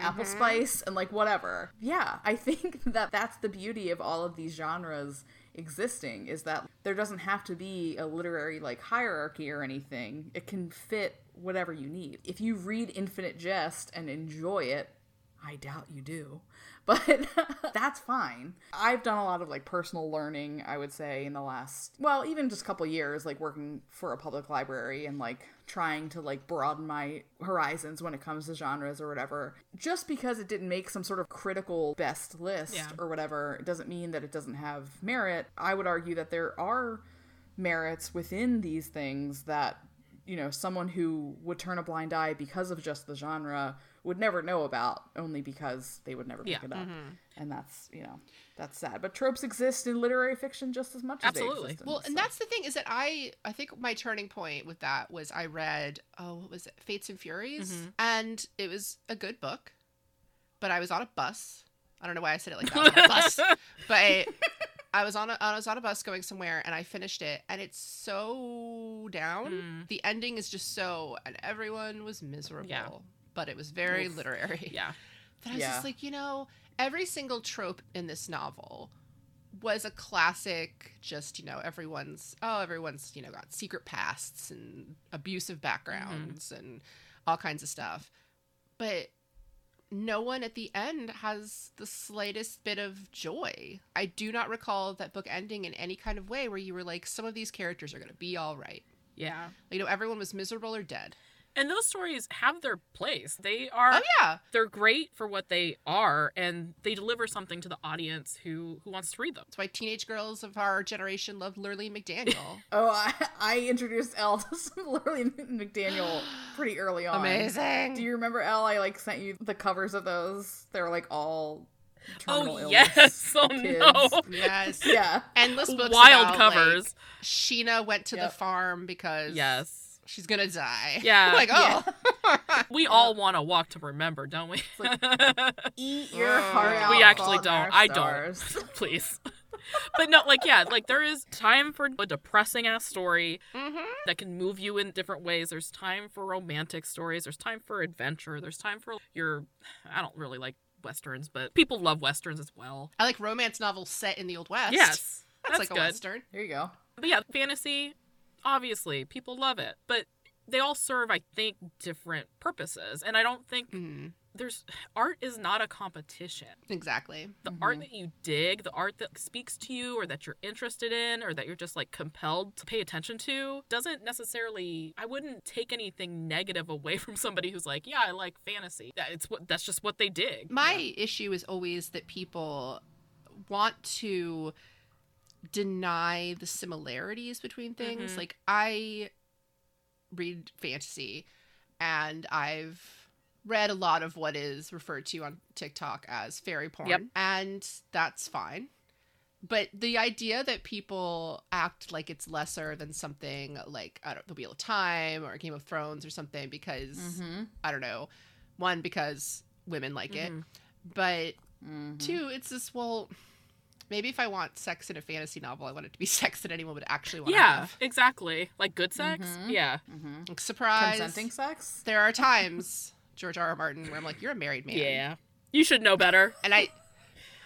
apple mm-hmm. spice and like whatever. Yeah, I think that that's the beauty of all of these genres existing is that there doesn't have to be a literary like hierarchy or anything. It can fit whatever you need. If you read Infinite Jest and enjoy it, I doubt you do. But that's fine. I've done a lot of like personal learning, I would say, in the last, well, even just a couple years, like working for a public library and like trying to like broaden my horizons when it comes to genres or whatever. Just because it didn't make some sort of critical best list Yeah. or whatever, it doesn't mean that it doesn't have merit. I would argue that there are merits within these things that you know someone who would turn a blind eye because of just the genre would never know about only because they would never pick Yeah. it up and that's you know that's sad but tropes exist in literary fiction just as much as they Absolutely. exist in Well, and that's the thing is that I I think my turning point with that was I read oh what was it Fates and Furies Mm-hmm. and it was a good book, but I was on a bus. I don't know why I said it like that. On a bus, but I was on a I was on a bus going somewhere and I finished it and it's so down. Mm. The ending is just so and everyone was miserable. Yeah. But it was very Oof. literary. Yeah. That I was Yeah. just like, you know, every single trope in this novel was a classic, just, you know, everyone's, oh, everyone's, you know, got secret pasts and abusive backgrounds mm-hmm. and all kinds of stuff. But no one at the end has the slightest bit of joy. I do not recall that book ending in any kind of way where you were like, some of these characters are going to be all right. Yeah. You know, everyone was miserable or dead. And those stories have their place. They are Oh, yeah. they're great for what they are and they deliver something to the audience who who wants to read them. That's why teenage girls of our generation loved Lurlene McDaniel. oh I, I introduced Elle to some Lily McDaniel pretty early on Amazing. do you remember Elle I like sent you the covers of those they're like all terminal Oh illness yes. Oh kids. no. yes. yeah Endless books Wild about, covers. like, Sheena went to the farm because yes. She's gonna die. Yeah. like oh, We all want to walk to remember, don't we? eat your heart out We actually don't. Our I don't. Please. but no, like yeah, like there is time for a depressing ass story Mhm. that can move you in different ways. There's time for romantic stories. There's time for adventure. There's time for your. I don't really like westerns, but people love westerns as well. I like romance novels set in the old west. Yes, that's, that's, like good. a western. There you go. But yeah, fantasy, obviously, people love it, but they all serve, I think, different purposes, and I don't think Mhm. there's art is not a competition. Exactly. The art that you dig, the art that speaks to you or that you're interested in or that you're just like compelled to pay attention to doesn't necessarily I wouldn't take anything negative away from somebody who's like, "Yeah, I like fantasy." That it's what that's just what they dig. My issue is always that people want to deny the similarities between things. Mhm. Like I read fantasy and I've read a lot of what is referred to on TikTok as fairy porn Yep. and that's fine. But the idea that people act like it's lesser than something like I don't the Wheel of Time or Game of Thrones or something because Mm-hmm. I don't know, one because women like it, Mhm. but Mm-hmm. two, it's this well, maybe if I want sex in a fantasy novel, I want it to be sex that anyone would actually want to Yeah, have. exactly. Like good sex? Mhm. Yeah. Mm-hmm. Like, surprise! Consenting sex? There are times George R. R. Martin where I'm like, you're a married man, Yeah. You should know better. and I.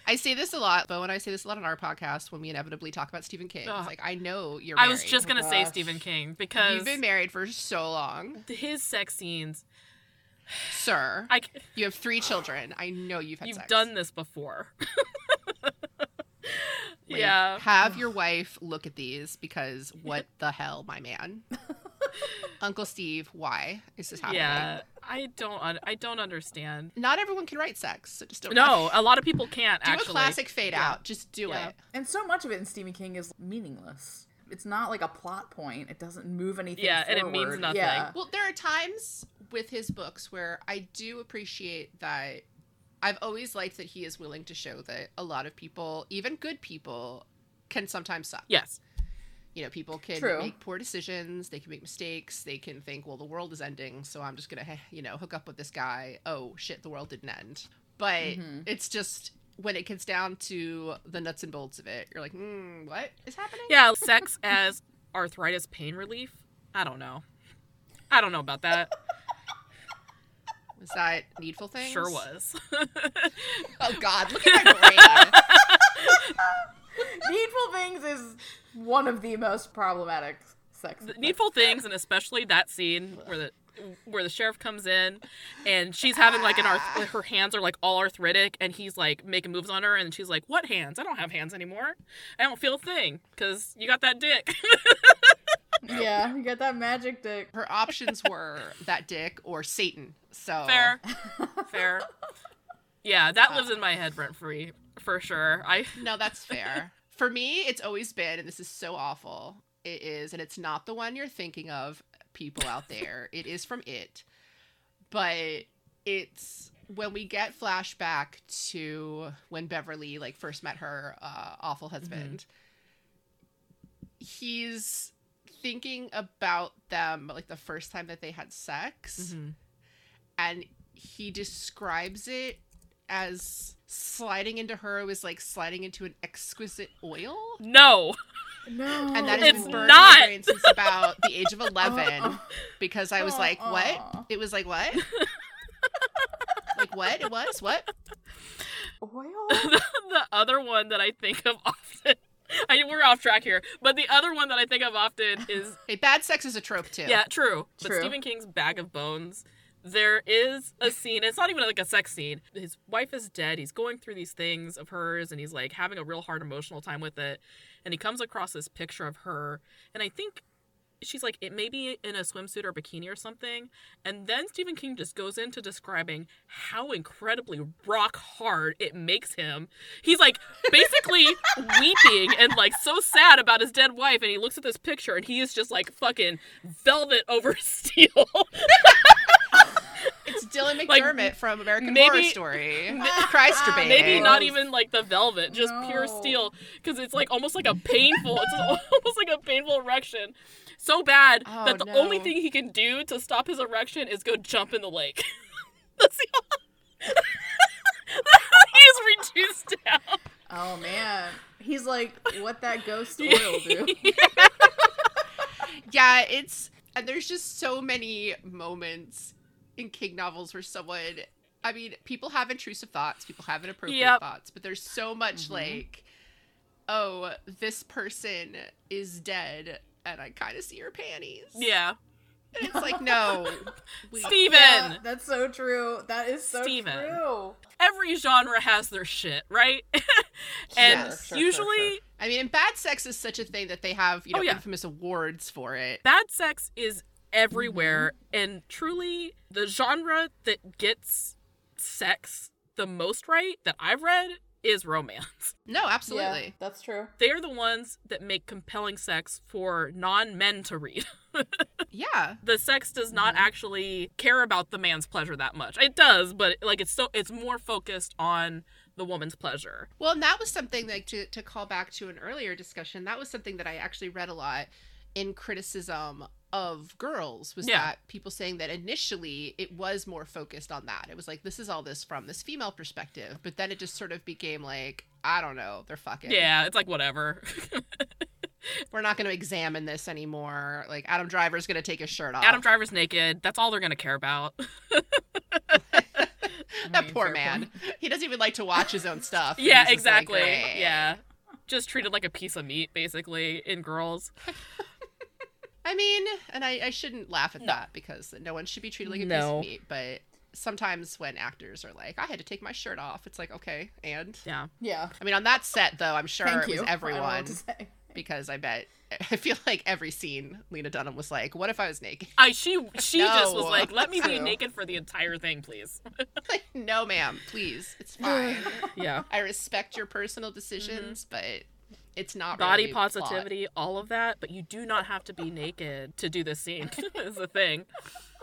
I say this a lot, but when I say this a lot on our podcast, when we inevitably talk about Stephen King, Ugh. it's like I know you're. I was just going to say gosh. Stephen King because You've been married for so long, his sex scenes, sir. I c- You have three children. I know you've had you've sex. done this before. Like, yeah. Have your wife look at these because what the hell, my man? Uncle Steve, why is this happening? Yeah. I don't un- I don't understand. Not everyone can write sex, so just don't. No, a lot of people can't do actually. a classic fade Yeah. out. Just do Yeah. it. And so much of it in Stephen King is meaningless. It's not like a plot point. It doesn't move anything. Yeah, and it means nothing. Yeah. Well, there are times with his books where I do appreciate that. I've always liked that he is willing to show that a lot of people, even good people, can sometimes suck. Yes. You know, people can True. make poor decisions. They can make mistakes. They can think, well, the world is ending, so I'm just gonna, you know, hook up with this guy. Oh shit, the world didn't end. But Mhm. it's just when it gets down to the nuts and bolts of it, you're like, mm, what is happening? Yeah, sex as arthritis pain relief. I don't know. I don't know about that. Was that needful thing? Sure was. Oh God, look at my brain. Needful Things is one of the most problematic sex. The Needful things, and especially that scene where the where the sheriff comes in and she's having like an arth- her hands are like all arthritic and he's like making moves on her and she's like what hands i don't have hands anymore i don't feel a thing because you got that dick yeah, you got that magic dick. Her options were that dick or Satan. So fair fair yeah that lives in my head rent free for sure i No, that's fair. For me, it's always been, and this is so awful. It is, and it's not the one you're thinking of, people out there. it is from it, but it's when we get flashback to when Beverly like first met her uh, awful husband. He's thinking about them like the first time that they had sex Mhm. and he describes it as sliding into her was like sliding into an exquisite oil no No. and that has It's been burned not. my brain since about the age of 11 Uh-uh. because i was like what it was like what like what it was what oil. the other one that I think of often. I, mean, we're off track here, but the other one that I think of often is hey bad sex is a trope too yeah, true. But True. Stephen King's Bag of Bones. There is a scene. It's not even like a sex scene. His wife is dead. He's going through these things of hers, and he's like having a real hard emotional time with it. And he comes across this picture of her, and I think she's like it may be in a swimsuit or bikini or something and then stephen king just goes into describing how incredibly rock hard it makes him. He's like basically weeping and like so sad about his dead wife and he looks at this picture and he is just like fucking velvet over steel it's dylan Like, mcdermott from american maybe- horror story. Christ maybe not even like the velvet just pure steel because it's like almost like a painful it's almost like a painful erection. So bad Oh, that the no. only thing he can do to stop his erection is go jump in the lake. That's the he's reduced down. Oh man, he's like, what that ghost oil do? yeah it's and there's just so many moments in king novels where someone i mean people have intrusive thoughts people have inappropriate Yep. thoughts but there's so much mm-hmm. like oh this person is dead and i kind of see her panties yeah And It's like no, we, Stephen! Yeah, that's so true. That is so Stephen. true. Every genre has their shit, right? and Sure, sure, usually sure, sure. I mean, and bad sex is such a thing that they have, you oh, know, Oh, yeah. infamous awards for it. bad sex is everywhere Mm-hmm. and truly the genre that gets sex the most right that I've read is romance. No, absolutely. Yeah, that's true. They're the ones that make compelling sex for non-men to read. Yeah. the sex does Mm-hmm. not actually care about the man's pleasure that much. It does, but like it's so it's more focused on the woman's pleasure. Well, and that was something like to to call back to an earlier discussion. That was something that I actually read a lot in criticism of girls was Yeah. that people saying that initially it was more focused on that. It was like this is all this from this female perspective, but then it just sort of became like I don't know, they're fucking. Yeah, it's like whatever. We're not going to examine this anymore. Like Adam Driver's going to take his shirt off. Adam Driver's naked. That's all they're going to care about. that poor fair man. He doesn't even like to watch his own stuff. yeah, He's just like, exactly. "Eh." yeah. Just treated like a piece of meat basically in girls. I mean, and I, I shouldn't laugh at No. that because no one should be treated like a piece of meat. But sometimes when actors are like, I had to take my shirt off, it's like, okay. And Yeah. Yeah. I mean, on that set, though, I'm sure Thank it was you. I don't know what everyone to say. because I bet, I feel like every scene, Lena Dunham was like, what if I was naked? I she she just was like, "Let me be naked for the entire thing, please." like, no, ma'am, please. It's fine. yeah. I respect your personal decisions, mm-hmm. but it's not. Body really plot. positivity, all of that, but you do not have to be naked to do this scene. is the thing.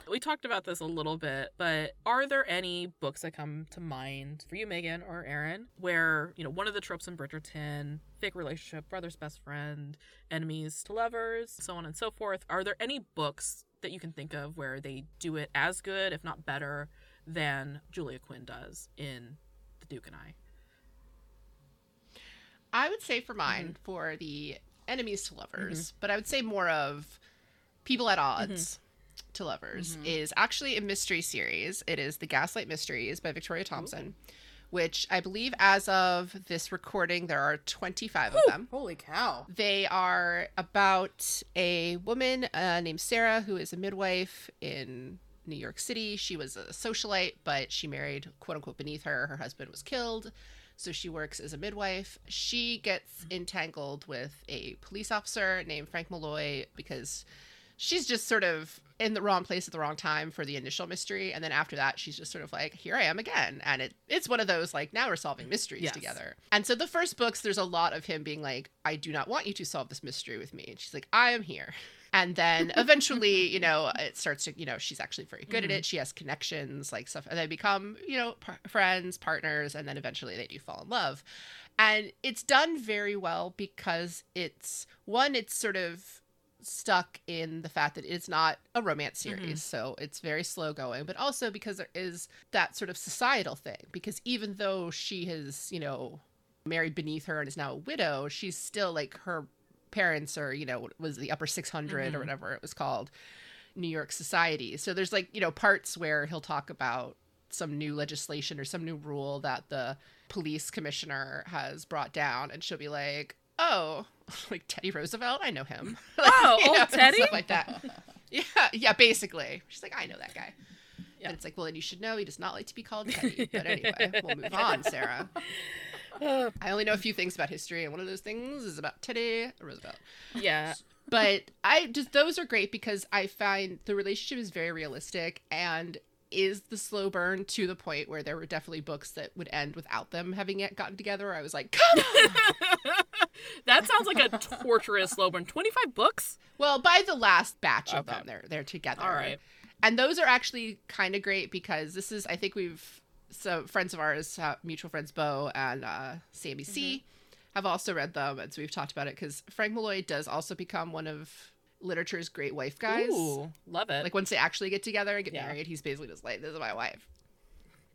We talked about this a little bit, but are there any books that come to mind for you, Megan or Erin, where, you know, one of the tropes in Bridgerton, fake relationship, brother's best friend, enemies to lovers, so on and so forth. Are there any books that you can think of where they do it as good, if not better, than Julia Quinn does in The Duke and I? I would say for mine, Mm-hmm. for the enemies to lovers, but I would say more of people at odds Mm-hmm. to lovers is actually a mystery series. It is the Gaslight Mysteries by Victoria Thompson, which I believe as of this recording there are 25 of them. Holy cow. They are about a woman uh, named Sarah who is a midwife in New York City. She was a socialite, but she married quote unquote beneath her. Her husband was killed. So she works as a midwife. She gets entangled with a police officer named Frank Malloy because she's just sort of in the wrong place at the wrong time for the initial mystery. And then after that, she's just sort of like, here I am again. And it, it's one of those like, now we're solving mysteries Yes. together. And so the first books, there's a lot of him being like, I do not want you to solve this mystery with me. And she's like, I am here. And then eventually, you know, it starts to, you know, she's actually very good at it. Mm-hmm. She has connections, like stuff, and they become, you know, par- friends, partners, and then eventually they do fall in love. And it's done very well because it's one, it's sort of stuck in the fact that it's not a romance series, mm-hmm. so it's very slow going, but also because there is that sort of societal thing. Because even though she has, you know, married beneath her and is now a widow, she's still like her parents or you know, was the upper 600 or mm-hmm. whatever it was called, New York society. So there's like, you know, parts where he'll talk about some new legislation or some new rule that the police commissioner has brought down and she'll be like, "Oh, like Teddy Roosevelt, I know him." Oh, You old know, Teddy? stuff like that. Yeah, yeah, basically. She's like, "I know that guy." Yeah. And it's like, well, then you should know he does not like to be called Teddy. But anyway, we'll move on, Sarah. I only know a few things about history, and one of those things is about Teddy Roosevelt. Yeah. But I just those are great because I find the relationship is very realistic and is the slow burn to the point where there were definitely books that would end without them having yet gotten together. I was like, come on. that sounds like a torturous slow burn. 25 books? well, by the last batch of Okay. them, they're they're together. All right. and those are actually kind of great because this is I think we've so friends of ours, uh, mutual friends Bo and uh, Sammy C, have also read them, and so we've talked about it because Frank Malloy does also become one of literature's great wife guys. Ooh, love it. Like once they actually get together and get Yeah. married, he's basically just like, "This is my wife."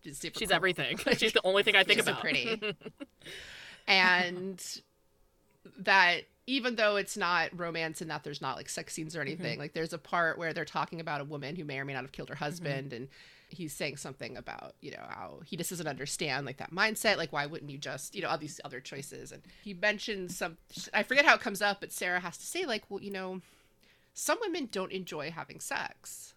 She's cool. everything. She's the only thing I think She's so about. pretty. and that even though it's not romance and that there's not like sex scenes or Mm-hmm. anything, like there's a part where they're talking about a woman who may or may not have killed her husband and he's saying something about, you know, how he just doesn't understand like that mindset, like why wouldn't you just, you know, all these other choices? And he mentions some I forget how it comes up, but Sarah has to say like, well, you know, some women don't enjoy having sex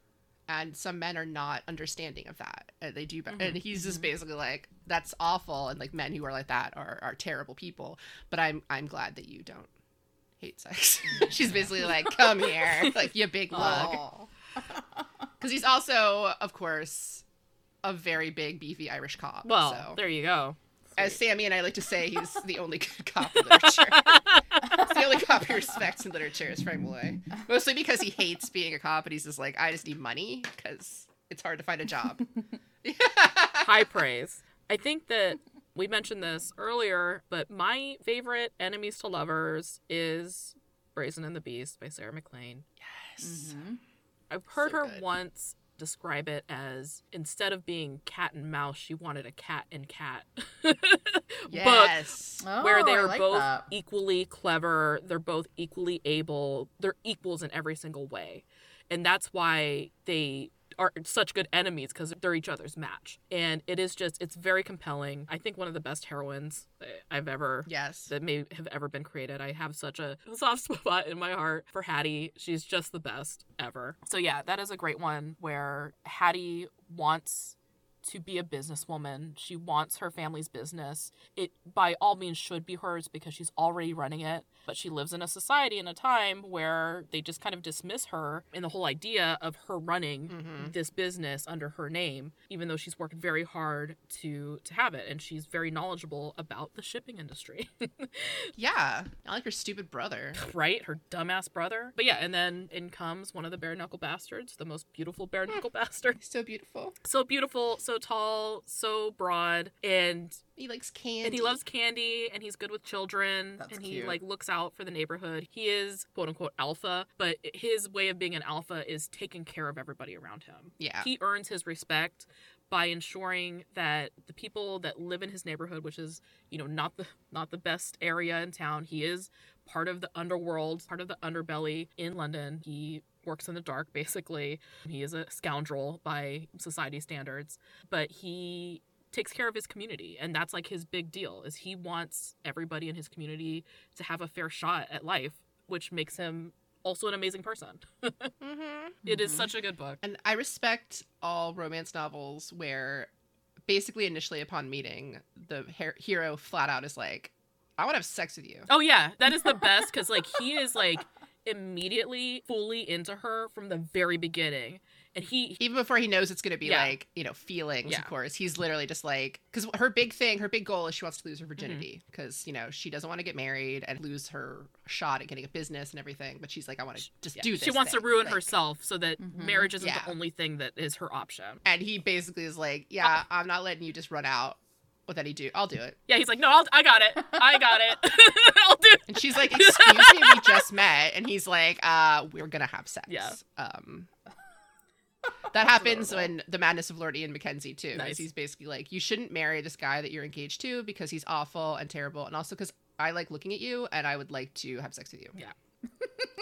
and some men are not understanding of that and they do and mm-hmm. he's just mm-hmm. basically like that's awful and like men who are like that are, are terrible people but i'm i'm glad that you don't hate sex. She's basically like come here like you big lug. because he's also of course a very big beefy irish cop Well, so there you go. as sammy and i like to say he's the only good cop in literature He's the only cop he respects in literature is Frank Malloy. Mostly because he hates being a cop and he's just like, I just need money because it's hard to find a job. High praise. I think that we mentioned this earlier, but my favorite enemies to lovers is Brazen and the Beast by Sarah MacLean. yes. Mm-hmm. I've heard So her good. once describe it as instead of being cat and mouse, she wanted a cat and cat book Yes. where Oh, they are like both that. equally clever, they're both equally able, they're equals in every single way. And that's why they are such good enemies because they're each other's match. And it is just, it's very compelling. I think one of the best heroines I've ever Yes. that may have ever been created. I have such a soft spot in my heart for Hattie. She's just the best ever. So yeah, that is a great one where Hattie wants to be a businesswoman. She wants her family's business. It by all means should be hers because she's already running it, but she lives in a society in a time where they just kind of dismiss her and the whole idea of her running Mhm. this business under her name, even though she's worked very hard to to have it and she's very knowledgeable about the shipping industry. Yeah. I like her stupid brother. right? Her dumbass brother. But yeah, and then in comes one of the bare knuckle bastards, the most beautiful bare knuckle bastard. So beautiful. So beautiful, so tall, so broad, and He likes candy. and he loves candy and he's good with children That's and he cute. like looks out for the neighborhood. He is quote unquote alpha, but his way of being an alpha is taking care of everybody around him. Yeah. He earns his respect by ensuring that the people that live in his neighborhood, which is, you know, not the not the best area in town, he is part of the underworld, part of the underbelly in London. He works in the dark basically. He is a scoundrel by society standards, but he takes care of his community and that's like his big deal is he wants everybody in his community to have a fair shot at life which makes him also an amazing person mm-hmm. It is such a good book And I respect all romance novels where basically initially upon meeting, the her- hero flat out is like, I want to have sex with you. oh yeah that is the best because like he is like immediately fully into her from the very beginning and he Even before he knows it's going to be Yeah. like, you know, feelings, Yeah. of course. He's literally just like, because her big thing, her big goal is she wants to lose her Mm-hmm. virginity because, you know, she doesn't want to get married and lose her shot at getting a business and everything. But she's like, I want to just yeah, do this. she wants to ruin Like- herself so that marriage isn't Yeah. the only thing that is her option And he basically is like, Yeah, I'm not letting you just run out with any do? I'll do it. yeah he's like no I'll, i got it i got it i'll do it And she's like, "Excuse me, we just met." And he's like, "Uh, we're gonna have sex." Yeah. Um, that happens when the madness of Lord Ian Mackenzie too. Nice. He's basically like, "You shouldn't marry this guy that you're engaged to because he's awful and terrible, and also because I like looking at you and I would like to have sex with you." Yeah.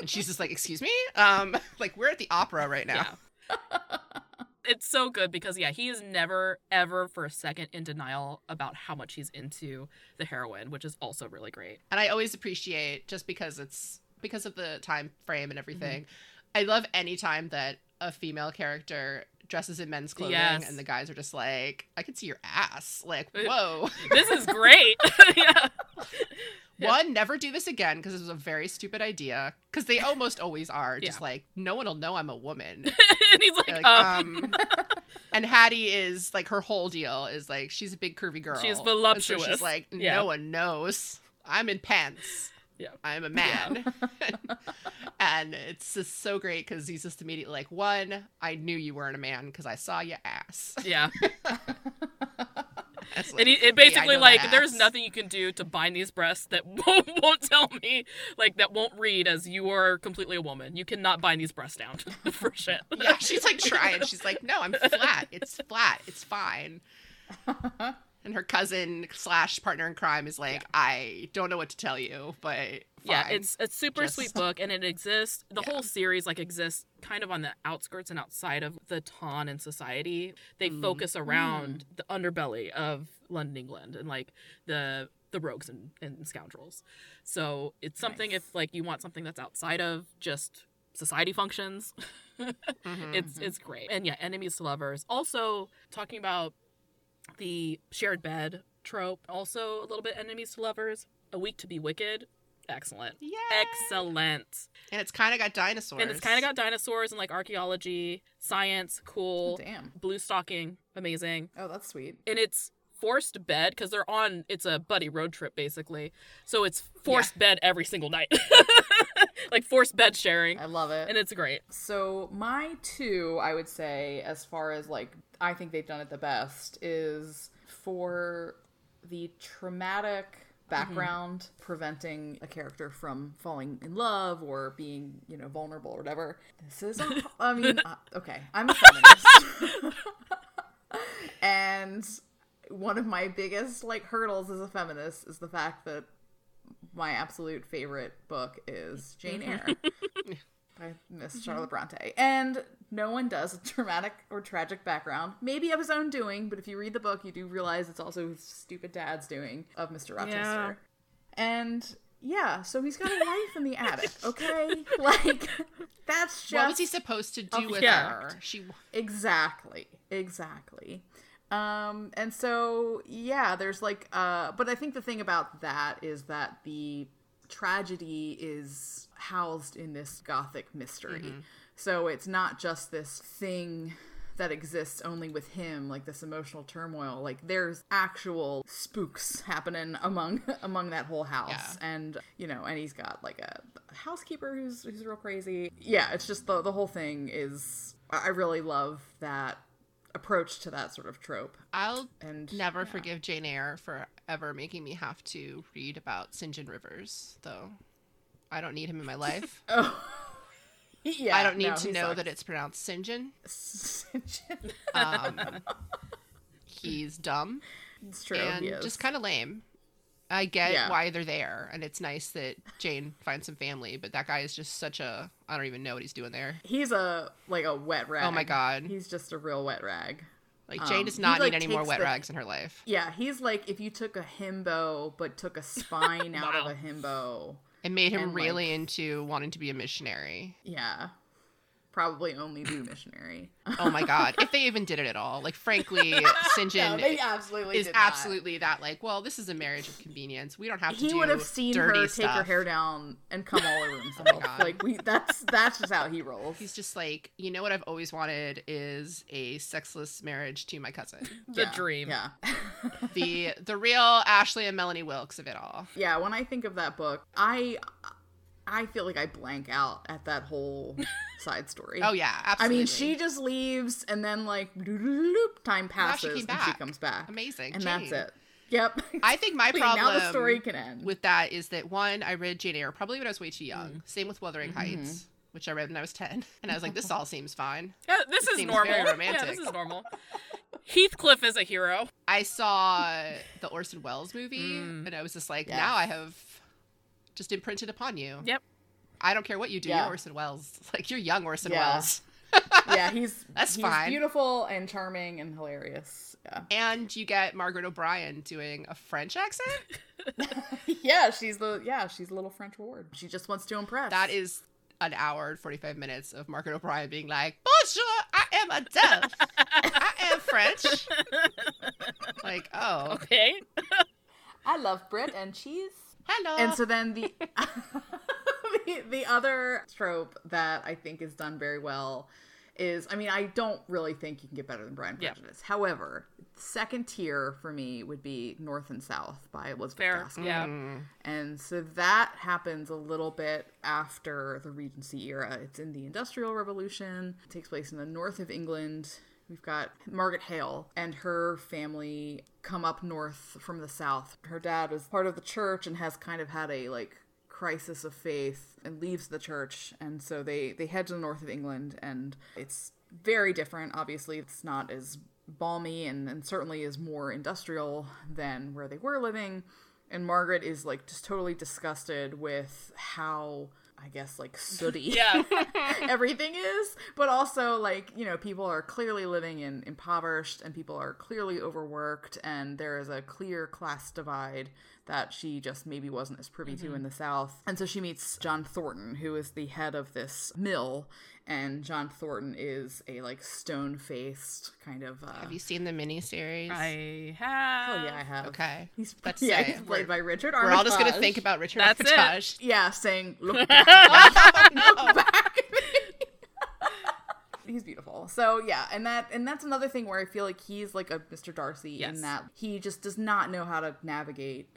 and she's just like, "Excuse me." Um, like we're at the opera right now. Yeah. it's so good because yeah, he is never ever for a second in denial about how much he's into the heroine, which is also really great. and I always appreciate just because it's because of the time frame and everything. Mm-hmm. I love any time that a female character dresses in men's clothing Yes. and the guys are just like, I can see your ass. Like, whoa. This is great. yeah. One, never do this again because it was a very stupid idea. Because they almost always are. Just Yeah. like, no one will know I'm a woman. and he's like, like, um, um, and Hattie is like her whole deal is like she's a big curvy girl. She's And so voluptuous. she's like, no Yeah. one knows. I'm in pants. Yeah. I'm a man. and it's just so great because he's just immediately like, one, I knew you weren't a man because I saw your ass. yeah. It's And he, it basically like there's nothing you can do to bind these breasts that won't, won't tell me like that won't read as you are completely a woman. You cannot bind these breasts down for shit. Yeah, she's like trying. She's like, no, I'm flat. It's flat. It's fine. And her cousin slash partner in crime is like, I don't know what to tell you, but Yeah, it's a super Just- sweet book, and it exists. The Yeah. whole series like exists kind of on the outskirts and outside of the ton and society. They Mm. focus around the underbelly of London, England, and like the the rogues and, and scoundrels. So it's something Nice. if like you want something that's outside of just society functions. Mm-hmm. It's it's great. And yeah, enemies to lovers. Also talking about the shared bed trope. Also a little bit enemies to lovers. A week to be wicked. Excellent. Yay! Excellent. And it's kind of got dinosaurs. And it's kind of got dinosaurs and like archaeology, science, cool. Damn. Blue stocking, amazing. Oh, that's sweet. And it's forced bed because they're on it's a buddy road trip basically. So it's forced bed every single night. like forced bed sharing. I love it. And it's great. So my two, I would say, as far as like I think they've done it the best, is for the traumatic background preventing a character from falling in love or being you know vulnerable or whatever this is a, i mean uh, okay i'm a feminist and one of my biggest like hurdles as a feminist is the fact that my absolute favorite book is jane mm-hmm. eyre by Miss mm-hmm. Charlotte Bronte. And no one does a dramatic or tragic background, maybe of his own doing, but if you read the book, you do realize it's also his stupid dad's doing of Mr. Rochester. Yeah. And yeah, so he's got a wife in the attic, okay? Like, that's just. What was he supposed to do with fact. her? She Exactly. Exactly. Um and so yeah, there's like uh but I think the thing about that is that the tragedy is housed in this gothic mystery. So it's not just this thing that exists only with him like this emotional turmoil like there's actual spooks happening among among that whole house Yeah. and you know and he's got like a housekeeper who's who's real crazy yeah it's just the the whole thing is I really love that approach to that sort of trope I'll and never yeah. forgive Jane Eyre for ever making me have to read about St. John Rivers, though. I don't need him in my life. oh yeah I don't need no, to know sucks. that it's pronounced St. John. it's Um, he's dumb It's true and just kind of lame. I get Yeah. why they're there, and it's nice that Jane finds some family, but that guy is just such a I don't even know what he's doing there. he's a like a wet rag Oh my God. he's just a real wet rag Like Um, Jane does he, not like, need any more wet the- rags in her life. yeah he's like if you took a himbo but took a spine out Wow. of a himbo And made him and, like- really into wanting to be a missionary. yeah probably only do missionary Oh my god, if they even did it at all. Like frankly, St. John absolutely is absolutely that like, well, this is a marriage of convenience. We don't have to he do would have seen dirty her stuff. take her hair down and come all over oh my himself. God. like we that's that's just how he rolls. He's just like, you know what I've always wanted is a sexless marriage to my cousin. The Yeah, dream. Yeah. the the real Ashley and Melanie Wilkes of it all. yeah, when I think of that book, I I feel like I blank out at that whole side story. Oh yeah, I mean, she just leaves and then like time she passes came and she comes back. Amazing, And that's it. Yep. I think my problem now the story can end. with that is that one, I read Jane Eyre probably when I was way too Mm. young. Same with Wuthering Mm-hmm. Heights, which I read when I was ten, and I was like, this all seems fine. Yeah, this is seems normal. very Yeah, romantic. this is normal. Heathcliff is a hero. I saw the Orson Welles movie, Mm. and I was just like, Yes. now I have just imprinted upon you. Yep. I don't care what you do, Yeah. you're Orson Welles. Like you're young Orson Yeah. Welles. yeah, he's That's he's fine. beautiful and charming and hilarious. Yeah. And you get Margaret O'Brien doing a French accent. yeah, she's the yeah, she's a little French ward. She just wants to impress. That is an hour and 45 minutes of Margaret O'Brien being like, Bonjour, I am Adele. I am French. like, oh, Okay. I love bread and cheese. Hello. And so then the, the the other trope that I think is done very well is I mean I don't really think you can get better than Pride and Yeah. Prejudice. However, second tier for me would be North and South by Elizabeth Fair. Gaskell. Yeah. Mm. And so that happens a little bit after the Regency era. It's in the Industrial Revolution. It takes place in the north of England. We've got Margaret Hale and her family come up north from the south. Her dad was part of the church and has kind of had a like crisis of faith and leaves the church. And so they they head to the north of England and it's very different. Obviously it's not as balmy and, and certainly is more industrial than where they were living. And Margaret is like just totally disgusted with how I guess like sooty Yeah. everything is, but also like, you know, people are clearly living in impoverished and people are clearly overworked and there is a clear class divide that she just maybe wasn't as privy to mm-hmm. in the South. And so she meets John Thornton, who is the head of this mill. And John Thornton is a like stone faced kind of. Uh, Have you seen the miniseries? I have. oh yeah, I have. Okay. He's Let's yeah, say he's played by Richard. We're all just gonna think about Richard That's it. Yeah, saying look back, look back. He's beautiful. So yeah, and that and that's another thing where I feel like he's like a Mr. Darcy Yes. in that he just does not know how to navigate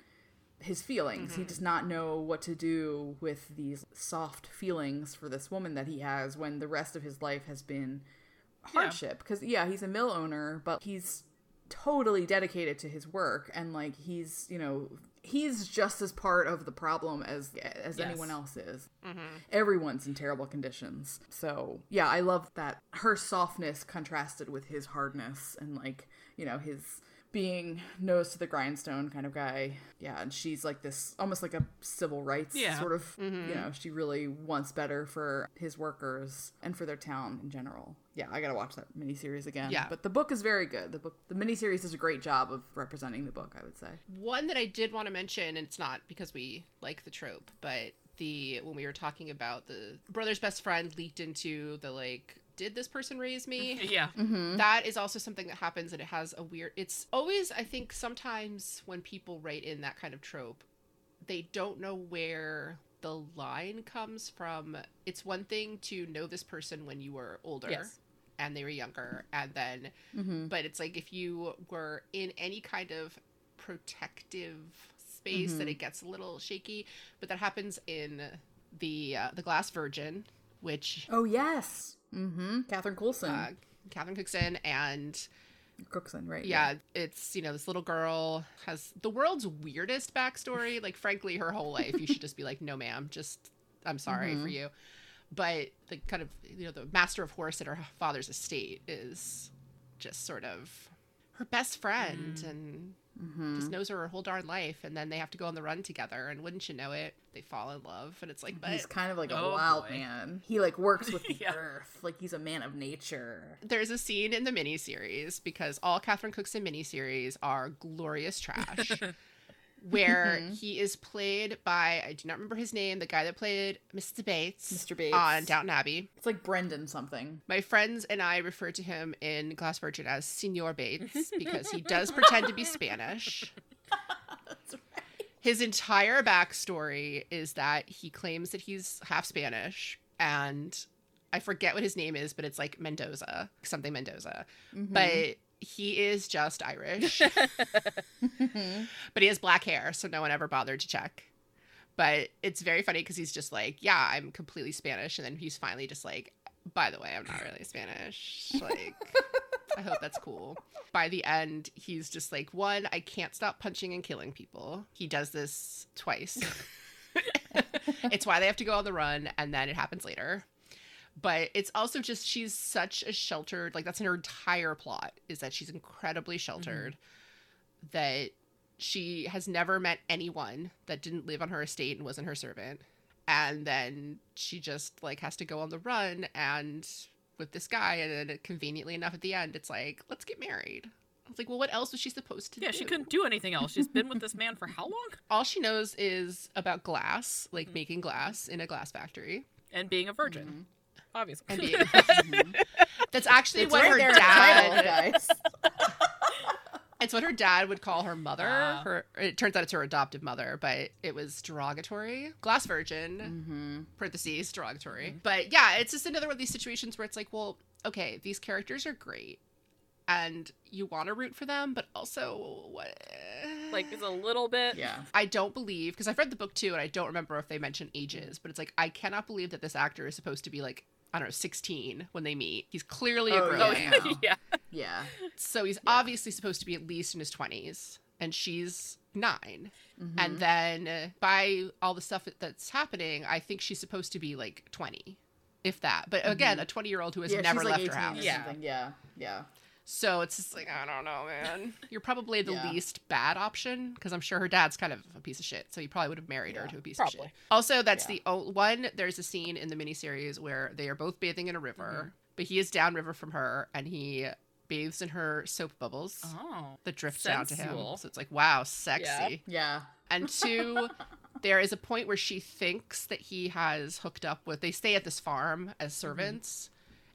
his feelings. He mm-hmm. does not know what to do with these soft feelings for this woman that he has when the rest of his life has been hardship. Because yeah, he's a mill owner, but he's totally dedicated to his work and like he's you know he's just as part of the problem as as Yes. anyone else is mm-hmm. everyone's in terrible conditions so yeah i love that her softness contrasted with his hardness and like you know his being nose to the grindstone kind of guy. Yeah and she's like this almost like a civil rights Yeah. sort of mm-hmm. you know she really wants better for his workers and for their town in general. Yeah i gotta watch that miniseries again. Yeah. but the book is very good. The book the miniseries does a great job of representing the book i would say. One that I did want to mention, and it's not because we like the trope, but the when we were talking about the brother's best friend leaked into the like, did this person raise me? Yeah. Mm-hmm. That is also something that happens, and it has a weird. It's always, I think, sometimes when people write in that kind of trope, they don't know where the line comes from. It's one thing to know this person when you were older. Yes. And they were younger, and then, mm-hmm. but it's like if you were in any kind of protective space, that mm-hmm. it gets a little shaky. But that happens in the uh, the Glass Virgin, which oh yes mm-hmm. Catherine coulson. Uh, Catherine Cookson and cookson right yeah, it's you know this little girl has the world's weirdest backstory. like frankly, her whole life you should just be like, no, ma'am, just I'm sorry for you. But the kind of you know the master of horse at her father's estate is just sort of her best friend and just mm-hmm. knows her her whole darn life. And then they have to go on the run together, and wouldn't you know it, they fall in love. And it's like, mm, but He's kind of like a Oh, wild boy. man. He like works with the Yeah. earth. Like he's a man of nature. there's a scene in the miniseries because all Catherine Cookson miniseries are glorious trash. where mm-hmm. he is played by I do not remember his name, the guy that played Mr. Bates, Mr. Bates. on Downton Abbey. It's like Brendan something. My friends and I refer to him in Glass Virgin as Senor Bates because he does pretend to be Spanish. His entire backstory is that he claims that he's half Spanish and I forget what his name is, but it's like Mendoza, something Mendoza. Mm-hmm. But he is just Irish. but he has black hair, so no one ever bothered to check. But it's very funny because he's just like, yeah, I'm completely Spanish. And then he's finally just like, by the way, I'm not really Spanish. Like, I hope that's cool. By the end, he's just like, one, I can't stop punching and killing people. He does this twice. it's why they have to go on the run, and then it happens later. But it's also just she's such a sheltered, like that's in her entire plot is that she's incredibly sheltered, that she has never met anyone that didn't live on her estate and wasn't her servant. And then she just like has to go on the run and with this guy, and then conveniently enough at the end, it's like, let's get married. I was like, well, what else was she supposed to Yeah, do? Yeah, she couldn't do anything else. She's been with this man for how long? All she knows is about glass, like mm-hmm. making glass in a glass factory. And being a virgin. Mm-hmm. Obviously. And being, mm-hmm. that's actually It's what right her there in the title, dad. guys. It's what her dad would call her mother. Wow. Her it turns out it's her adoptive mother, but it was derogatory. Glass virgin, Mm-hmm. parentheses derogatory. Mm-hmm. But yeah, it's just another one of these situations where it's like, well, okay, these characters are great, and you want to root for them, but also what? like it's a little bit. yeah. I don't believe because I've read the book too, and I don't remember if they mention ages, but it's like I cannot believe that this actor is supposed to be like I don't know, sixteen when they meet. He's clearly a Oh, grown Oh, yeah. man. yeah. Yeah. So he's obviously supposed to be at least in his 20s, and she's 9 Mm-hmm. And then uh, by all the stuff that's happening, I think she's supposed to be like 20, if that. But again, a 20 year old who has Mm-hmm. yeah, never she's like left 18 her house. or Yeah. something. Yeah. Yeah. So it's just like, I don't know, man. You're probably the Yeah. least bad option because I'm sure her dad's kind of a piece of shit. So he probably would have married her to a piece of shit. Also, that's Yeah. the o- one. There's a scene in the miniseries where they are both bathing in a river, Mm-hmm. but he is downriver from her and he bathes in her soap bubbles Oh. that drift down to him. So it's like, wow, sexy. Yeah. And two, there is a point where she thinks that he has hooked up with. They stay at this farm as Mm-hmm. servants.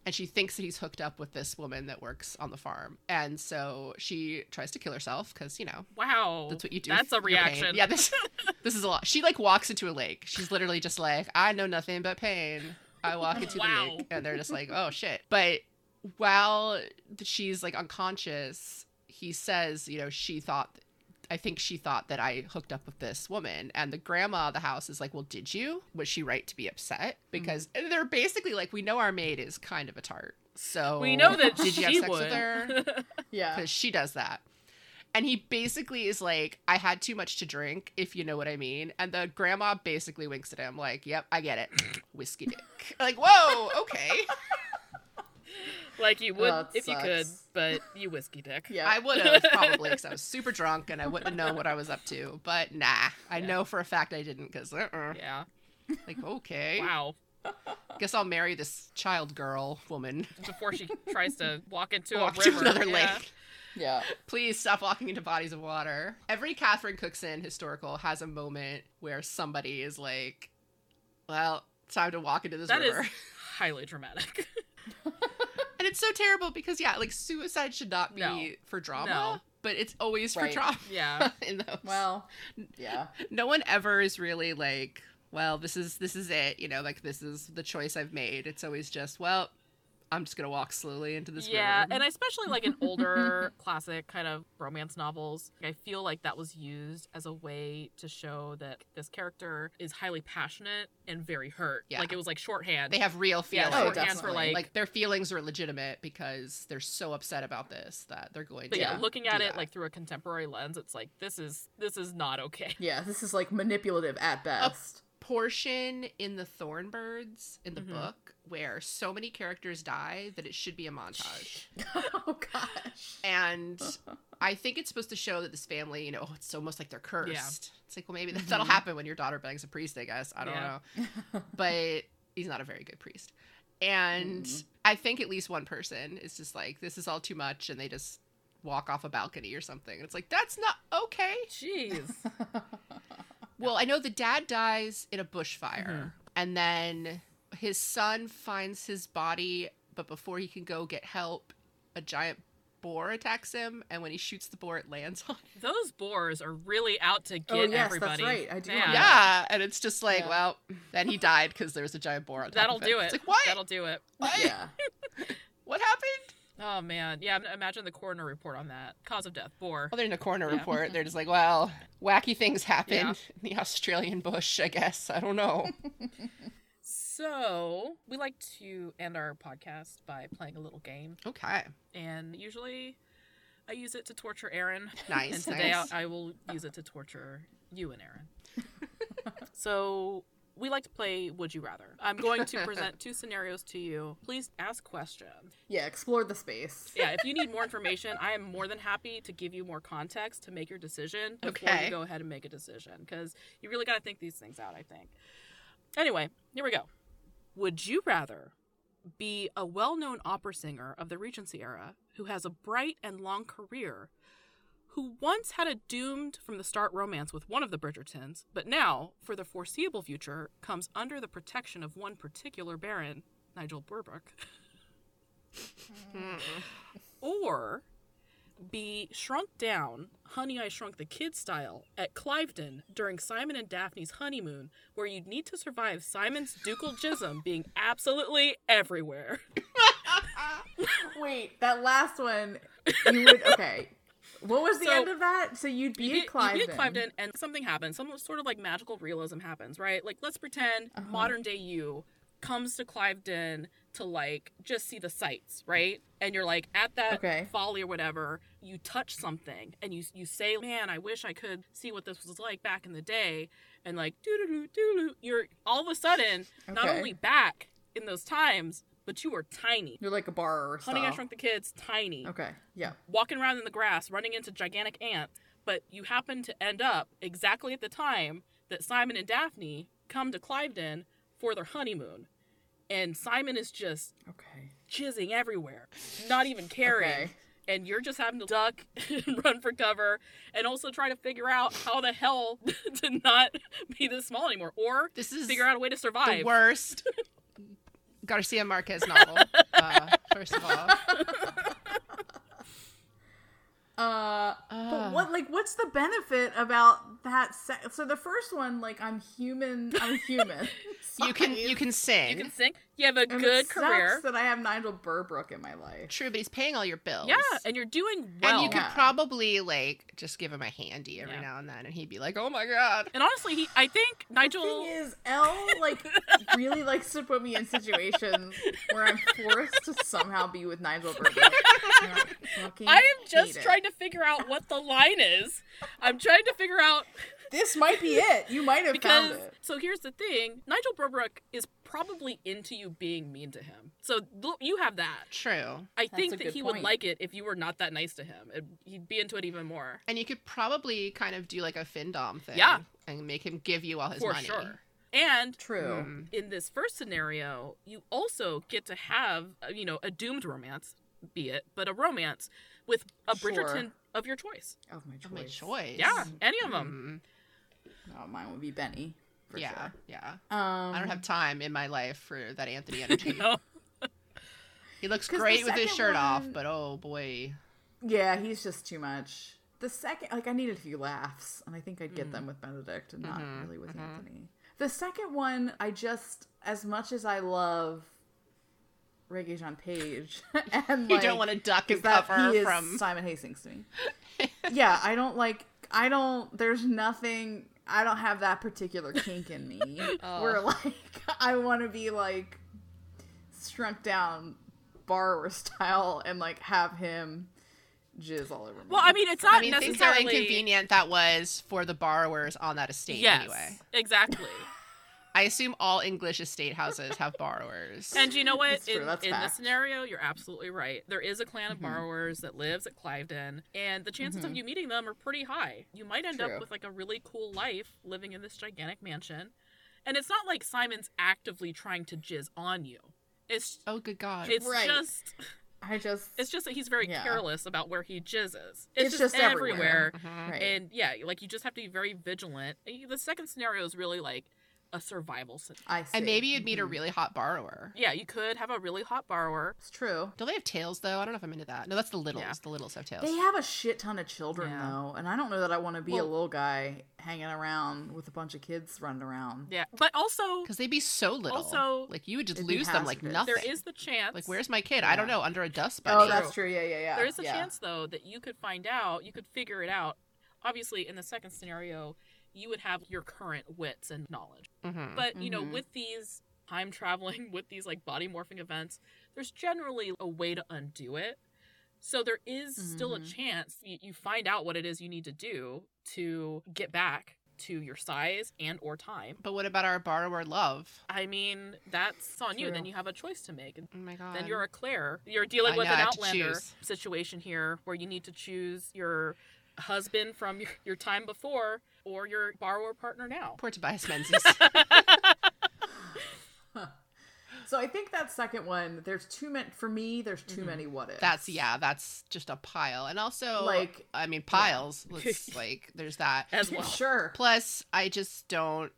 And she thinks that he's hooked up with this woman that works on the farm. And so she tries to kill herself because, you know, Wow. that's what you do. That's a your pain. reaction. Yeah, this this is a lot. She like walks into a lake. She's literally just like, I know nothing but pain. I walk into Wow. the lake, and they're just like, oh shit. But while she's like unconscious, he says, you know, she thought. I think she thought that I hooked up with this woman, and the grandma of the house is like, "Well, did you? Was she right to be upset? Mm. Because and they're basically like, we know our maid is kind of a tart, so we know that did you have sex would. with her? Yeah. because she does that. And he basically is like, I had too much to drink, if you know what I mean. And the grandma basically winks at him, like, Yep, I get it. Whiskey dick. like, whoa, okay. like you would Oh, it if you could, but you whiskey dick. Yeah. I would have probably because I was super drunk and I wouldn't have known what I was up to. But nah, I Yeah. know for a fact I didn't because, uh-uh. Yeah. like, okay. Wow. Guess I'll marry this child girl woman. Before she tries to walk into Walk a to another Yeah. lake. Yeah. Please stop walking into bodies of water. Every Catherine Cookson historical has a moment where somebody is like, well, time to walk into this That is river. highly dramatic. And it's so terrible because, yeah, like suicide should not be No. for drama, No. but it's always Right. for drama. Yeah. in those. Well, yeah. no one ever is really like, well, this is this is it, you know, like this is the choice I've made. It's always just, well, I'm just gonna walk slowly into this yeah, river. and especially like in older classic kind of romance novels, I feel like that was used as a way to show that this character is highly passionate and very hurt. Yeah. Like it was like shorthand. they have real yeah, feelings. Oh, shorthand for like, like their feelings are legitimate because they're so upset about this that they're going but to yeah, looking at it that. like through a contemporary lens, it's like this is this is not okay. Yeah, this is like manipulative at best. Portion in the Thorn Birds in the Mhm. book where so many characters die that it should be a montage. oh gosh. and I think it's supposed to show that this family, you know, oh, it's almost like they're cursed. Yeah. It's like, well, maybe that, that'll happen when your daughter bangs a priest, I guess. I don't Yeah. know. But he's not a very good priest. And Mhm. I think at least one person is just like, this is all too much. And they just walk off a balcony or something. And it's like, that's not okay. Jeez. Well, I know the dad dies in a bushfire, Mm-hmm. and then his son finds his body, but before he can go get help, a giant boar attacks him, and when he shoots the boar, it lands on him. Those boars are really out to get Oh, yes, that's everybody. right. I do Man. Yeah, and it's just like, Yeah. well, then he died because there was a giant boar on top That'll of him. do it. It's like, what? That'll do it. What? yeah. What happened? Oh man, yeah. Imagine the coroner report on that. Cause of death: boar. Well, they're in a corner Yeah. report. They're just like, well, wacky things happen Yeah. in the Australian bush, I guess. I don't know. So we like to end our podcast by playing a little game, okay. and usually I use it to torture Erin. Nice, and today nice. I, I will use it to torture you and Erin. so we like to play Would You Rather. I'm going to present two scenarios to you. Please ask questions. Yeah, explore the space. Yeah, if you need more information, I am more than happy to give you more context to make your decision before Okay. you go ahead and make a decision because you really got to think these things out, I think. Anyway, here we go. Would you rather be a well known opera singer of the Regency era who has a bright and long career, who once had a doomed from the start romance with one of the Bridgertons, but now, for the foreseeable future, comes under the protection of one particular baron, Nigel Berbrooke? Hmm. or be shrunk down, Honey I Shrunk the Kid style, at Cliveden during Simon and Daphne's honeymoon, where you'd need to survive Simon's ducal jism being absolutely everywhere. Wait, that last one, you would okay. What was the So, end of that? So you'd be You at get- you Cliveden. get Cliveden, and something happens. Some sort of like magical realism happens, right? Like let's pretend Uh-huh. modern day you comes to Cliveden to like just see the sights, right? And you're like at that Okay. folly or whatever, you touch something and you you say, "Man, I wish I could see what this was like back in the day." And like doo doo doo doo, you're all of a sudden not only back in those times, but you are tiny. You're like a bar Honey, I. Shrunk the Kids, tiny Okay. Yeah. walking around in the grass, running into gigantic ants, but you happen to end up exactly at the time that Simon and Daphne come to Cliveden for their honeymoon. And Simon is just Okay. jizzing everywhere, not even caring. Okay. and you're just having to duck and run for cover and also try to figure out how the hell to not be this small anymore or This is figure out a way to survive. the worst Garcia Marquez novel. Uh, first of all, Uh, Ah. but what like what's the benefit about that? Se- so the first one, like I'm human, I'm human. you can you can sing. You can sing. You have a And good it career. sucks that I have Nigel Berbrooke in my life. True, but he's paying all your bills. Yeah, and you're doing well. and you could Yeah. probably like just give him a handy every Yeah. now and then, and he'd be like, "Oh my god." And honestly, he I think The Nigel thing is, Elle like really likes to put me in situations where I'm forced to somehow be with Nigel Berbrooke. I am just hate it. trying to figure out what the line is. I'm trying to figure out This might be it. You might have because found it. so here's the thing: Nigel Berbrooke is probably into you being mean to him. So you have that. True. I That's think that good he would like it if you were not that nice to him. It, he'd be into it even more. And you could probably kind of do like a Findom thing. Yeah. And make him give you all his for money. sure. And True. Mm. in this first scenario, you also get to have, uh, you know, a doomed romance, be it, but a romance with a Sure. Bridgerton of your choice. Of my choice. Of my choice. Yeah, any of them. Mm. Oh, mine would be Benny. For yeah, Sure. yeah. Um, I don't have time in my life for that Anthony energy. No. He looks great with his shirt off, but oh boy. Yeah, he's just too much. The second, like, I needed a few laughs, and I think I'd Mm. get them with Benedict and not Mm-hmm, really with Anthony. The second one, I just, as much as I love Regé-Jean Page, and You don't want to duck and cover he is from Simon Hastings to me. yeah, I don't like. I don't. There's nothing. I don't have that particular kink in me Oh. where like I want to be like shrunk down borrower style and like have him jizz all over me. Well, I mean, it's not I mean, think how necessarily inconvenient that was for the borrowers on that estate Yes, anyway. exactly. I assume all English estate houses have borrowers. And you know what? In, in this scenario, you're absolutely right. There is a clan of Mm-hmm. borrowers that lives at Cliveden, and the chances of you meeting them are pretty high. You might end True. up with like a really cool life living in this gigantic mansion. And it's not like Simon's actively trying to jizz on you. It's oh good god. it's Right. just I just it's just that he's very Yeah. careless about where he jizzes. It's, It's just, just everywhere. everywhere. Mhm. right. And yeah, like you just have to be very vigilant. The second scenario is really like a survival scenario. I see. And maybe you'd meet a Mhm. really hot borrower. Yeah, you could have a really hot borrower. It's true. Don't they have tails though? I don't know if I'm into that. No, that's the littles. Yeah. The littles have tails. They have a shit ton of children Yeah. though, and I don't know that I want to be Well- a little guy hanging around with a bunch of kids running around. Yeah, but also Because they'd be so little. Also- like you would just lose them like nothing. there is the chance. like where's my kid? I don't know. Under a dust Oh, that's true. Yeah, yeah, yeah. There is a yeah. chance though that you could find out, you could figure it out. Obviously, in the second scenario, you would have your current wits and knowledge. Mhm. But, you know, Mhm. with these time traveling, with these like body morphing events, there's generally a way to undo it. So there is still a Mhm. chance you, you find out what it is you need to do to get back to your size and or time. But what about our borrower love? I mean, that's on you. Then you have a choice to make. Oh my god. then you're a Claire. You're dealing I with know, an Outlander situation here where you need to choose your husband from your, your time before or your borrower partner now. poor Tobias Menzies. So I think that second one, there's too many for me. There's too many what ifs. that's yeah. That's just a pile. And also, Like, I mean, piles. Let's like, there's that. As well. sure. Plus, I just don't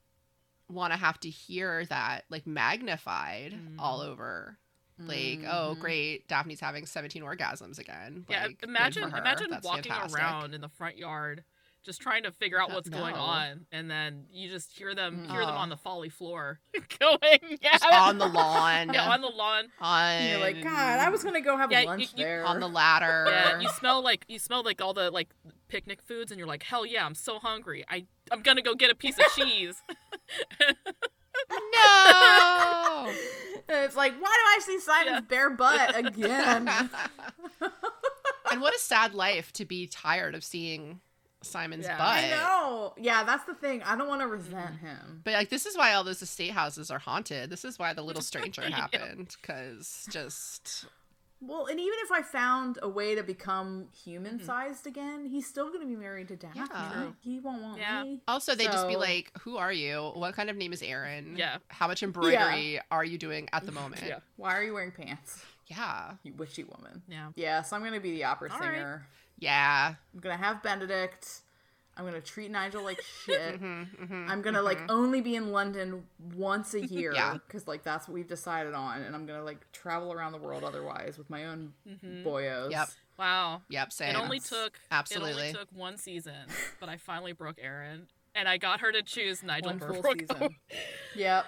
want to have to hear that like magnified Mm. all over. Like, oh, Mhm. great, Daphne's having 17 orgasms again. Yeah, Like, imagine imagine That's walking fantastic. around in the front yard just trying to figure out what's going on and then you just hear them hear them Oh. on the folly floor going yeah, Just on the lawn. yeah, on the lawn. on You're like, God, I was gonna go have Yeah, lunch you- there. on the ladder. Yeah, you smell like you smell like all the like picnic foods and you're like, "Hell yeah, I'm so hungry. I I'm going to go get a piece of cheese." no. it's like, why do I see Simon's Yeah. bare butt again? and what a sad life to be tired of seeing Simon's Yeah. butt. I know. Yeah, that's the thing. I don't want to resent Mm-hmm. him. But like this is why all those estate houses are haunted. This is why the little stranger happened cuz just Well, and even if I found a way to become Mm-hmm. human sized again, he's still going to be married to Daphne. Yeah. He won't want Yeah. me. also they'd just be like, "Who are you? What kind of name is Erin? Yeah. How much embroidery are you doing at the moment?" yeah. Why are you wearing pants? Yeah. You witchy woman. Yeah. Yeah, so I'm gonna be the opera All right. singer. Yeah. I'm gonna have Benedict. I'm gonna treat Nigel like shit. Mm-hmm, mm-hmm, I'm gonna like mm-hmm. only be in London once a year Yeah. because like that's what we've decided on, and I'm gonna like travel around the world otherwise with my own mm-hmm. boyos. Yep. Wow. Yep. Same. It only took absolutely It only took one season, but I finally broke Erin, and I got her to choose Nigel One full Berbrooke. season. Yep.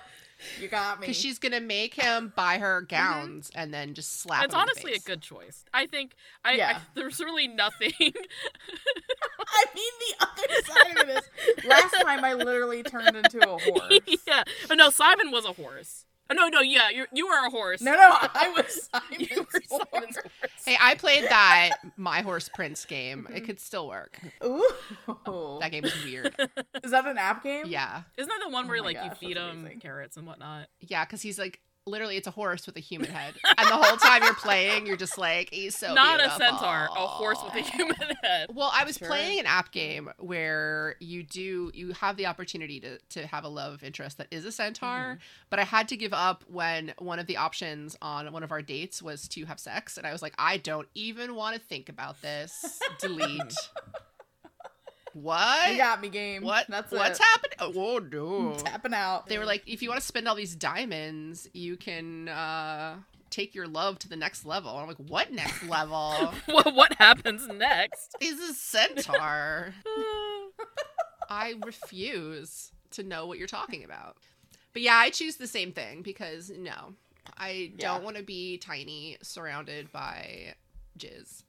You got me. Because she's gonna make him buy her mm-hmm. gowns and then just slap. It's him in the honestly a good choice. I think I, Yeah. I there's really nothing. I mean, the other side of this. last time I literally turned into a horse. yeah. Oh, no, Simon was a horse. Oh, no, no, yeah, you you were a horse. No, no, I was Simon's you were horse. Simon's horse. Hey, I played that My Horse Prince game. It mm-hmm. could still work. Ooh. That game is weird. Is that an app game? Yeah. Isn't that the one Oh where my like you feed him amazing. carrots and whatnot? Yeah, because he's like literally it's a horse with a human head. And the whole time you're playing, you're just like, he's so Not beautiful. a centaur, a horse with a human head. Well, I was Sure. playing an app game where you do you have the opportunity to to have a love interest that is a centaur, mm-hmm. but I had to give up when one of the options on one of our dates was to have sex, and I was like, I don't even want to think about this. Delete. what? You got me, game. what? That's What's happening? Oh no. Tapping out. They were like, if you want to spend all these diamonds, you can uh take your love to the next level. I'm like, what next level? what what happens next? is a centaur. I refuse to know what you're talking about. But yeah, I choose the same thing because no, I Yeah. don't want to be tiny surrounded by jizz.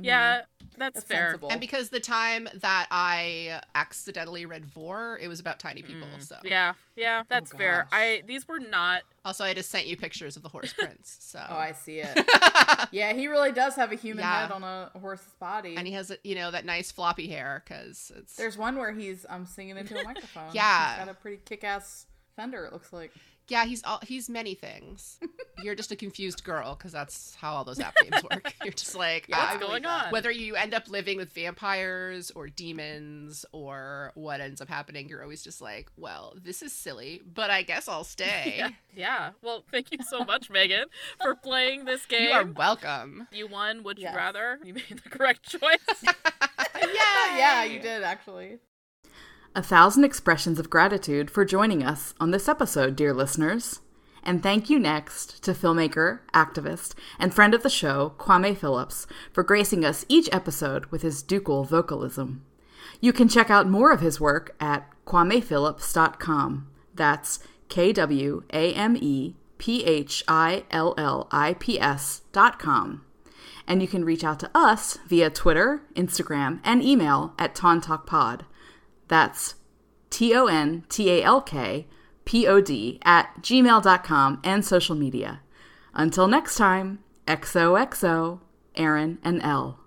Yeah, that's, That's fair. sensible. And because the time that I accidentally read vore, it was about tiny people. So Yeah, yeah, that's fair. I these were not. also, I just sent you pictures of the horse prince. So Oh, I see it. yeah, he really does have a human Yeah. head on a horse's body. and he has you know that nice floppy hair because it's There's one where he's um singing into a microphone. Yeah. he's got a pretty kick-ass fender. It looks like. Yeah, he's all he's many things. You're just a confused girl because that's how all those app games work. You're just like, Yeah, ah, I What's going that. on? whether you end up living with vampires or demons or what ends up happening, you're always just like, well, this is silly, but I guess I'll stay. Yeah, yeah. Well, thank you so much, Megan, for playing this game. You are welcome. You won. Would you rather? You made the correct choice. Yeah, yeah, you did actually. A thousand expressions of gratitude for joining us on this episode, dear listeners. And thank you next to filmmaker, activist, and friend of the show, Kwame Phillips, for gracing us each episode with his ducal vocalism. You can check out more of his work at kwamephillips.com. That's K W A M E P H I L L I P S dot com. And you can reach out to us via Twitter, Instagram, and email at TonTalkPod. That's T O N T A Elle K P O D at gmail.com and social media. Until next time, XOXO, Erin and L.